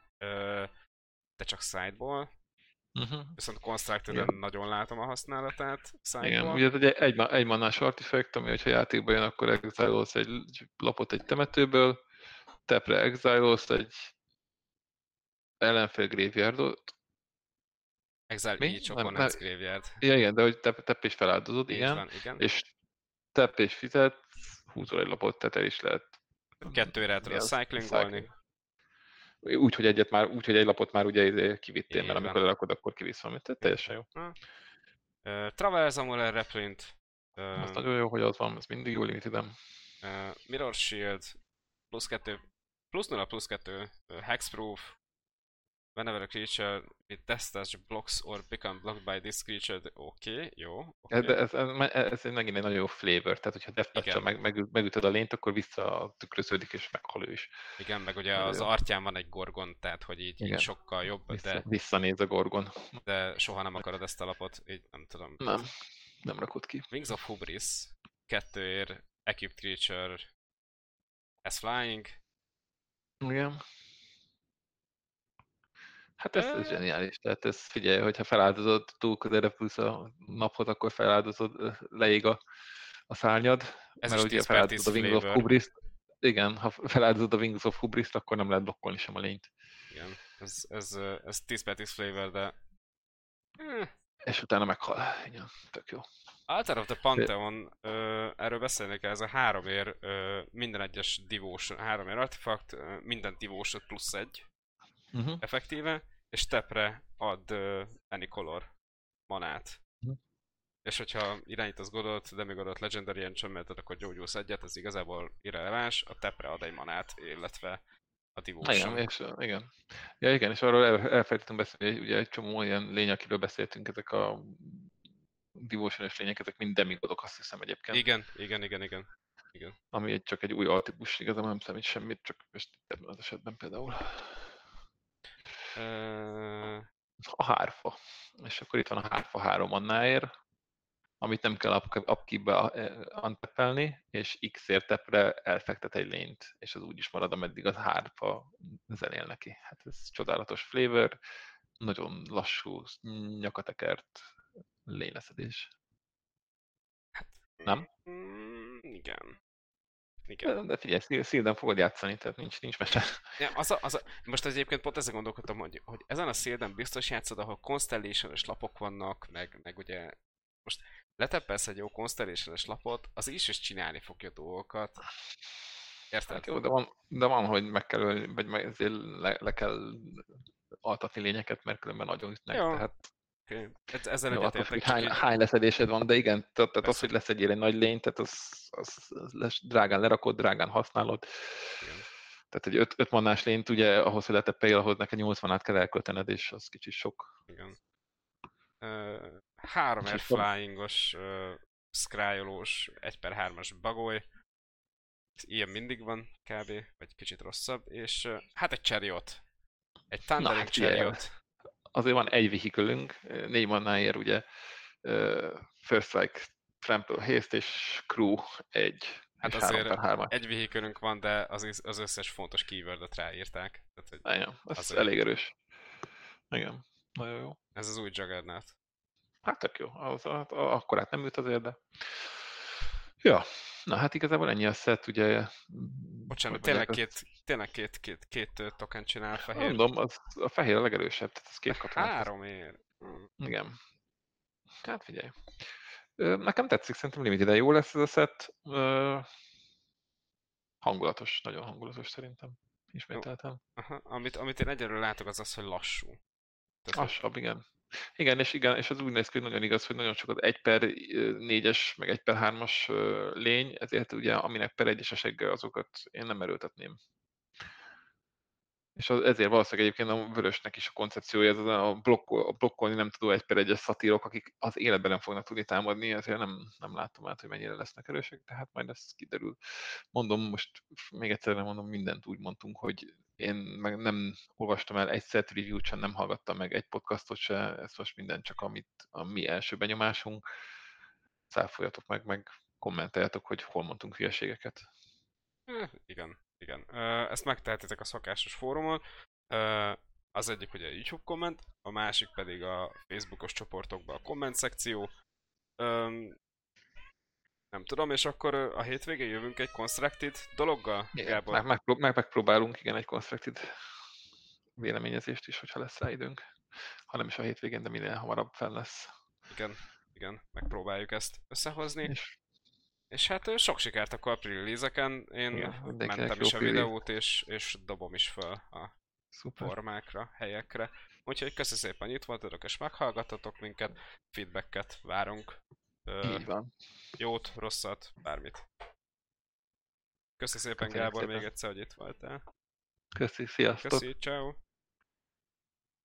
de csak sideból, Uh-huh. Viszont constructed nagyon látom a használatát. Szájból. Igen, ugye egy, egy, egy mannás artifact, ami hogyha játékba jön, akkor exilolsz egy lapot egy temetőből, tepre exilolsz egy ellenfél graveyardot. Exile Mi? each opponent's graveyard. Ja, igen, de hogy tep, tep és feláldozod, igen, van, igen. És tep és fizet, húzol egy lapot, tehát el is lehet. Kettőre tudod cyclingolni úgy, hogy egyet már, úgy, hogy egy lapot már ugye izé kivittél, mert amikor lerakod, akkor kivisz valamit. Tehát teljesen jó. Uh, Traverse Amuler Reprint. Uh, az nagyon jó, hogy az van, ez mindig jó limitedem. Uh, Mirror Shield, plusz 2, plusz 0, plusz 2, uh, Hexproof, Whenever a creature with death touch blocks or become blocked by this creature, oké, okay, jó. Okay. De ez, ez, ez, megint egy nagyon jó flavor, tehát hogyha death touch meg, meg, megütöd a lényt, akkor visszatükröződik és meghal ő is. Igen, meg ugye az artján van egy gorgon, tehát hogy így, így sokkal jobb, Vissza, de... Visszanéz a gorgon. De soha nem akarod ezt a lapot, így nem tudom. Nem, nem rakod ki. Wings of Hubris, kettőért, Equipped Creature, as Flying. Igen. Hát ez, ez zseniális. Tehát ez figyelj, hogyha feláldozod túl közelre plusz a napot, akkor feláldozod, leég a, a szárnyad. Ez mert ugye 10 per feláldozod 10 a Wings of hubris Igen, ha feláldozod a Wings of hubris akkor nem lehet blokkolni sem a lényt. Igen, ez, ez, ez 10 per 10 flavor, de... Eh, És utána meghal. Igen, tök jó. Altar of the Pantheon, ö, erről beszélni kell, ez a három ér, ö, minden egyes devotion, három ér artefakt, ö, minden devotion plusz egy, Uh-huh. effektíve, és tepre ad uh, any color manát. Mhm. És hogyha irányítasz godot, de még adott legendary enchantment akkor gyógyulsz egyet, ez igazából irreleváns, a tepre ad egy manát, illetve a Igen, devotion. és uh, igen. Ja, igen, és arról el, beszélni, hogy ugye egy csomó olyan lény, akiről beszéltünk, ezek a devotion lények, ezek mind demigodok, azt hiszem egyébként. Igen, igen, igen, igen. Ami egy, csak egy új altípus, igazából nem számít semmit, csak most ebben az esetben például. A hárfa. És akkor itt van a hárfa három annáért, amit nem kell up- upkeep-be antepelni, és x-ért tepre elfektet egy lényt, és az úgy is marad, ameddig az hárfa zenél neki. Hát ez csodálatos flavor, nagyon lassú, nyakatekert lényleszedés. Nem? Mm, igen. Igen. De figyelj, szílden fogod játszani, tehát nincs, nincs mese. Ja, az a, az a, most egyébként pont ezzel gondolkodtam, hogy, hogy ezen a szélden biztos játszod, ahol constellation lapok vannak, meg, meg ugye most leteppelsz egy jó constellation lapot, az is is csinálni fogja dolgokat. Érted? Hát jó, de van, de van, hogy meg kell vagy meg ezért le, le kell altatni lényeket, mert különben nagyon ütnek. Jó. Tehát. Ez, ezzel jó, attól függ, hány, hány leszedésed van, de igen, tehát, tehát az, Persze. hogy leszedjél egy nagy lényt, tehát az, az, az lesz, drágán lerakod, drágán használod. Igen. Tehát egy 5 öt mannás lényt, ugye ahhoz, hogy leteppelj, ahhoz neked 80 át kell elköltened, és az kicsit sok. Igen. Uh, három air flyingos, uh, scryolós, 1 per 3-as bagoly. Ilyen mindig van, kb. Vagy kicsit rosszabb. És uh, hát egy chariot. Egy Thundering hát figyelj, chariot. Azért van egy vehikülünk, négy mannáért ugye ö, First Strike, Trample, Haste és Crew egy, Hát és 3 azért per 3 Egy vehikülünk van, de az, az összes fontos keywordot ráírták. Tehát, hogy Igen, az Azért. elég erős. Igen, nagyon jó. ez az új Juggernaut. Hát tök jó, az, az, akkor át nem jut azért, de... Ja, na hát igazából ennyi a set, ugye... Bocsánat, tényleg két, tényleg két, két, két token csinál fehér. Mondom, az, a fehér a legerősebb, tehát ez két katona. Három ér. Mm. Igen. Hát figyelj. Nekem tetszik, szerintem limited jó lesz ez a set. Ö, Hangulatos, nagyon hangulatos szerintem. Ismételtem. Aha, amit, amit én egyelőre látok, az az, hogy lassú. Tehát, Lassabb, igen. Igen, és igen, és az úgy néz ki, hogy nagyon igaz, hogy nagyon sokat 1 per 4-es, meg 1 per 3-as lény, ezért ugye aminek per 1-es a segge, azokat én nem erőltetném. És az, ezért valószínűleg egyébként a vörösnek is a koncepciója, ez az a, blokkol, a blokkolni nem tudó 1 per 1-es szatírok, akik az életben nem fognak tudni támadni, ezért nem, nem látom át, hogy mennyire lesznek erősek, de hát majd ez kiderül. Mondom, most még egyszer nem mondom, mindent úgy mondtunk, hogy én meg nem olvastam el egy set review-t sem, nem hallgattam meg egy podcastot se, ez most minden csak amit a mi első benyomásunk. Száfoljatok meg, meg kommenteljetok, hogy hol mondtunk hülyeségeket. Eh, igen, igen. Ezt megtehetitek a szokásos fórumon. Az egyik ugye a YouTube komment, a másik pedig a Facebookos csoportokban a komment szekció. Nem tudom, és akkor a hétvégén jövünk egy constructed dologgal, Igen, Gábor? meg, meg, meg, megpróbálunk igen egy constructed véleményezést is, hogyha lesz rá időnk. Ha nem is a hétvégén, de minél hamarabb fel lesz. Igen, igen, megpróbáljuk ezt összehozni. És És hát sok sikert akkor a pre-release-eken. Én Igen, mentem is a videót, és, és dobom is föl a szuper. formákra, helyekre. Úgyhogy köszi szépen, itt voltatok és meghallgatotok minket, feedbacket várunk. Így van. jót, rosszat, bármit. Köszi szépen Köszönjük Gábor szépen. még egyszer, hogy itt voltál. Köszi, sziasztok! Köszi, ciao.